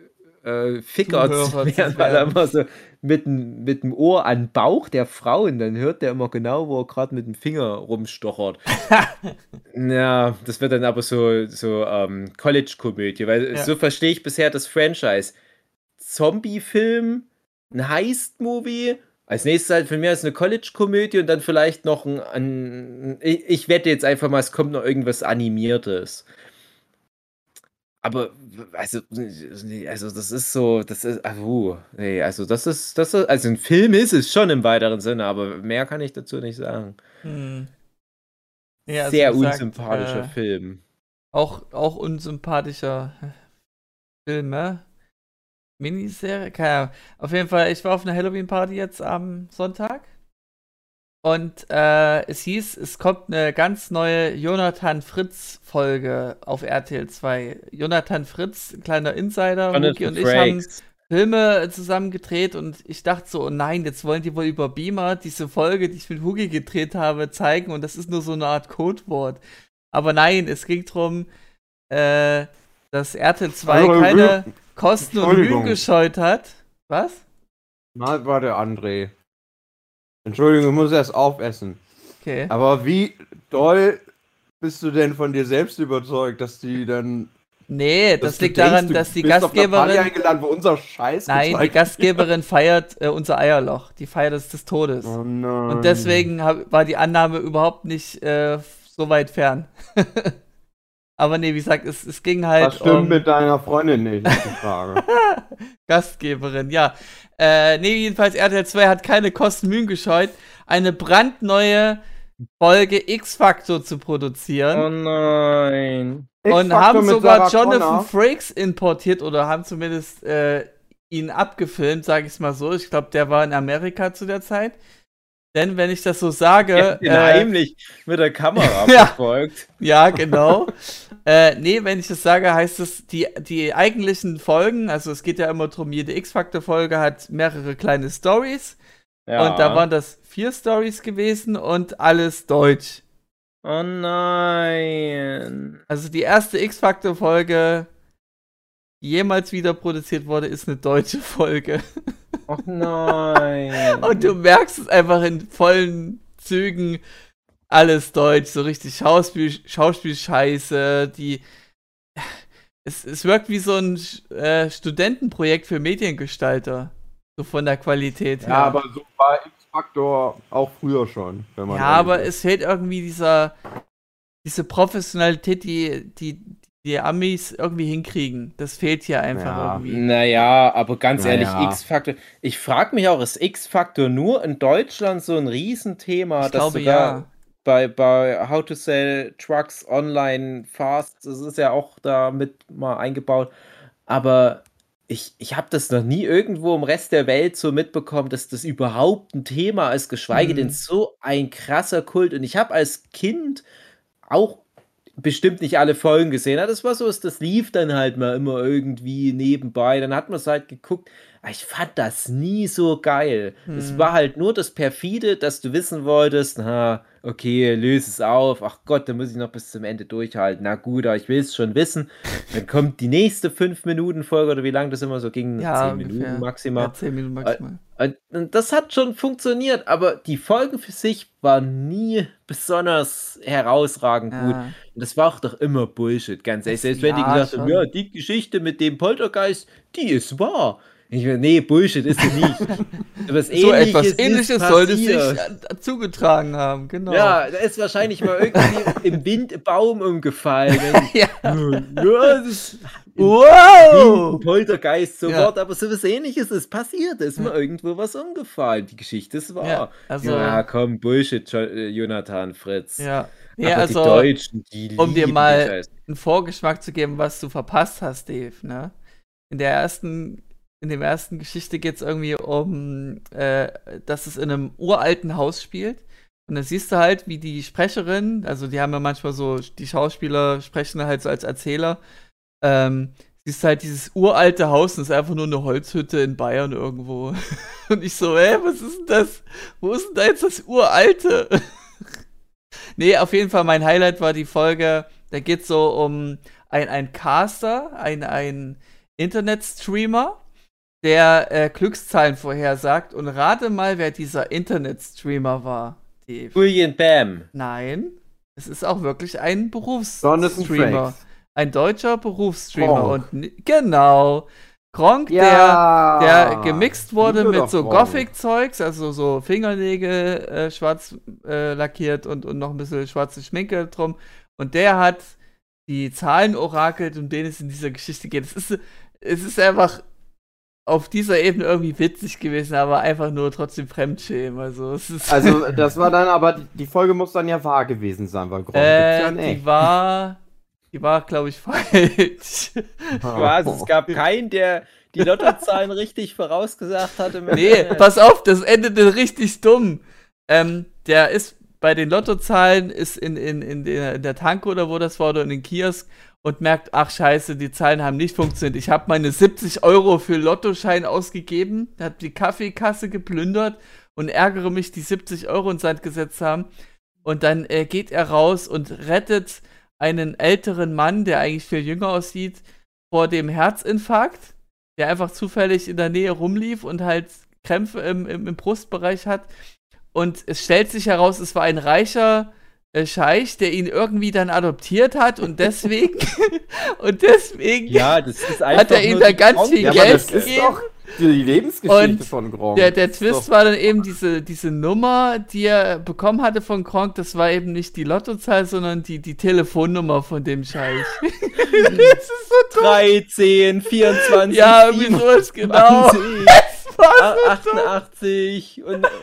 äh, Ficker zu werden, weil er immer so mit, mit dem Ohr an Bauch der Frau und dann hört der immer genau, wo er gerade mit dem Finger rumstochert. ja, das wird dann aber so, so ähm, College-Komödie, weil ja. so verstehe ich bisher das Franchise. Zombie-Film, ein Heist-Movie, als nächstes halt für mich ist eine College-Komödie und dann vielleicht noch ein, ein ich, ich wette jetzt einfach mal, es kommt noch irgendwas Animiertes. Aber also, also das ist so, das ist, also, nee, also das ist, das ist, also ein Film ist es schon im weiteren Sinne, aber mehr kann ich dazu nicht sagen. Hm. Ja, also Sehr gesagt, unsympathischer äh, Film. Auch, auch unsympathischer Film, ne? Miniserie? Keine Ahnung. Auf jeden Fall, ich war auf einer Halloween-Party jetzt am Sonntag. Und äh, es hieß, es kommt eine ganz neue Jonathan Fritz-Folge auf RTL 2. Jonathan Fritz, kleiner Insider, Muki und ich haben Filme zusammen gedreht und ich dachte so, oh nein, jetzt wollen die wohl über Beamer diese Folge, die ich mit Hugi gedreht habe, zeigen und das ist nur so eine Art Codewort. Aber nein, es ging darum, äh, dass RTL 2 keine Kosten und Mühen gescheut hat. Was? Mal war der André. Entschuldigung, ich muss erst aufessen. Okay. Aber wie doll bist du denn von dir selbst überzeugt, dass die dann. Nee, das liegt denkst, daran, dass die Gastgeberin. eingeladen, wo unser Scheiß Nein, die Gastgeberin feiert äh, unser Eierloch. Die feiert es des Todes. Oh nein. Und deswegen hab, war die Annahme überhaupt nicht äh, so weit fern. Aber nee, wie gesagt, es, es ging halt. Was stimmt um... mit deiner Freundin nicht, ist die Frage. Gastgeberin, ja. Äh, nee, jedenfalls RTL 2 hat keine Kosten Mühen gescheut, eine brandneue Folge X-Factor zu produzieren. Oh nein. Und haben sogar Jonathan. Frakes importiert oder haben zumindest äh, ihn abgefilmt, sage ich mal so. Ich glaube, der war in Amerika zu der Zeit. Denn wenn ich das so sage. Ja, äh, heimlich mit der Kamera verfolgt. ja, genau. äh, nee, wenn ich das sage, heißt es, die, die eigentlichen Folgen, also es geht ja immer darum, jede X-Factor-Folge hat mehrere kleine Stories. Ja. Und da waren das vier Stories gewesen und alles deutsch. Oh nein. Also die erste X-Factor-Folge, jemals wieder produziert wurde, ist eine deutsche Folge. Ach nein. Und du merkst es einfach in vollen Zügen. Alles deutsch, so richtig Schauspiel, Schauspielscheiße, die. Es, es wirkt wie so ein äh, Studentenprojekt für Mediengestalter. So von der Qualität her. Ja, aber so war X-Factor auch früher schon. ja, aber ist. es fehlt irgendwie dieser, diese Professionalität, die, die, die Amis irgendwie hinkriegen. Das fehlt hier einfach ja. irgendwie. Naja, aber ganz naja. ehrlich, X-Factor. Ich frage mich auch, ist X-Factor nur in Deutschland so ein Riesenthema? Ich glaube, ja. Bei, bei How to Sell Trucks Online Fast, das ist ja auch da mit mal eingebaut. Aber ich, ich habe das noch nie irgendwo im Rest der Welt so mitbekommen, dass das überhaupt ein Thema ist, geschweige mhm. denn so ein krasser Kult. Und ich habe als Kind auch bestimmt nicht alle Folgen gesehen hat. Das war so, das lief dann halt mal immer irgendwie nebenbei. Dann hat man es halt geguckt. Ich fand das nie so geil. Hm. Es war halt nur das perfide, dass du wissen wolltest, na, okay, löse es auf. Ach Gott, da muss ich noch bis zum Ende durchhalten. Na gut, aber ich will es schon wissen. Dann kommt die nächste 5-Minuten-Folge oder wie lange das immer so ging. Ja, 10 Minuten maximal. Ja, 10 Minuten maximal. Und das hat schon funktioniert, aber die Folgen für sich waren nie besonders herausragend ja. gut. Und das war auch doch immer Bullshit, ganz ehrlich. Selbst wenn die gesagt haben, ja, die Geschichte mit dem Poltergeist, die ist wahr. Ich meine, nee, Bullshit ist sie nicht. Was so etwas Ähnliches sollte es sich zugetragen haben, genau. Ja, da ist wahrscheinlich mal irgendwie im Wind ein Baum umgefallen. ja. ja, das ist wow! Poltergeist so ja. Wort, aber so was ähnliches ist passiert. Da ist mir irgendwo was umgefallen. Die Geschichte ist wahr. Ja, also, ja komm, Bullshit, äh, Jonathan Fritz. Ja. Ja, also, die Deutschen, die um dir mal einen Vorgeschmack zu geben, was du verpasst hast, Dave, ne? In der ersten in der ersten Geschichte geht es irgendwie um, äh, dass es in einem uralten Haus spielt. Und dann siehst du halt, wie die Sprecherin, also die haben ja manchmal so, die Schauspieler sprechen halt so als Erzähler, ähm, siehst halt dieses uralte Haus und es ist einfach nur eine Holzhütte in Bayern irgendwo. Und ich so, hä, was ist denn das? Wo ist denn da jetzt das uralte? nee, auf jeden Fall mein Highlight war die Folge, da geht es so um ein, ein Caster, ein, ein Internetstreamer, der äh, Glückszahlen vorhersagt. Und rate mal, wer dieser Internetstreamer war. Dave. Julian Bam. Nein, es ist auch wirklich ein Berufsstreamer. Ein deutscher Berufsstreamer. Gronk. Und genau. Gronk, ja, der, der gemixt wurde mit so Gothic-Zeugs, also so Fingernägel äh, schwarz äh, lackiert und, und noch ein bisschen schwarze Schminke drum. Und der hat die Zahlen orakelt, um denen es in dieser Geschichte geht. Es ist, es ist einfach auf dieser Ebene irgendwie witzig gewesen, aber einfach nur trotzdem Fremdschämen. Also, es ist Also, das war dann aber, die Folge muss dann ja wahr gewesen sein, weil Gronk äh, ja die war, die war, glaube ich, falsch. Quasi, es gab keinen, der die Lottozahlen richtig vorausgesagt hatte. Nee, pass auf, das endete richtig dumm. Ähm, der ist bei den Lottozahlen, ist in, in, in, der, in der Tanke oder wo das war, oder in den Kiosk und merkt, ach scheiße, die Zahlen haben nicht funktioniert. Ich habe meine 70 Euro für Lottoschein ausgegeben, hat die Kaffeekasse geplündert und ärgere mich, die 70 Euro ins Sand gesetzt haben. Und dann äh, geht er raus und rettet einen älteren Mann, der eigentlich viel jünger aussieht, vor dem Herzinfarkt, der einfach zufällig in der Nähe rumlief und halt Krämpfe im, im, im Brustbereich hat. Und es stellt sich heraus, es war ein reicher Scheich, der ihn irgendwie dann adoptiert hat und deswegen und deswegen Ja, das ist einfach hat er ihm da ganz viel Ja, Geld das ist gegeben. doch die Lebensgeschichte Und von Gronk. Der, der ist Twist doch- war dann eben diese, diese Nummer, die er bekommen hatte von Gronk, das war eben nicht die Lottozahl, sondern die, die Telefonnummer von dem Scheich. das ist so dumm. 13, 24, Ja, irgendwie sowas, genau. 27, Das war so dumm. 88 und.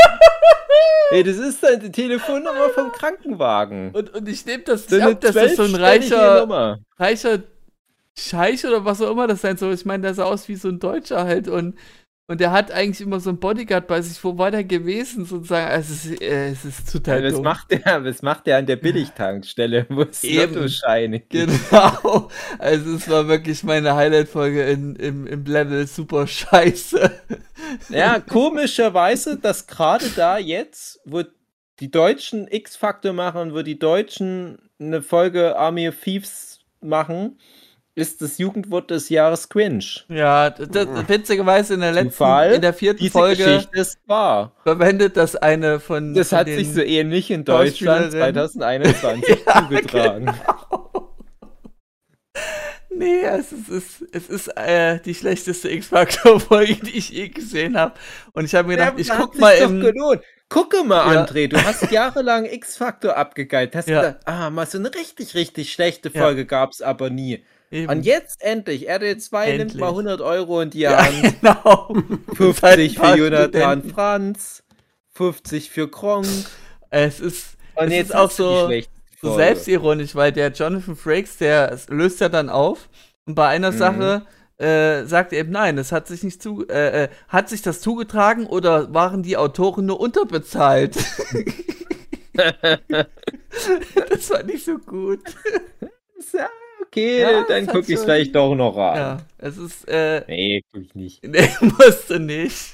Ey, das ist dann die Telefonnummer vom Krankenwagen. Und, und ich nehme das So nicht ab, dass das so ein reicher, reicher Scheich oder was auch immer das sein soll. Ich meine, der sah aus wie so ein Deutscher halt und, und der hat eigentlich immer so ein Bodyguard bei sich. Wo war der gewesen sozusagen? Also es ist, äh, es ist total Ja, was, dumm. macht der, was macht der an der Billigtankstelle, wo es Eben. Lottoscheine gibt? Genau. Also es war wirklich meine Highlight-Folge in, im, im Level super scheiße. Ja, komischerweise, dass gerade da jetzt, wo die Deutschen X-Factor machen, wo die Deutschen eine Folge Army of Thieves machen, ist das Jugendwort des Jahres Cringe. Ja, das, das, witzigerweise in der letzten, Zufall? in der vierten Diese Folge Geschichte ist wahr. verwendet das eine von. Das von hat den sich so ähnlich in Deutschland Schauspielerinnen. 2021 Ja, zugetragen. Nee, es ist, es ist, es ist äh, die schlechteste X-Factor-Folge, die ich je gesehen habe. Und ich habe mir gedacht, ich hat guck mal im. gelohnt. Gucke mal, Ja. André, du hast jahrelang X-Factor abgegeilt. Hast Ja. gedacht, ah, mal so eine richtig, richtig schlechte Ja. Folge gab's aber nie. Eben. Und jetzt endlich, RTL 2 nimmt Endlich. mal 100 Euro in die ja, Hand. genau. 50 Ein für Jonathan Studenten. Franz, 50 für Kronk. Es ist, Und es jetzt ist auch so, so selbstironisch, weil der Jonathan Frakes, der löst ja dann auf. Und bei einer Mhm. Sache äh, sagt er eben, nein, es hat sich nicht zu, äh, äh, hat sich das zugetragen oder waren die Autoren nur unterbezahlt? das war nicht so gut. Okay, Ja, dann es gucke ich schon- vielleicht doch noch an. Ja, es ist, äh, Nee, guck ich nicht. nee, musste nicht.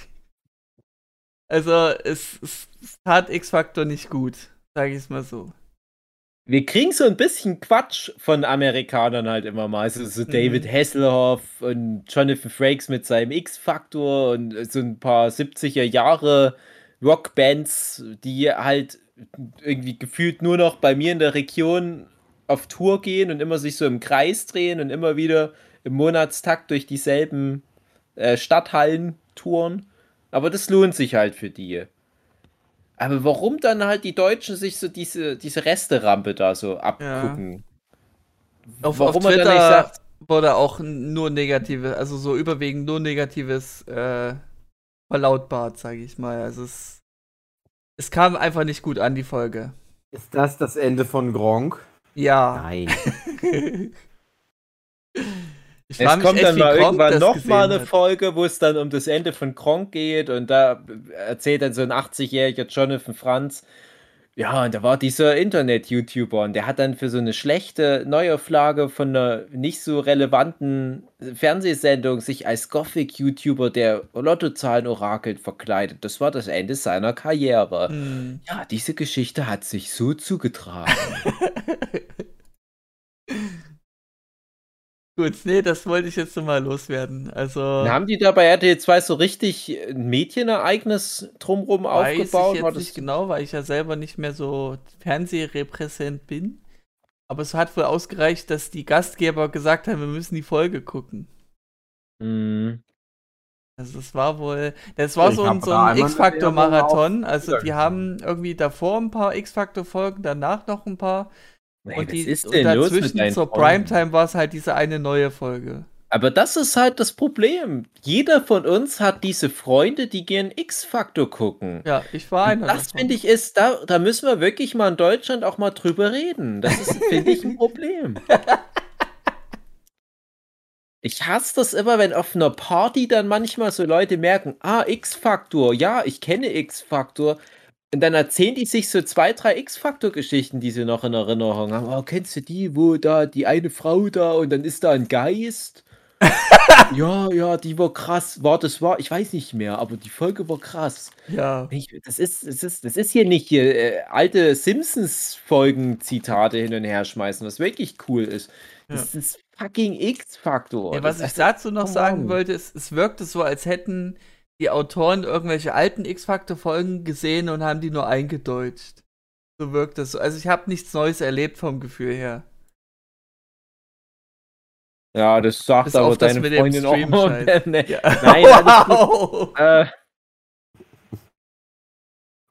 Also, es, es, es tat X-Factor nicht gut, sage ich es mal so. Wir kriegen so ein bisschen Quatsch von Amerikanern halt immer mal. Also so Mhm. David Hasselhoff und Jonathan Frakes mit seinem X-Faktor und so ein paar 70er Jahre Rockbands, die halt irgendwie gefühlt nur noch bei mir in der Region auf Tour gehen und immer sich so im Kreis drehen und immer wieder im Monatstakt durch dieselben äh, Stadthallen touren. Aber das lohnt sich halt für die. Aber warum dann halt die Deutschen sich so diese, diese Resterampe da so abgucken? Auf, warum auf Twitter dann nicht sagt, wurde auch nur negative, also so überwiegend nur negatives äh, verlautbart, sage ich mal. Also es, es kam einfach nicht gut an, die Folge. Ist das das Ende von Gronk? Ja. Nein. ich es kommt echt, dann mal irgendwann das noch gesehen mal eine hat. Folge, wo es dann um das Ende von Kronk geht und da erzählt dann so ein 80-jähriger Jonathan Franz, ja, und da war dieser Internet-YouTuber und der hat dann für so eine schlechte Neuauflage von einer nicht so relevanten Fernsehsendung sich als Gothic-YouTuber, der Lottozahlen orakelt, verkleidet. Das war das Ende seiner Karriere. Hm. Ja, diese Geschichte hat sich so zugetragen. Gut, nee, das wollte ich jetzt nochmal loswerden. Also Und haben die da bei RTL 2 so richtig ein Mädchenereignis drumrum weiß aufgebaut? ich jetzt nicht genau, weil ich ja selber nicht mehr so Fernsehrepräsent bin. Aber es hat wohl ausgereicht, dass die Gastgeber gesagt haben, wir müssen die Folge gucken. Mhm. Also das war wohl, das war Ich so ein, so ein X-Factor-Marathon. Auf Also die haben irgendwie davor ein paar X-Factor-Folgen, danach noch ein paar. Hey, und, die, und dazwischen zur Primetime war es halt diese eine neue Folge. Aber das ist halt das Problem. Jeder von uns hat diese Freunde, die gern X-Faktor gucken. Ja, ich war einer. Das finde ich ist, da, da müssen wir wirklich mal in Deutschland auch mal drüber reden. Das ist, finde ich, ein Problem. Ich hasse das immer, wenn auf einer Party dann manchmal so Leute merken, ah, X-Faktor, ja, ich kenne X-Faktor. Und dann erzählen die sich so zwei, drei X-Faktor-Geschichten, die sie noch in Erinnerung haben. Oh, kennst du die, wo da die eine Frau da und dann ist da ein Geist? ja, ja, die war krass. War das war, ich weiß nicht mehr, aber die Folge war krass. Ja. Ich, das, ist, das, ist, das ist hier nicht hier äh, alte Simpsons-Folgen-Zitate hin und her schmeißen, was wirklich cool ist. Das ja. ist fucking X-Faktor. Ja, was ich dazu noch sagen wollte, ist, es wirkte so, als hätten die Autoren irgendwelche alten X-Faktor-Folgen gesehen und haben die nur eingedeutscht. So wirkt das so. Also ich habe nichts Neues erlebt vom Gefühl her. Ja, das sagt Bis aber deine Freundin auch. nee. ja. Nein, wow. äh,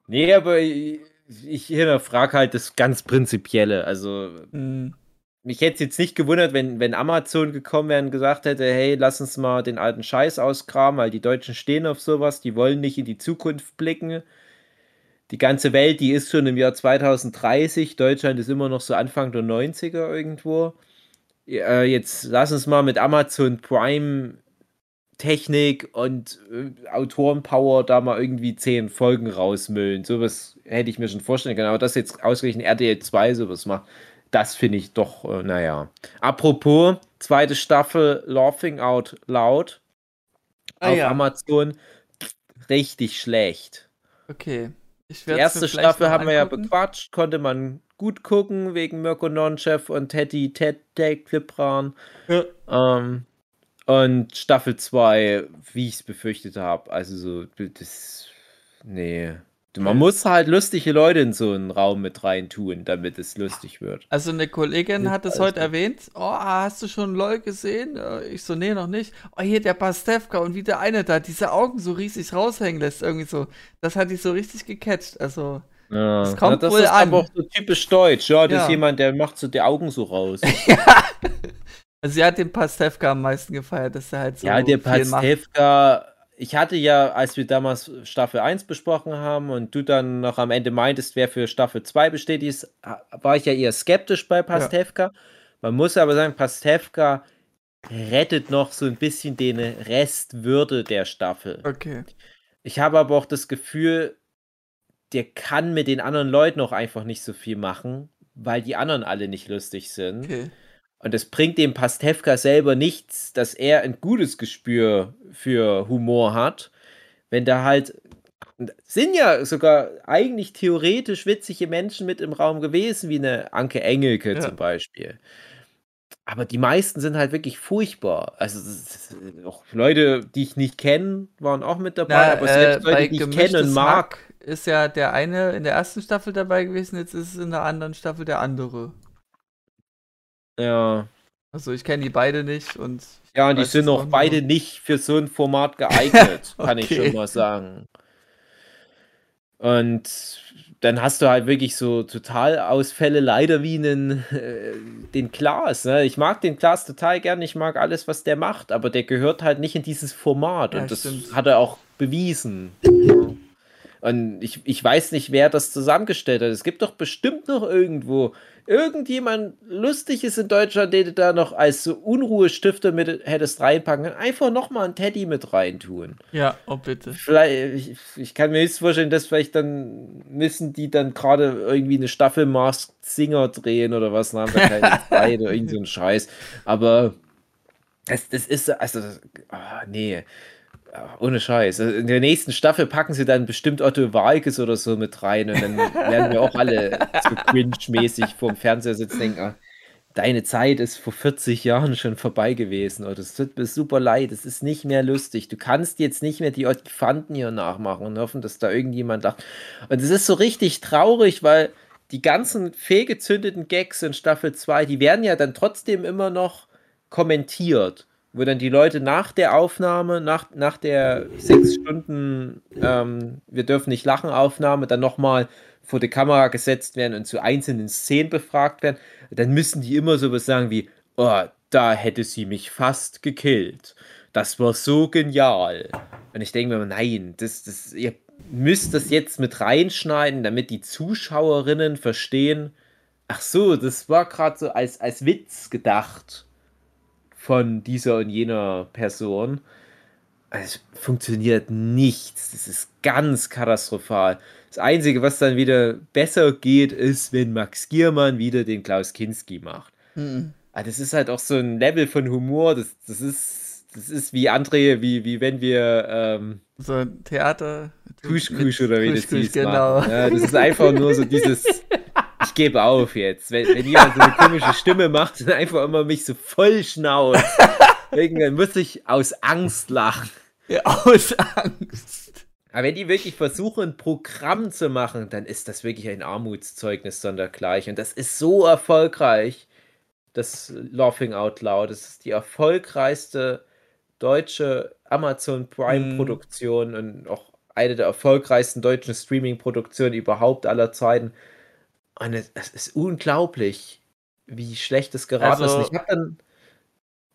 nee, aber ich, ich hinterfrage halt das ganz Prinzipielle. Also, mhm mich hätte es jetzt nicht gewundert, wenn, wenn Amazon gekommen wäre und gesagt hätte, hey, lass uns mal den alten Scheiß ausgraben, weil die Deutschen stehen auf sowas, die wollen nicht in die Zukunft blicken. Die ganze Welt, die ist schon im Jahr 2030, Deutschland ist immer noch so Anfang der 90er irgendwo. Äh, jetzt lass uns mal mit Amazon Prime Technik und äh, Autorenpower da mal irgendwie zehn Folgen rausmüllen. Sowas hätte ich mir schon vorstellen können. Aber dass jetzt ausgerechnet RTL 2 sowas macht, das finde ich doch, äh, naja. Apropos, zweite Staffel Laughing Out Loud ah, auf ja. Amazon. Richtig schlecht. Okay. Die erste Staffel haben wir ja bequatscht, konnte man gut gucken, wegen Mirko Nonchef und Teddy Ted Clipran. Ja. Ähm, und Staffel 2, wie ich es befürchtet habe, also so, das. Nee. Man muss halt lustige Leute in so einen Raum mit rein tun, damit es lustig wird. Also eine Kollegin hat es heute erwähnt. Oh, hast du schon LOL gesehen? Äh, ich so, nee, noch nicht. Oh, hier der Pastewka und wie der eine da diese Augen so riesig raushängen lässt. Irgendwie so. Das hat dich so richtig gecatcht. Also, ja. das kommt Na, das wohl ist an. aber auch so typisch deutsch. Ja, das ja. ist jemand, der macht so die Augen so raus. ja. Also sie hat den Pastewka am meisten gefeiert, dass er halt so Ja, der Pastewka ich hatte ja, als wir damals Staffel 1 besprochen haben und du dann noch am Ende meintest, wer für Staffel 2 besteht, ist, war ich ja eher skeptisch bei Pastewka. Ja. Man muss aber sagen, Pastewka rettet noch so ein bisschen den Restwürde der Staffel. Okay. Ich habe aber auch das Gefühl, der kann mit den anderen Leuten auch einfach nicht so viel machen, weil die anderen alle nicht lustig sind. Okay. Und es bringt dem Pastewka selber nichts, dass er ein gutes Gespür für Humor hat, wenn da halt sind ja sogar eigentlich theoretisch witzige Menschen mit im Raum gewesen, wie eine Anke Engelke ja. zum Beispiel. Aber die meisten sind halt wirklich furchtbar. Also auch Leute, die ich nicht kenne, waren auch mit dabei, Na, aber selbst äh, Leute, die ich kenne und mag. Ist ja der eine in der ersten Staffel dabei gewesen, jetzt ist es in der anderen Staffel der andere. Ja. Also ich kenne die beide nicht und. Ja, und die sind auch beide nicht für so ein Format geeignet, okay. kann ich schon mal sagen. Und dann hast du halt wirklich so Totalausfälle, leider wie einen, äh, den Klaas. Ne? Ich mag den Klaas total gern, ich mag alles, was der macht, aber der gehört halt nicht in dieses Format ja, und das stimmt. hat er auch bewiesen. Und ich, ich weiß nicht, wer das zusammengestellt hat. Es gibt doch bestimmt noch irgendwo irgendjemand Lustiges in Deutschland, den du da noch als so Unruhestifter mit hättest reinpacken können, einfach nochmal einen Teddy mit reintun. Ja, oh bitte. Vielleicht, ich, ich kann mir nicht vorstellen, dass vielleicht dann müssen die dann gerade irgendwie eine Staffel Masked Singer drehen oder was, dann haben wir keine Zeit oder irgend so ein Scheiß. Aber das, das ist, also, oh, nee. Ohne Scheiß. Also in der nächsten Staffel packen sie dann bestimmt Otto Walkes oder so mit rein und dann werden wir auch alle so cringe-mäßig vorm Fernseher sitzen und denken, ah, deine Zeit ist vor 40 Jahren schon vorbei gewesen. Oder es tut mir super leid, es ist nicht mehr lustig. Du kannst jetzt nicht mehr die Elefanten hier nachmachen und hoffen, dass da irgendjemand lacht. Und es ist so richtig traurig, weil die ganzen fehlgezündeten Gags in Staffel 2, die werden ja dann trotzdem immer noch kommentiert wo dann die Leute nach der Aufnahme, nach, nach der sechs Stunden ähm, Wir dürfen nicht lachen Aufnahme, dann nochmal vor die Kamera gesetzt werden und zu einzelnen Szenen befragt werden, dann müssen die immer sowas sagen wie, oh, da hätte sie mich fast gekillt. Das war so genial. Und ich denke mir, nein, das, das, ihr müsst das jetzt mit reinschneiden, damit die Zuschauerinnen verstehen, ach so, das war gerade so als, als Witz gedacht von dieser und jener Person. Es funktioniert nichts. Das ist ganz katastrophal. Das Einzige, was dann wieder besser geht, ist, wenn Max Giermann wieder den Klaus Kinski macht. Mhm. Aber das ist halt auch so ein Level von Humor. Das, das ist, das ist wie André, wie, wie wenn wir ähm, so ein Theater. Kuschkusch oder wie Kusch, das hieß. Genau. Ja, das ist einfach nur so dieses. Ich gebe auf jetzt. Wenn, wenn jemand so eine komische Stimme macht und einfach immer mich so voll schnauzt, dann muss ich aus Angst lachen. Ja, aus Angst. Aber wenn die wirklich versuchen, ein Programm zu machen, dann ist das wirklich ein Armutszeugnis sondergleich. Und das ist so erfolgreich, das Laughing Out Loud. Das ist die erfolgreichste deutsche Amazon Prime-Produktion mhm. und auch eine der erfolgreichsten deutschen Streaming-Produktionen überhaupt aller Zeiten. Und es, es, ist unglaublich, wie schlecht es geraten also, ist. ich habe dann,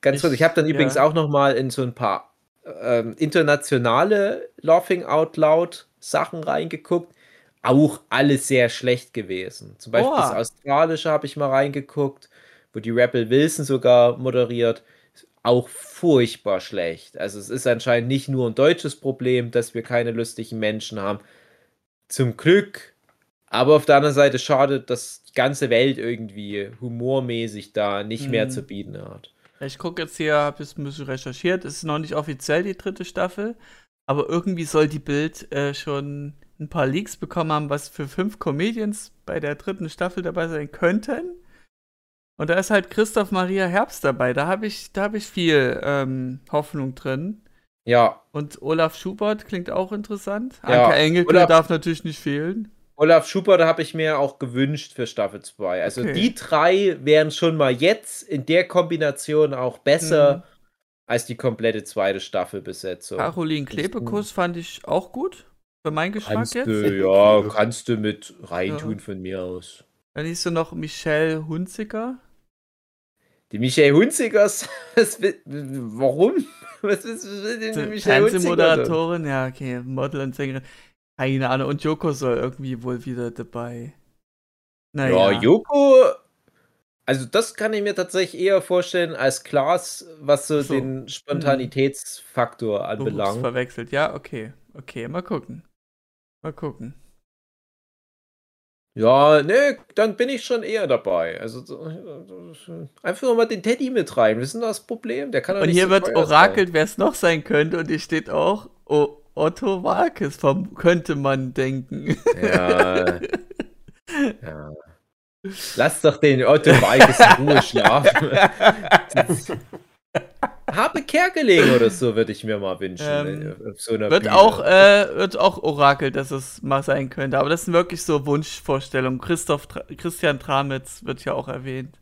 ganz ich, kurz, ich habe dann ja. übrigens auch noch mal in so ein paar ähm, internationale Laughing Out Loud Sachen reingeguckt. Auch alles sehr schlecht gewesen. Zum Beispiel oh. das Australische habe ich mal reingeguckt, wo die Rebel Wilson sogar moderiert auch furchtbar schlecht. Also es ist anscheinend nicht nur ein deutsches Problem, dass wir keine lustigen Menschen haben. Zum Glück. Aber auf der anderen Seite schade, dass die ganze Welt irgendwie humormäßig da nicht mhm. mehr zu bieten hat. Ich gucke jetzt hier, habe jetzt ein bisschen recherchiert. Es ist noch nicht offiziell die dritte Staffel, aber irgendwie soll die Bild äh, schon ein paar Leaks bekommen haben, was für fünf Comedians bei der dritten Staffel dabei sein könnten. Und da ist halt Christoph Maria Herbst dabei. Da habe ich, hab ich viel ähm, Hoffnung drin. Ja. Und Olaf Schubert klingt auch interessant. Ja. Anke Engelke Olaf, darf natürlich nicht fehlen. Olaf Schubert habe ich mir auch gewünscht für Staffel 2. Also okay. die drei wären schon mal jetzt in der Kombination auch besser mhm. als die komplette zweite Staffelbesetzung. Caroline Klebekus fand ich auch gut. Für meinen Geschmack kannst jetzt. Du, ja, kannst du mit reintun ja. von mir aus. Dann siehst du noch Michelle Hunziker. Die Michelle Hunzigers, was, warum? Was ist denn Michelle Fernsehmoderatorin, ja, okay, Model und Sängerin. Keine Ahnung. Und Joko soll irgendwie wohl wieder dabei. Naja. Ja, Joko, also das kann ich mir tatsächlich eher vorstellen als Klaas, was so, so. den Spontanitätsfaktor anbelangt. verwechselt, ja, okay. Okay, mal gucken. Mal gucken. Ja, ne, dann bin ich schon eher dabei. Also einfach mal den Teddy mit rein. Wir sind das Problem. Der kann Und hier so wird orakelt, wer es noch sein könnte. Und hier steht auch o Otto Walkes, könnte man denken. Ja. ja. Lass doch den Otto Walkes in Ruhe schlafen. Habe Kerkeling oder so würde ich mir mal wünschen. Ähm, so wird, Bühne. auch, äh, wird auch Orakel, dass es mal sein könnte. Aber das sind wirklich so Wunschvorstellungen. Christoph, Christian Tramitz wird ja auch erwähnt.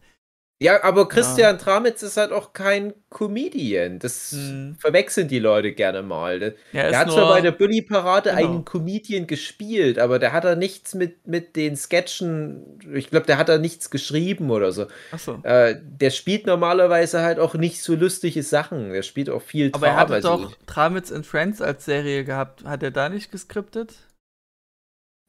Ja, aber Christian ja. Tramitz ist halt auch kein Comedian. Das hm. verwechseln die Leute gerne mal. Der, ja, der hat zwar bei der Bully-Parade genau. einen Comedian gespielt, aber der hat da nichts mit, mit den Sketchen, ich glaube, der hat da nichts geschrieben oder so. Ach so. Äh, der spielt normalerweise halt auch nicht so lustige Sachen. Der spielt auch viel Aber er hatte doch Tramitz in Friends als Serie gehabt. Hat er da nicht geskriptet?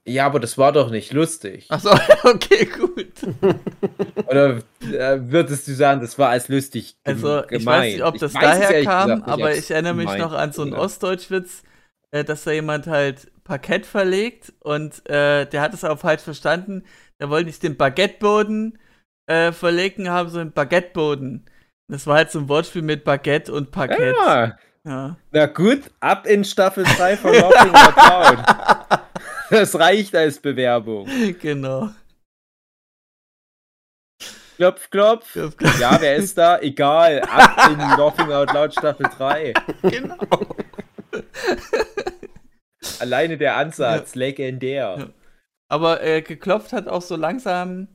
Ja, aber das war doch nicht lustig. Achso, okay, gut. Oder äh, würdest du sagen, das war als lustig Also, ich weiß nicht, ob das daher kam, gesagt, aber ich erinnere mich noch an so einen Ostdeutschwitz, äh, dass da jemand halt Parkett verlegt und äh, der hat es auch falsch verstanden. Der wollte nicht den Baguetteboden äh, verlegen haben, sondern Baguetteboden. Das war halt so ein Wortspiel mit Baguette und Parkett. Ja. ja. Na gut, ab in Staffel 3 von Laughing Out Loud. Das reicht als Bewerbung. Genau. Klopf, klopf. klopf, klopf. Ja, wer ist da? Egal. Ab in Laughing Out Loud Staffel 3. Genau. Alleine der Ansatz, ja. legendär. Ja. Aber äh, geklopft hat auch so langsam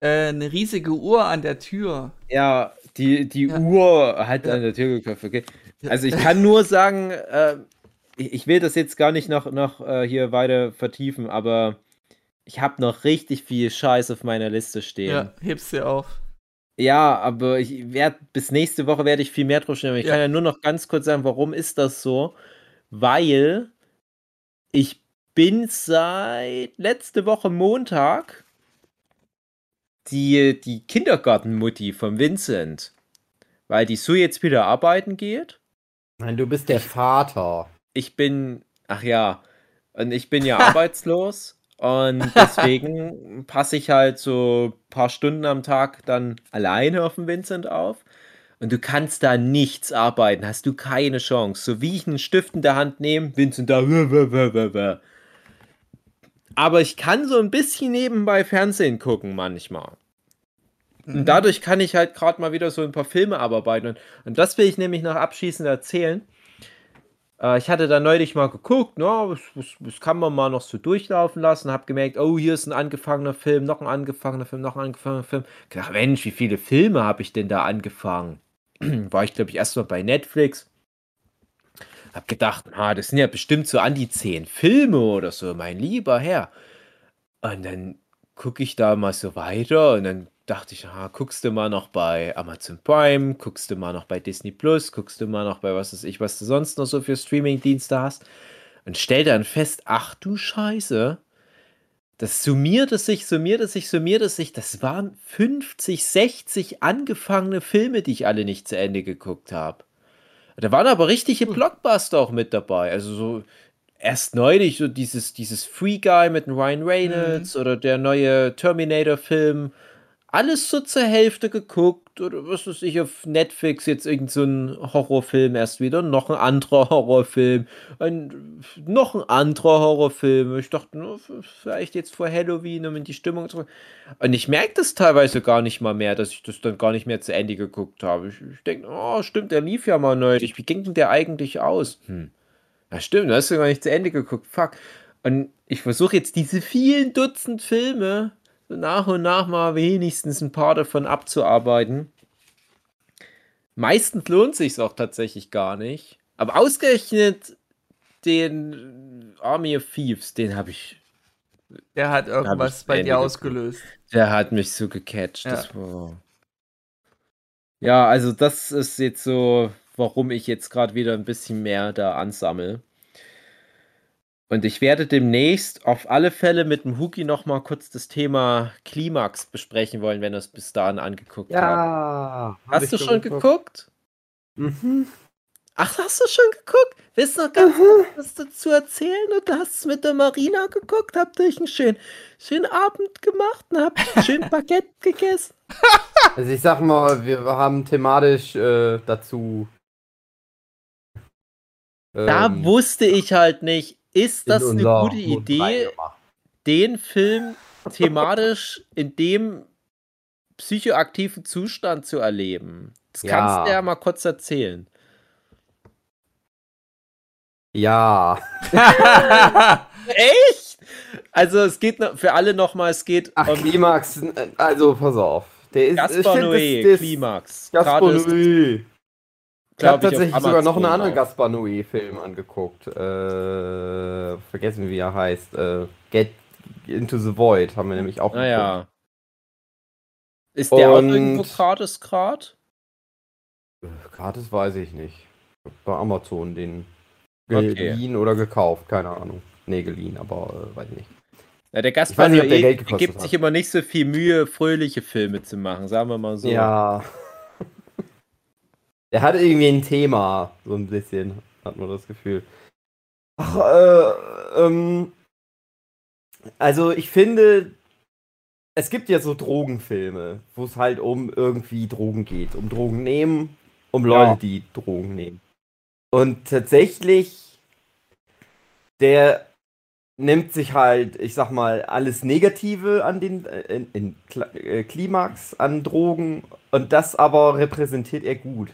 äh, eine riesige Uhr an der Tür. Ja, Die, die ja. Uhr hat an der Tür geklopft, okay. Also ich kann nur sagen, äh, ich, will das jetzt gar nicht noch, noch äh, hier weiter vertiefen, aber ich habe noch richtig viel Scheiß auf meiner Liste stehen. Ja, hebst du auf. Ja, aber ich werde bis nächste Woche werde ich viel mehr drauf stehen. Ich ja. kann ja nur noch ganz kurz sagen, warum ist das so? Weil ich bin seit letzte Woche Montag die, die Kindergartenmutti von Vincent. Weil die Sue jetzt wieder arbeiten geht. Nein, du bist der Vater. Ich bin, ach ja, und ich bin ja arbeitslos. Und deswegen passe ich halt so ein paar Stunden am Tag dann alleine auf den Vincent auf. Und du kannst da nichts arbeiten, hast du keine Chance. So wie ich einen Stift in der Hand nehme, Vincent da. Aber ich kann so ein bisschen nebenbei Fernsehen gucken manchmal. Und mhm. dadurch kann ich halt gerade mal wieder so ein paar Filme abarbeiten. Und, und das will ich nämlich noch abschließend erzählen. Äh, ich hatte da neulich mal geguckt, ne, das, das, das, kann man mal noch so durchlaufen lassen, habe gemerkt, oh, hier ist ein angefangener Film, noch ein angefangener Film, noch ein angefangener Film. Ich dachte, Mensch, wie viele Filme habe ich denn da angefangen? War ich, glaube ich, erstmal bei Netflix. Hab gedacht, na, das sind ja bestimmt so an die zehn Filme oder so, mein lieber Herr. Und dann gucke ich da mal so weiter und dann dachte ich, aha, guckst du mal noch bei Amazon Prime, guckst du mal noch bei Disney Plus, guckst du mal noch bei was weiß ich, was du sonst noch so für Streaming-Dienste hast und stell dann fest, ach du Scheiße, das summierte sich, summierte sich, summierte sich, das waren 50, 60 angefangene Filme, die ich alle nicht zu Ende geguckt habe. Da waren aber richtige hm. Blockbuster auch mit dabei, also so erst neulich so dieses, dieses Free Guy mit Ryan Reynolds mhm. oder der neue Terminator-Film alles so zur Hälfte geguckt oder was weiß ich, auf Netflix jetzt irgend so ein Horrorfilm erst wieder, noch ein anderer Horrorfilm, ein, noch ein anderer Horrorfilm. Ich dachte, nur vielleicht jetzt vor Halloween, um in die Stimmung zu Und ich merke das teilweise gar nicht mal mehr, dass ich das dann gar nicht mehr zu Ende geguckt habe. Ich, ich denke, oh, stimmt, der lief ja mal neulich. Wie ging denn der eigentlich aus? Hm. Ja, stimmt, da hast du gar nicht zu Ende geguckt. Fuck. Und ich versuche jetzt diese vielen Dutzend Filme nach und nach mal wenigstens ein paar davon abzuarbeiten. Meistens lohnt sich auch tatsächlich gar nicht. Aber ausgerechnet den Army of Thieves, den habe ich. Der hat irgendwas bei dir ausgelöst. Der hat mich so gecatcht. Ja. War... ja, also das ist jetzt so, warum ich jetzt gerade wieder ein bisschen mehr da ansammle. Und ich werde demnächst auf alle Fälle mit dem Huki noch mal kurz das Thema Klimax besprechen wollen, wenn er es bis dahin angeguckt ja, hat. Ja. Hast du schon geguckt? Mhm. Ach, hast du schon geguckt? Willst du noch ganz mhm. was dazu erzählen? Und du hast es mit der Marina geguckt, habt euch einen schönen, schönen Abend gemacht und habt ein schön Baguette gegessen. Also ich sag mal, wir haben thematisch äh, dazu. Da ähm, wusste ich halt nicht, ist das eine gute Idee, den Film thematisch in dem psychoaktiven Zustand zu erleben? Das ja. kannst du ja mal kurz erzählen. Ja. Echt? Also es geht für alle nochmal, es geht Ach, um Klimax, also pass auf. Der ist Gaspar Noé, Klimax. Gaspar Noé. Ich habe tatsächlich sogar noch einen anderen Gaspar Noé-Film angeguckt. Äh, vergessen, wie er heißt. Äh, Get Into the Void haben wir nämlich auch naja. Ist der Und... auch irgendwo gratis grad? Gratis weiß ich nicht. Bei Amazon den geliehen okay. oder gekauft, keine Ahnung. Nee, geliehen, aber äh, weiß ich nicht. Ja, der Gaspar Noé der gibt hat. sich immer nicht so viel Mühe, fröhliche Filme zu machen, sagen wir mal so. Ja. Er hat irgendwie ein Thema, so ein bisschen, hat man das Gefühl. Ach, äh, ähm, also ich finde, es gibt ja so Drogenfilme, wo es halt um irgendwie Drogen geht, um Drogen nehmen, um Leute, ja. die Drogen nehmen. Und tatsächlich, der nimmt sich halt, ich sag mal, alles Negative an den äh, in, in äh, Klimax an Drogen und das aber repräsentiert er gut.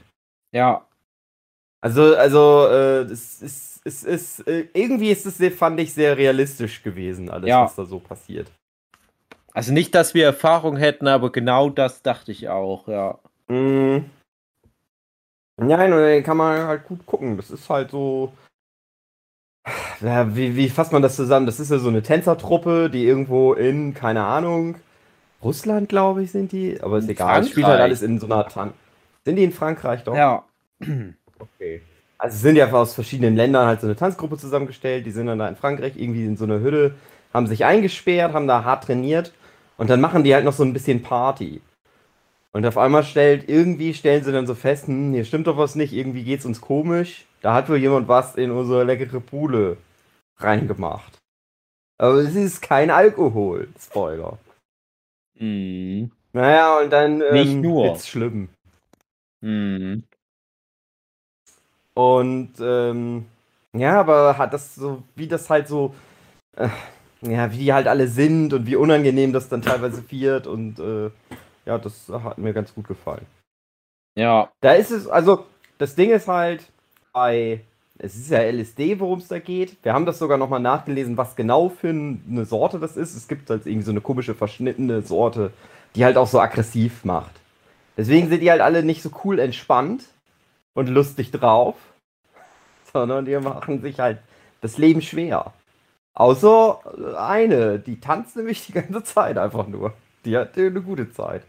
Ja. Also, also, äh, es ist, es ist, äh, irgendwie ist es, fand ich, sehr realistisch gewesen, alles, ja. was da so passiert. Also nicht, dass wir Erfahrung hätten, aber genau das dachte ich auch, ja. Mhm. Nein, kann man halt gut gucken. Das ist halt so. Ja, wie, wie fasst man das zusammen? Das ist ja so eine Tänzertruppe, die irgendwo in, keine Ahnung, Russland, glaube ich, sind die. Aber ist egal. Es spielt halt Frankreich. alles in so einer Tan Sind die in Frankreich doch? Ja. Okay. Also sind ja aus verschiedenen Ländern halt so eine Tanzgruppe zusammengestellt, die sind dann da in Frankreich irgendwie in so einer Hütte, haben sich eingesperrt, haben da hart trainiert und dann machen die halt noch so ein bisschen Party. Und auf einmal stellt, irgendwie stellen sie dann so fest, hm, hier stimmt doch was nicht, irgendwie geht's uns komisch. Da hat wohl jemand was in unsere leckere Bude reingemacht. Aber es ist kein Alkohol, Spoiler. Mhm. Naja, und dann ähm, Nicht nur. wird's schlimm. Mhm. Und ähm, ja, aber hat das so, wie das halt so, äh, ja, wie die halt alle sind und wie unangenehm das dann teilweise wird und äh, ja, das hat mir ganz gut gefallen. Ja. Da ist es, also das Ding ist halt bei, es ist ja LSD, worum es da geht. Wir haben das sogar nochmal nachgelesen, was genau für eine Sorte das ist. Es gibt halt irgendwie so eine komische verschnittene Sorte, die halt auch so aggressiv macht. Deswegen sind die halt alle nicht so cool entspannt und lustig drauf, sondern die machen sich halt das Leben schwer. Außer eine, die tanzt nämlich die ganze Zeit einfach nur. Die hat eine gute Zeit.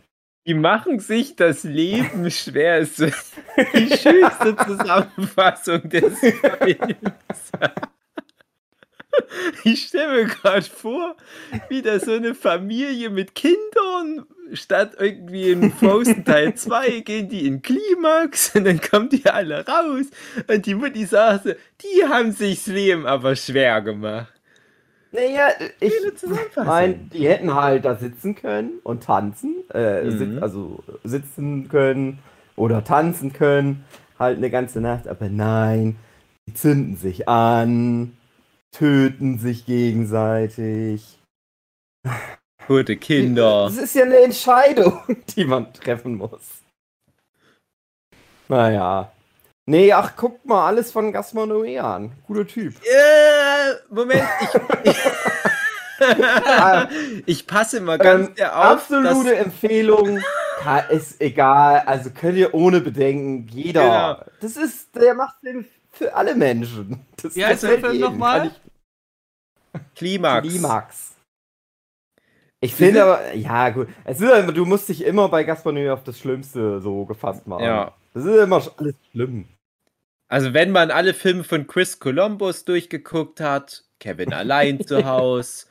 Die machen sich das Leben schwer. Ist so die schönste Zusammenfassung des Films. Ich stelle mir gerade vor, wie da so eine Familie mit Kindern statt irgendwie in Frozen Teil 2 gehen die in Klimax und dann kommen die alle raus und die Mutti sagt so, die haben sich das Leben aber schwer gemacht. Naja, ich meine, die hätten halt da sitzen können und tanzen, äh, Mhm. sit also sitzen können oder tanzen können, halt eine ganze Nacht, aber nein, die zünden sich an, töten sich gegenseitig. Tote Kinder. Das ist ja eine Entscheidung, die man treffen muss. Naja. Nee, ach, guck mal, alles von Gaspar Noé an. Guter Typ. Äh, Moment, ich, ich passe mal ganz Ähm, auf. Absolute dass- Empfehlung. Ist egal. Also könnt ihr ohne Bedenken. Jeder. Genau. Das ist, der macht den für alle Menschen. Das Wie heißt der Film nochmal? Klimax. Klimax. Ich finde aber, ja gut, es ist immer, du musst dich immer bei Gaspar Noé auf das Schlimmste so gefasst machen. Ja. Das ist immer alles schlimm. Also wenn man alle Filme von Chris Columbus durchgeguckt hat, Kevin allein zu Haus,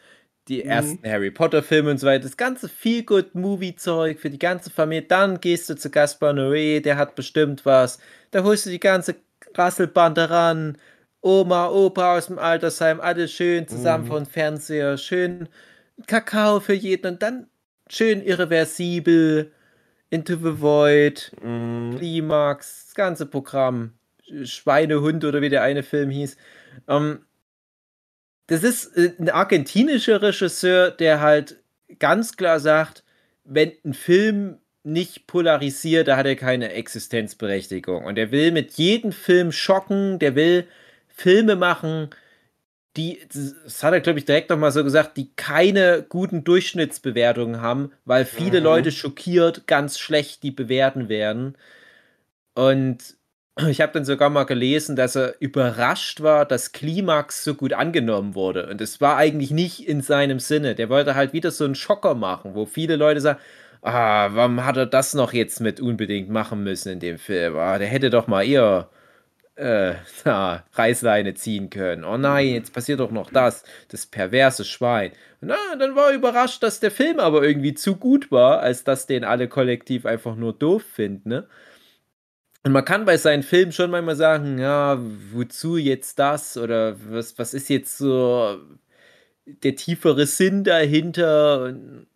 die Mhm. ersten Harry Potter Filme und so weiter, das ganze Feel-Good-Movie-Zeug für die ganze Familie, dann gehst du zu Gaspar Noé, der hat bestimmt was. Da holst du die ganze Rasselbande ran. Oma, Opa aus dem Altersheim, alle schön zusammen Mhm. vor dem Fernseher, schön Kakao für jeden und dann schön irreversibel, Into the Void, Mhm. Klimax, das ganze Programm. Schweinehund oder wie der eine Film hieß. Ähm, das ist äh, ein argentinischer Regisseur, der halt ganz klar sagt, wenn ein Film nicht polarisiert, da hat er keine Existenzberechtigung. Und er will mit jedem Film schocken, der will Filme machen, die, das hat er, glaube ich, direkt nochmal so gesagt, die keine guten Durchschnittsbewertungen haben, weil viele Mhm. Leute schockiert ganz schlecht die bewerten werden. Und ich habe dann sogar mal gelesen, dass er überrascht war, dass Klimax so gut angenommen wurde. Und es war eigentlich nicht in seinem Sinne. Der wollte halt wieder so einen Schocker machen, wo viele Leute sagen, ah, warum hat er das noch jetzt mit unbedingt machen müssen in dem Film? Ah, der hätte doch mal eher äh, na, Reißleine ziehen können. Oh nein, jetzt passiert doch noch das, das perverse Schwein. Na, dann war er überrascht, dass der Film aber irgendwie zu gut war, als dass den alle kollektiv einfach nur doof finden, ne? Und man kann bei seinen Filmen schon manchmal sagen, ja, wozu jetzt das? Oder was, was ist jetzt so der tiefere Sinn dahinter? Und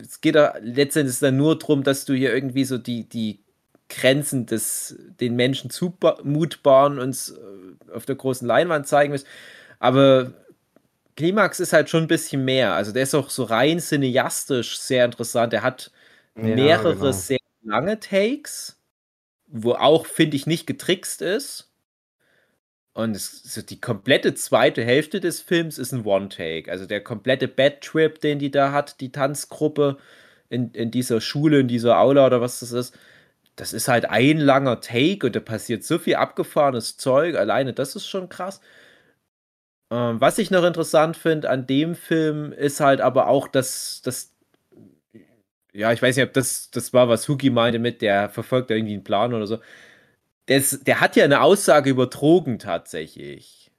es geht da letztendlich dann nur darum, dass du hier irgendwie so die, die Grenzen des den Menschen zumutbaren uns äh, auf der großen Leinwand zeigen müssen. Aber Klimax ist halt schon ein bisschen mehr. Also der ist auch so rein cineastisch sehr interessant. Er hat Ja, mehrere genau. sehr lange Takes, wo auch, finde ich, nicht getrickst ist. Und es, so die komplette zweite Hälfte des Films ist ein One-Take. Also der komplette Bad-Trip, den die da hat, die Tanzgruppe in, in dieser Schule, in dieser Aula oder was das ist, das ist halt ein langer Take und da passiert so viel abgefahrenes Zeug. Alleine das ist schon krass. Ähm, was ich noch interessant finde an dem Film ist halt aber auch, dass das ja, ich weiß nicht, ob das, das war, was Huki meinte mit, der verfolgt irgendwie einen Plan oder so. Das, der hat ja eine Aussage über Drogen tatsächlich.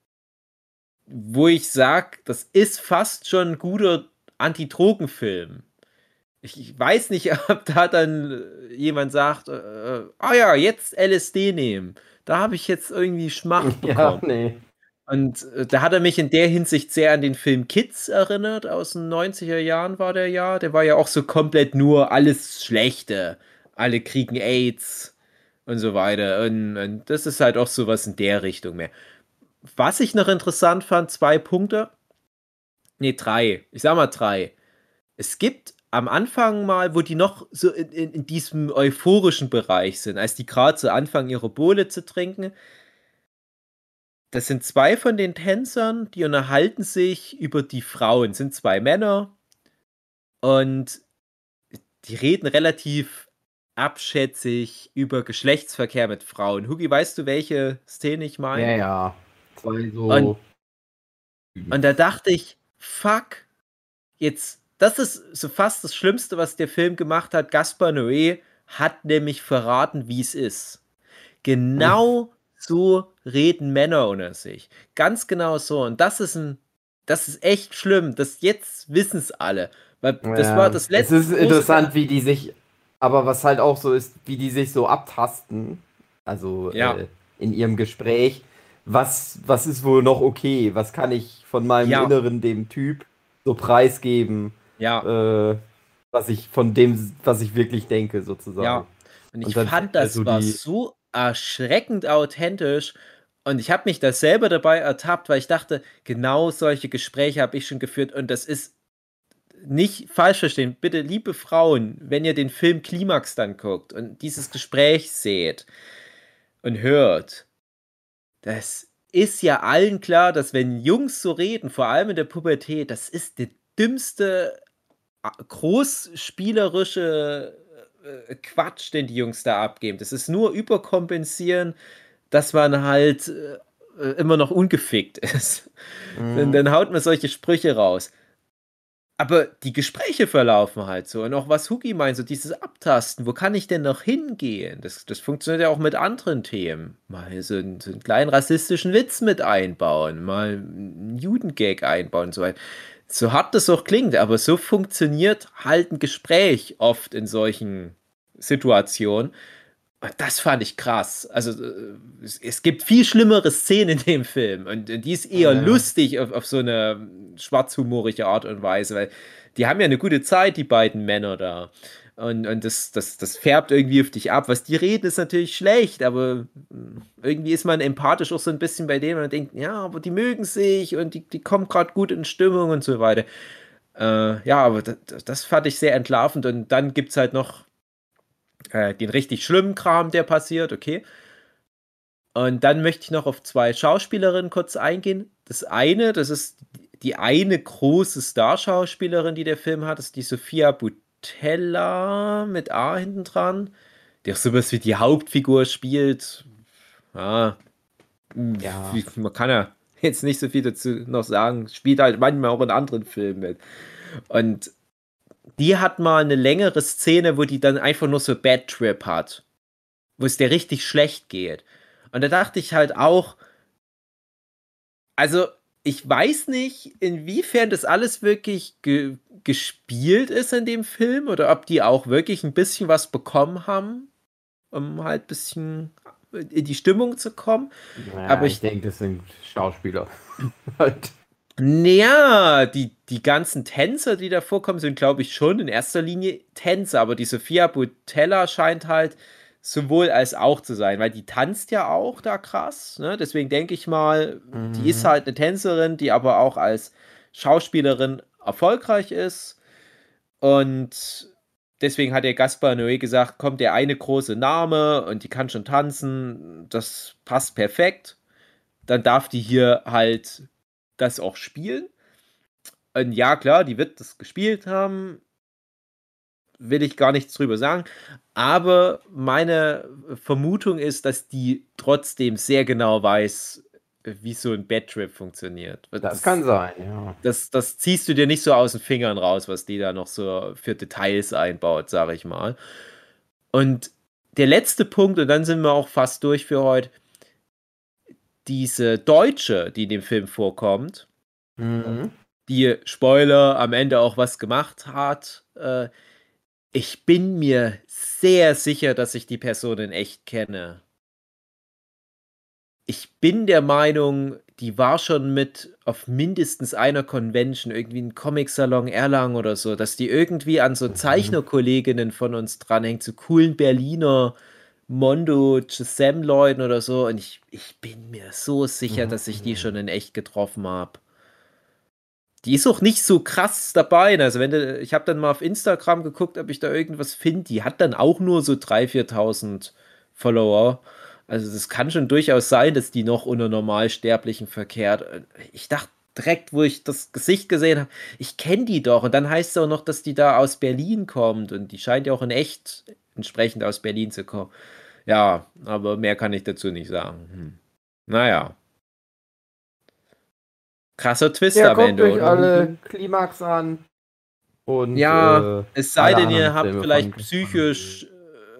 Wo ich sage, das ist fast schon ein guter Anti-Drogen-Film. Ich, ich, weiß nicht, ob da dann jemand sagt, äh, äh ah ja, jetzt LSD nehmen. Da habe ich jetzt irgendwie Schmacht bekommen. Ja, nee. Und äh, da hat er mich in der Hinsicht sehr an den Film Kids erinnert, aus den 90er Jahren war der ja. Der war ja auch so komplett nur alles Schlechte. Alle kriegen AIDS und so weiter. Und, und das ist halt auch sowas in der Richtung mehr. Was ich noch interessant fand, zwei Punkte. Ne, drei. Ich sag mal drei. Es gibt am Anfang mal, wo die noch so in, in, in diesem euphorischen Bereich sind, als die gerade so anfangen, ihre Bohle zu trinken, das sind zwei von den Tänzern, die unterhalten sich über die Frauen. Das sind zwei Männer und die reden relativ abschätzig über Geschlechtsverkehr mit Frauen. Hugi, weißt du, welche Szene ich meine? Ja, ja. Zwei so. Und, und da dachte ich, fuck, jetzt, das ist so fast das Schlimmste, was der Film gemacht hat. Gaspar Noé hat nämlich verraten, wie es ist. Genau so reden Männer unter sich. Ganz genau so. Und das ist ein, das ist echt schlimm. Das jetzt wissen es alle. Weil das ja, war das letzte. Es ist interessant, wie die sich, aber was halt auch so ist, wie die sich so abtasten. Also ja. äh, in ihrem Gespräch. Was, was ist wohl noch okay? Was kann ich von meinem ja. Inneren dem Typ so preisgeben? Ja. Äh, was ich von dem, was ich wirklich denke, sozusagen. Ja. Und ich Und fand, das also war so erschreckend authentisch. Und ich habe mich da selber dabei ertappt, weil ich dachte, genau solche Gespräche habe ich schon geführt. Und das ist nicht falsch verstehen. Bitte, liebe Frauen, wenn ihr den Film Klimax dann guckt und dieses Gespräch seht und hört, das ist ja allen klar, dass wenn Jungs so reden, vor allem in der Pubertät, das ist der dümmste, großspielerische äh, Quatsch, den die Jungs da abgeben. Das ist nur überkompensieren, dass man halt äh, immer noch ungefickt ist. Mhm. Dann, dann haut man solche Sprüche raus. Aber die Gespräche verlaufen halt so. Und auch was Hugi meint, so dieses Abtasten, wo kann ich denn noch hingehen? Das, das funktioniert ja auch mit anderen Themen. Mal so einen, so einen kleinen rassistischen Witz mit einbauen, mal einen Judengag einbauen und so weiter so hart das auch klingt, aber so funktioniert halt ein Gespräch oft in solchen Situationen. Das fand ich krass. Also äh, es, es, gibt viel schlimmere Szenen in dem Film und die ist eher ja. lustig auf, auf, so eine schwarzhumorige Art und Weise, weil die haben ja eine gute Zeit, die beiden Männer da. Und, und das, das, das färbt irgendwie auf dich ab. Was die reden, ist natürlich schlecht, aber hm, irgendwie ist man empathisch auch so ein bisschen bei denen und denkt, ja, aber die mögen sich und die, die kommen gerade gut in Stimmung und so weiter. Äh, ja, aber das, das, fand ich sehr entlarvend. Und dann gibt es halt noch äh, den richtig schlimmen Kram, der passiert, okay. Und dann möchte ich noch auf zwei Schauspielerinnen kurz eingehen. Das eine, das ist die eine große Starschauspielerin, die der Film hat, das ist die Sophia Bout Teller mit A hinten dran, der auch sowas wie die Hauptfigur spielt. Ja, ja. man kann ja jetzt nicht so viel dazu noch sagen. Spielt halt manchmal auch in anderen Filmen mit. Und die hat mal eine längere Szene, wo die dann einfach nur so Bad Trip hat. Wo es der richtig schlecht geht. Und da dachte ich halt auch, also ich weiß nicht, inwiefern das alles wirklich ge gespielt ist in dem Film oder ob die auch wirklich ein bisschen was bekommen haben, um halt ein bisschen in die Stimmung zu kommen. Naja, Aber ich, ich denke, das sind Schauspieler. Naja, die, die ganzen Tänzer, die da vorkommen, sind, glaube ich, schon in erster Linie Tänzer. Aber die Sophia Butella scheint halt sowohl als auch zu sein, weil die tanzt ja auch da krass. Ne? Deswegen denke ich mal, mhm. die ist mhm. halt eine Tänzerin, die aber auch als Schauspielerin erfolgreich ist. Und deswegen hat der Gaspar Noé gesagt, kommt der eine große Name und die kann schon tanzen, das passt perfekt. Dann darf die hier halt das auch spielen. Und ja, klar, die wird das gespielt haben will ich gar nichts drüber sagen. Aber meine Vermutung ist, dass die trotzdem sehr genau weiß, wie so ein Bad Trip funktioniert. Das, das, kann sein, ja. Das, das ziehst du dir nicht so aus den Fingern raus, was die da noch so für Details einbaut, sage ich mal. Und der letzte Punkt, und dann sind wir auch fast durch für heute. Diese Deutsche, die in dem Film vorkommt, mhm. die Spoiler am Ende auch was gemacht hat, äh, ich bin mir sehr sicher, dass ich die Person in echt kenne ich bin der Meinung, die war schon mit auf mindestens einer Convention, irgendwie ein Comic-Salon Erlangen oder so, dass die irgendwie an so mhm. Zeichnerkolleginnen von uns dranhängt, zu so coolen Berliner Mondo, Sam-Leuten oder so. Und ich, ich bin mir so sicher, mhm. dass ich die schon in echt getroffen habe. Die ist auch nicht so krass dabei. Also wenn du, ich habe dann mal auf Instagram geguckt, ob ich da irgendwas finde. Die hat dann auch nur so 3.000, 4.000 Follower. Also es kann schon durchaus sein, dass die noch unter Normalsterblichen verkehrt. Ich dachte direkt, wo ich das Gesicht gesehen habe, ich kenne die doch. Und dann heißt es auch noch, dass die da aus Berlin kommt. Und die scheint ja auch in echt entsprechend aus Berlin zu kommen. Ja, aber mehr kann ich dazu nicht sagen. Hm. Naja. Krasser Twist ja, am Ende, euch oder? alle Klimax an. Und, ja, äh, es sei denn, ihr habt vielleicht psychisch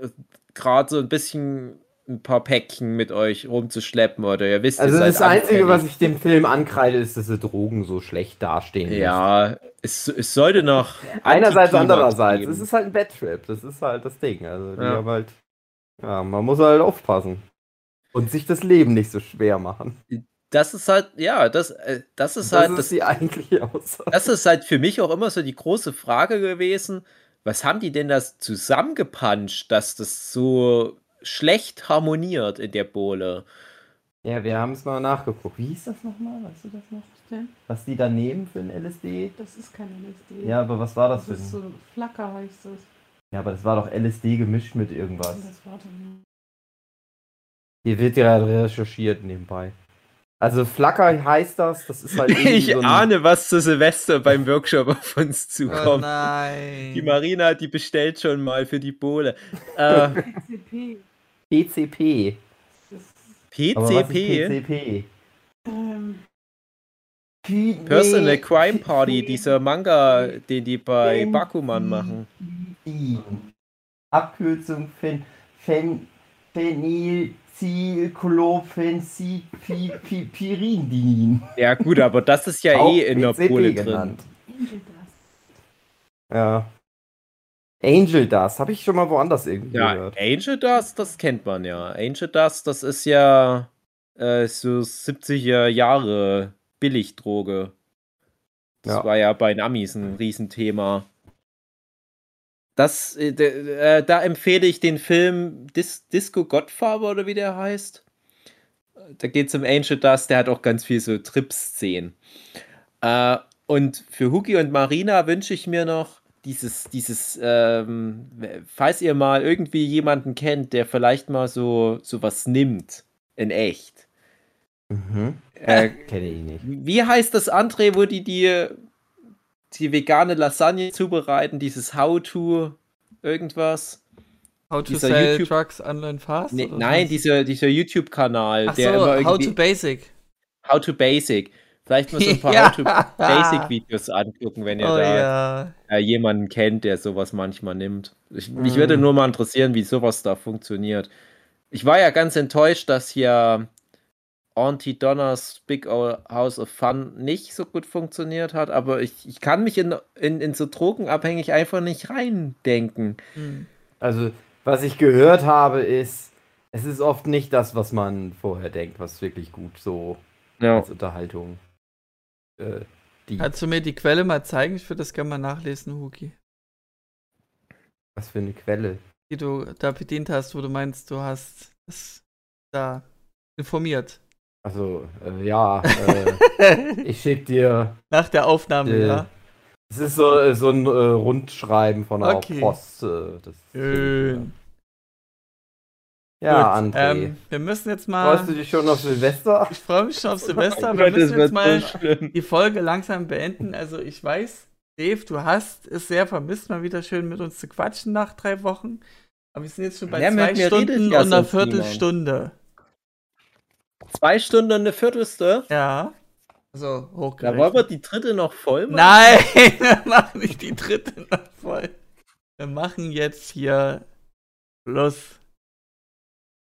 äh, gerade so ein bisschen ein paar Päckchen mit euch rumzuschleppen oder ihr wisst Also das Einzige, was ich dem Film ankreide, ist, dass die Drogen so schlecht dastehen. Ja, es, es sollte noch. Einerseits, andererseits. Es ist halt ein Bad Trip. Das ist halt das Ding. Also ja. halt. Ja, man muss halt aufpassen. Und sich das Leben nicht so schwer machen. Das ist halt, ja, das, äh, das ist halt. Das ist die eigentliche Aussage. Das ist halt für mich auch immer so die große Frage gewesen. Was haben die denn das zusammengepanscht, dass das so schlecht harmoniert in der Bohle. Ja, wir haben es mal nachgeguckt. Wie hieß das nochmal? Weißt du das noch? Denn? Was die da nehmen für ein LSD? Das ist kein LSD. Ja, aber was war das, das für ein? Das ist so Flacker heißt das. Ja, aber das war doch LSD gemischt mit irgendwas. Das war. Hier wird ja recherchiert nebenbei. Also Flacker heißt das, das ist halt Ich so ahne, was zu Silvester beim Workshop auf uns zukommt. Oh nein. Die Marina, die bestellt schon mal für die Bohle. äh, PCP. PCP. PCP? PCP. Ähm, Personal Crime Party, dieser Manga, den die bei Bakuman machen. Abkürzung Fen, Fen, Phenylchlorphenzipirindin. Ja gut, aber das ist ja eh in der Pole drin. Ja. Angel Dust, habe ich schon mal woanders irgendwie ja, gehört. Angel Dust, das kennt man ja. Angel Dust, das ist ja äh, so 70er Jahre Billigdroge. Das ja. war ja bei den Amis ein Riesenthema. Das, äh, äh, da empfehle ich den Film Dis Disco Godfather oder wie der heißt. Da geht es um Angel Dust, der hat auch ganz viel so Trip-Szenen. Äh, und für Huki und Marina wünsche ich mir noch dieses, dieses, ähm, falls ihr mal irgendwie jemanden kennt, der vielleicht mal so, so was nimmt, in echt. Mhm. Äh, Kenne ich nicht. Wie heißt das André, wo die die, die vegane Lasagne zubereiten, dieses How-to irgendwas? How to dieser sell YouTube trucks online fast? Nee, nein, dieser, dieser YouTube-Kanal, der so, immer irgendwie... How to basic. How to basic. Vielleicht mal so ein paar ja. How-to-Basic-Videos angucken, wenn ihr oh, da ja. äh, jemanden kennt, der sowas manchmal nimmt. Ich, mm. Mich würde nur mal interessieren, wie sowas da funktioniert. Ich war ja ganz enttäuscht, dass hier Auntie Donners Big House of Fun nicht so gut funktioniert hat, aber ich, ich kann mich in, in, in so drogenabhängig einfach nicht reindenken. Mm. Also, was ich gehört habe, ist, es ist oft nicht das, was man vorher denkt, was wirklich gut so ja. als Unterhaltung äh, die. Kannst du mir die Quelle mal zeigen? Ich würde das gerne mal nachlesen, Huki. Was für eine Quelle? Die du da bedient hast, wo du meinst, du hast es da informiert. Also, äh, ja, äh, ich schick dir. Nach der Aufnahme, äh, ja. Es ist so, so ein äh, Rundschreiben von der okay. Post. Äh, Schön. Ja, Gut, André. Ähm, wir müssen jetzt mal. Freust du dich schon auf Silvester? Ich freue mich schon auf Silvester. wir müssen jetzt mal so die Folge langsam beenden. Also ich weiß, Dave, du hast es sehr vermisst, mal wieder schön mit uns zu quatschen nach drei Wochen. Aber wir sind jetzt schon bei Ja, zwei Stunden und einer niemand. Viertelstunde. Zwei Stunden und eine Viertelstunde. Ja. Also Da hochgerechnet. wollen wir die dritte noch voll machen. Nein, wir machen nicht die dritte noch voll. Wir machen jetzt hier Schluss.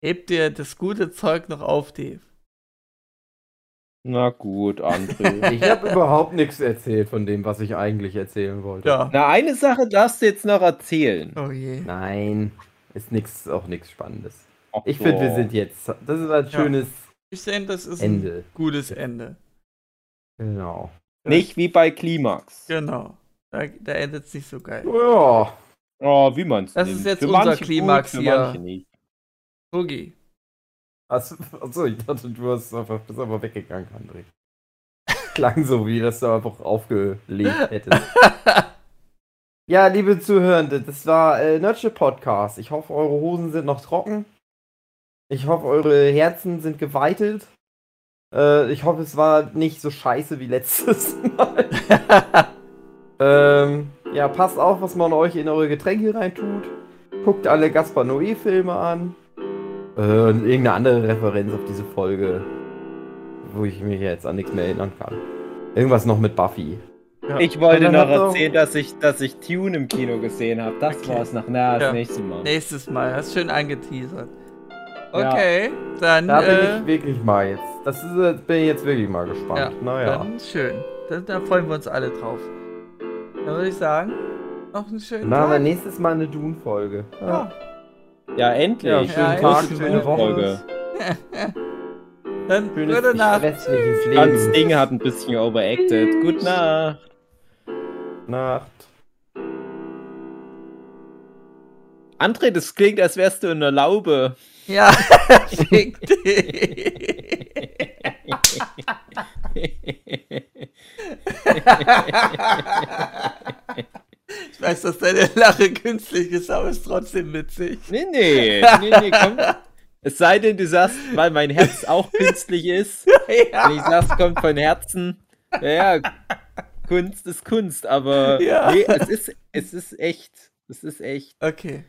Hebt dir das gute Zeug noch auf, Dave. Na gut, André. Ich habe überhaupt nichts erzählt von dem, was ich eigentlich erzählen wollte. Ja. Na, eine Sache darfst du jetzt noch erzählen. Oh je. Nein, ist nix, auch nichts Spannendes. Ach Ich finde, wir so. sind jetzt. Das ist ein Ja. Ich denke, das ist ein Ende. gutes Ende. Genau. Nicht wie bei Klimax. Genau. Da, da endet es nicht so geil. Ja. Oh, wie man's Das nimmt. ist jetzt Für unser Klimax gut, für hier. nicht. Hugi. Achso, achso, ich dachte, du hast einfach, bist aber weggegangen, André. Klang so, wie dass du einfach aufgelegt hättest. ja, liebe Zuhörende, das war äh, Nerdship Podcast. Ich hoffe, eure Hosen sind noch trocken. Ich hoffe, eure Herzen sind geweitet. Äh, ich hoffe, es war nicht so scheiße wie letztes Mal. ähm, ja, passt auf, was man euch in eure Getränke reintut. Guckt alle Gaspar Noé-Filme an. Äh, und irgendeine andere Referenz auf diese Folge, wo ich mich jetzt an nichts mehr erinnern kann. Irgendwas noch mit Buffy. Ja. Ich wollte noch erzählen, dass ich, dass ich Tune im Kino gesehen habe. Das Okay. war's noch. Na, das Ja. nächste Mal. Nächstes Mal. Hast schön angeteasert. Ja. Okay, dann, Da bin äh, ich wirklich mal jetzt. Das ist, äh, bin ich jetzt wirklich mal gespannt. ja, naja. dann schön. Da, da freuen wir uns alle drauf. Dann würde ich sagen, noch einen schönen Dann haben wir Tag. nächstes Mal eine Dune-Folge. Ja. Ja, endlich. Ja, schönen Ja, Tag, schöne eine Woche. Folge. Dann Schönes gute Nacht. Das Ding hat ein bisschen overacted. Gute Nacht. Nacht. André, das klingt, als wärst du in der Laube. Ja, fick dich. Ich weiß, dass deine Lache künstlich ist, aber ist trotzdem witzig. nee, nee, nee, nee, komm. Es sei denn, du sagst, weil mein Herz auch künstlich ist. Ja. Wenn ich sag's, kommt von Herzen. Ja, ja, Kunst ist Kunst, aber Ja. nee, es ist, es ist echt. Es ist echt. Okay.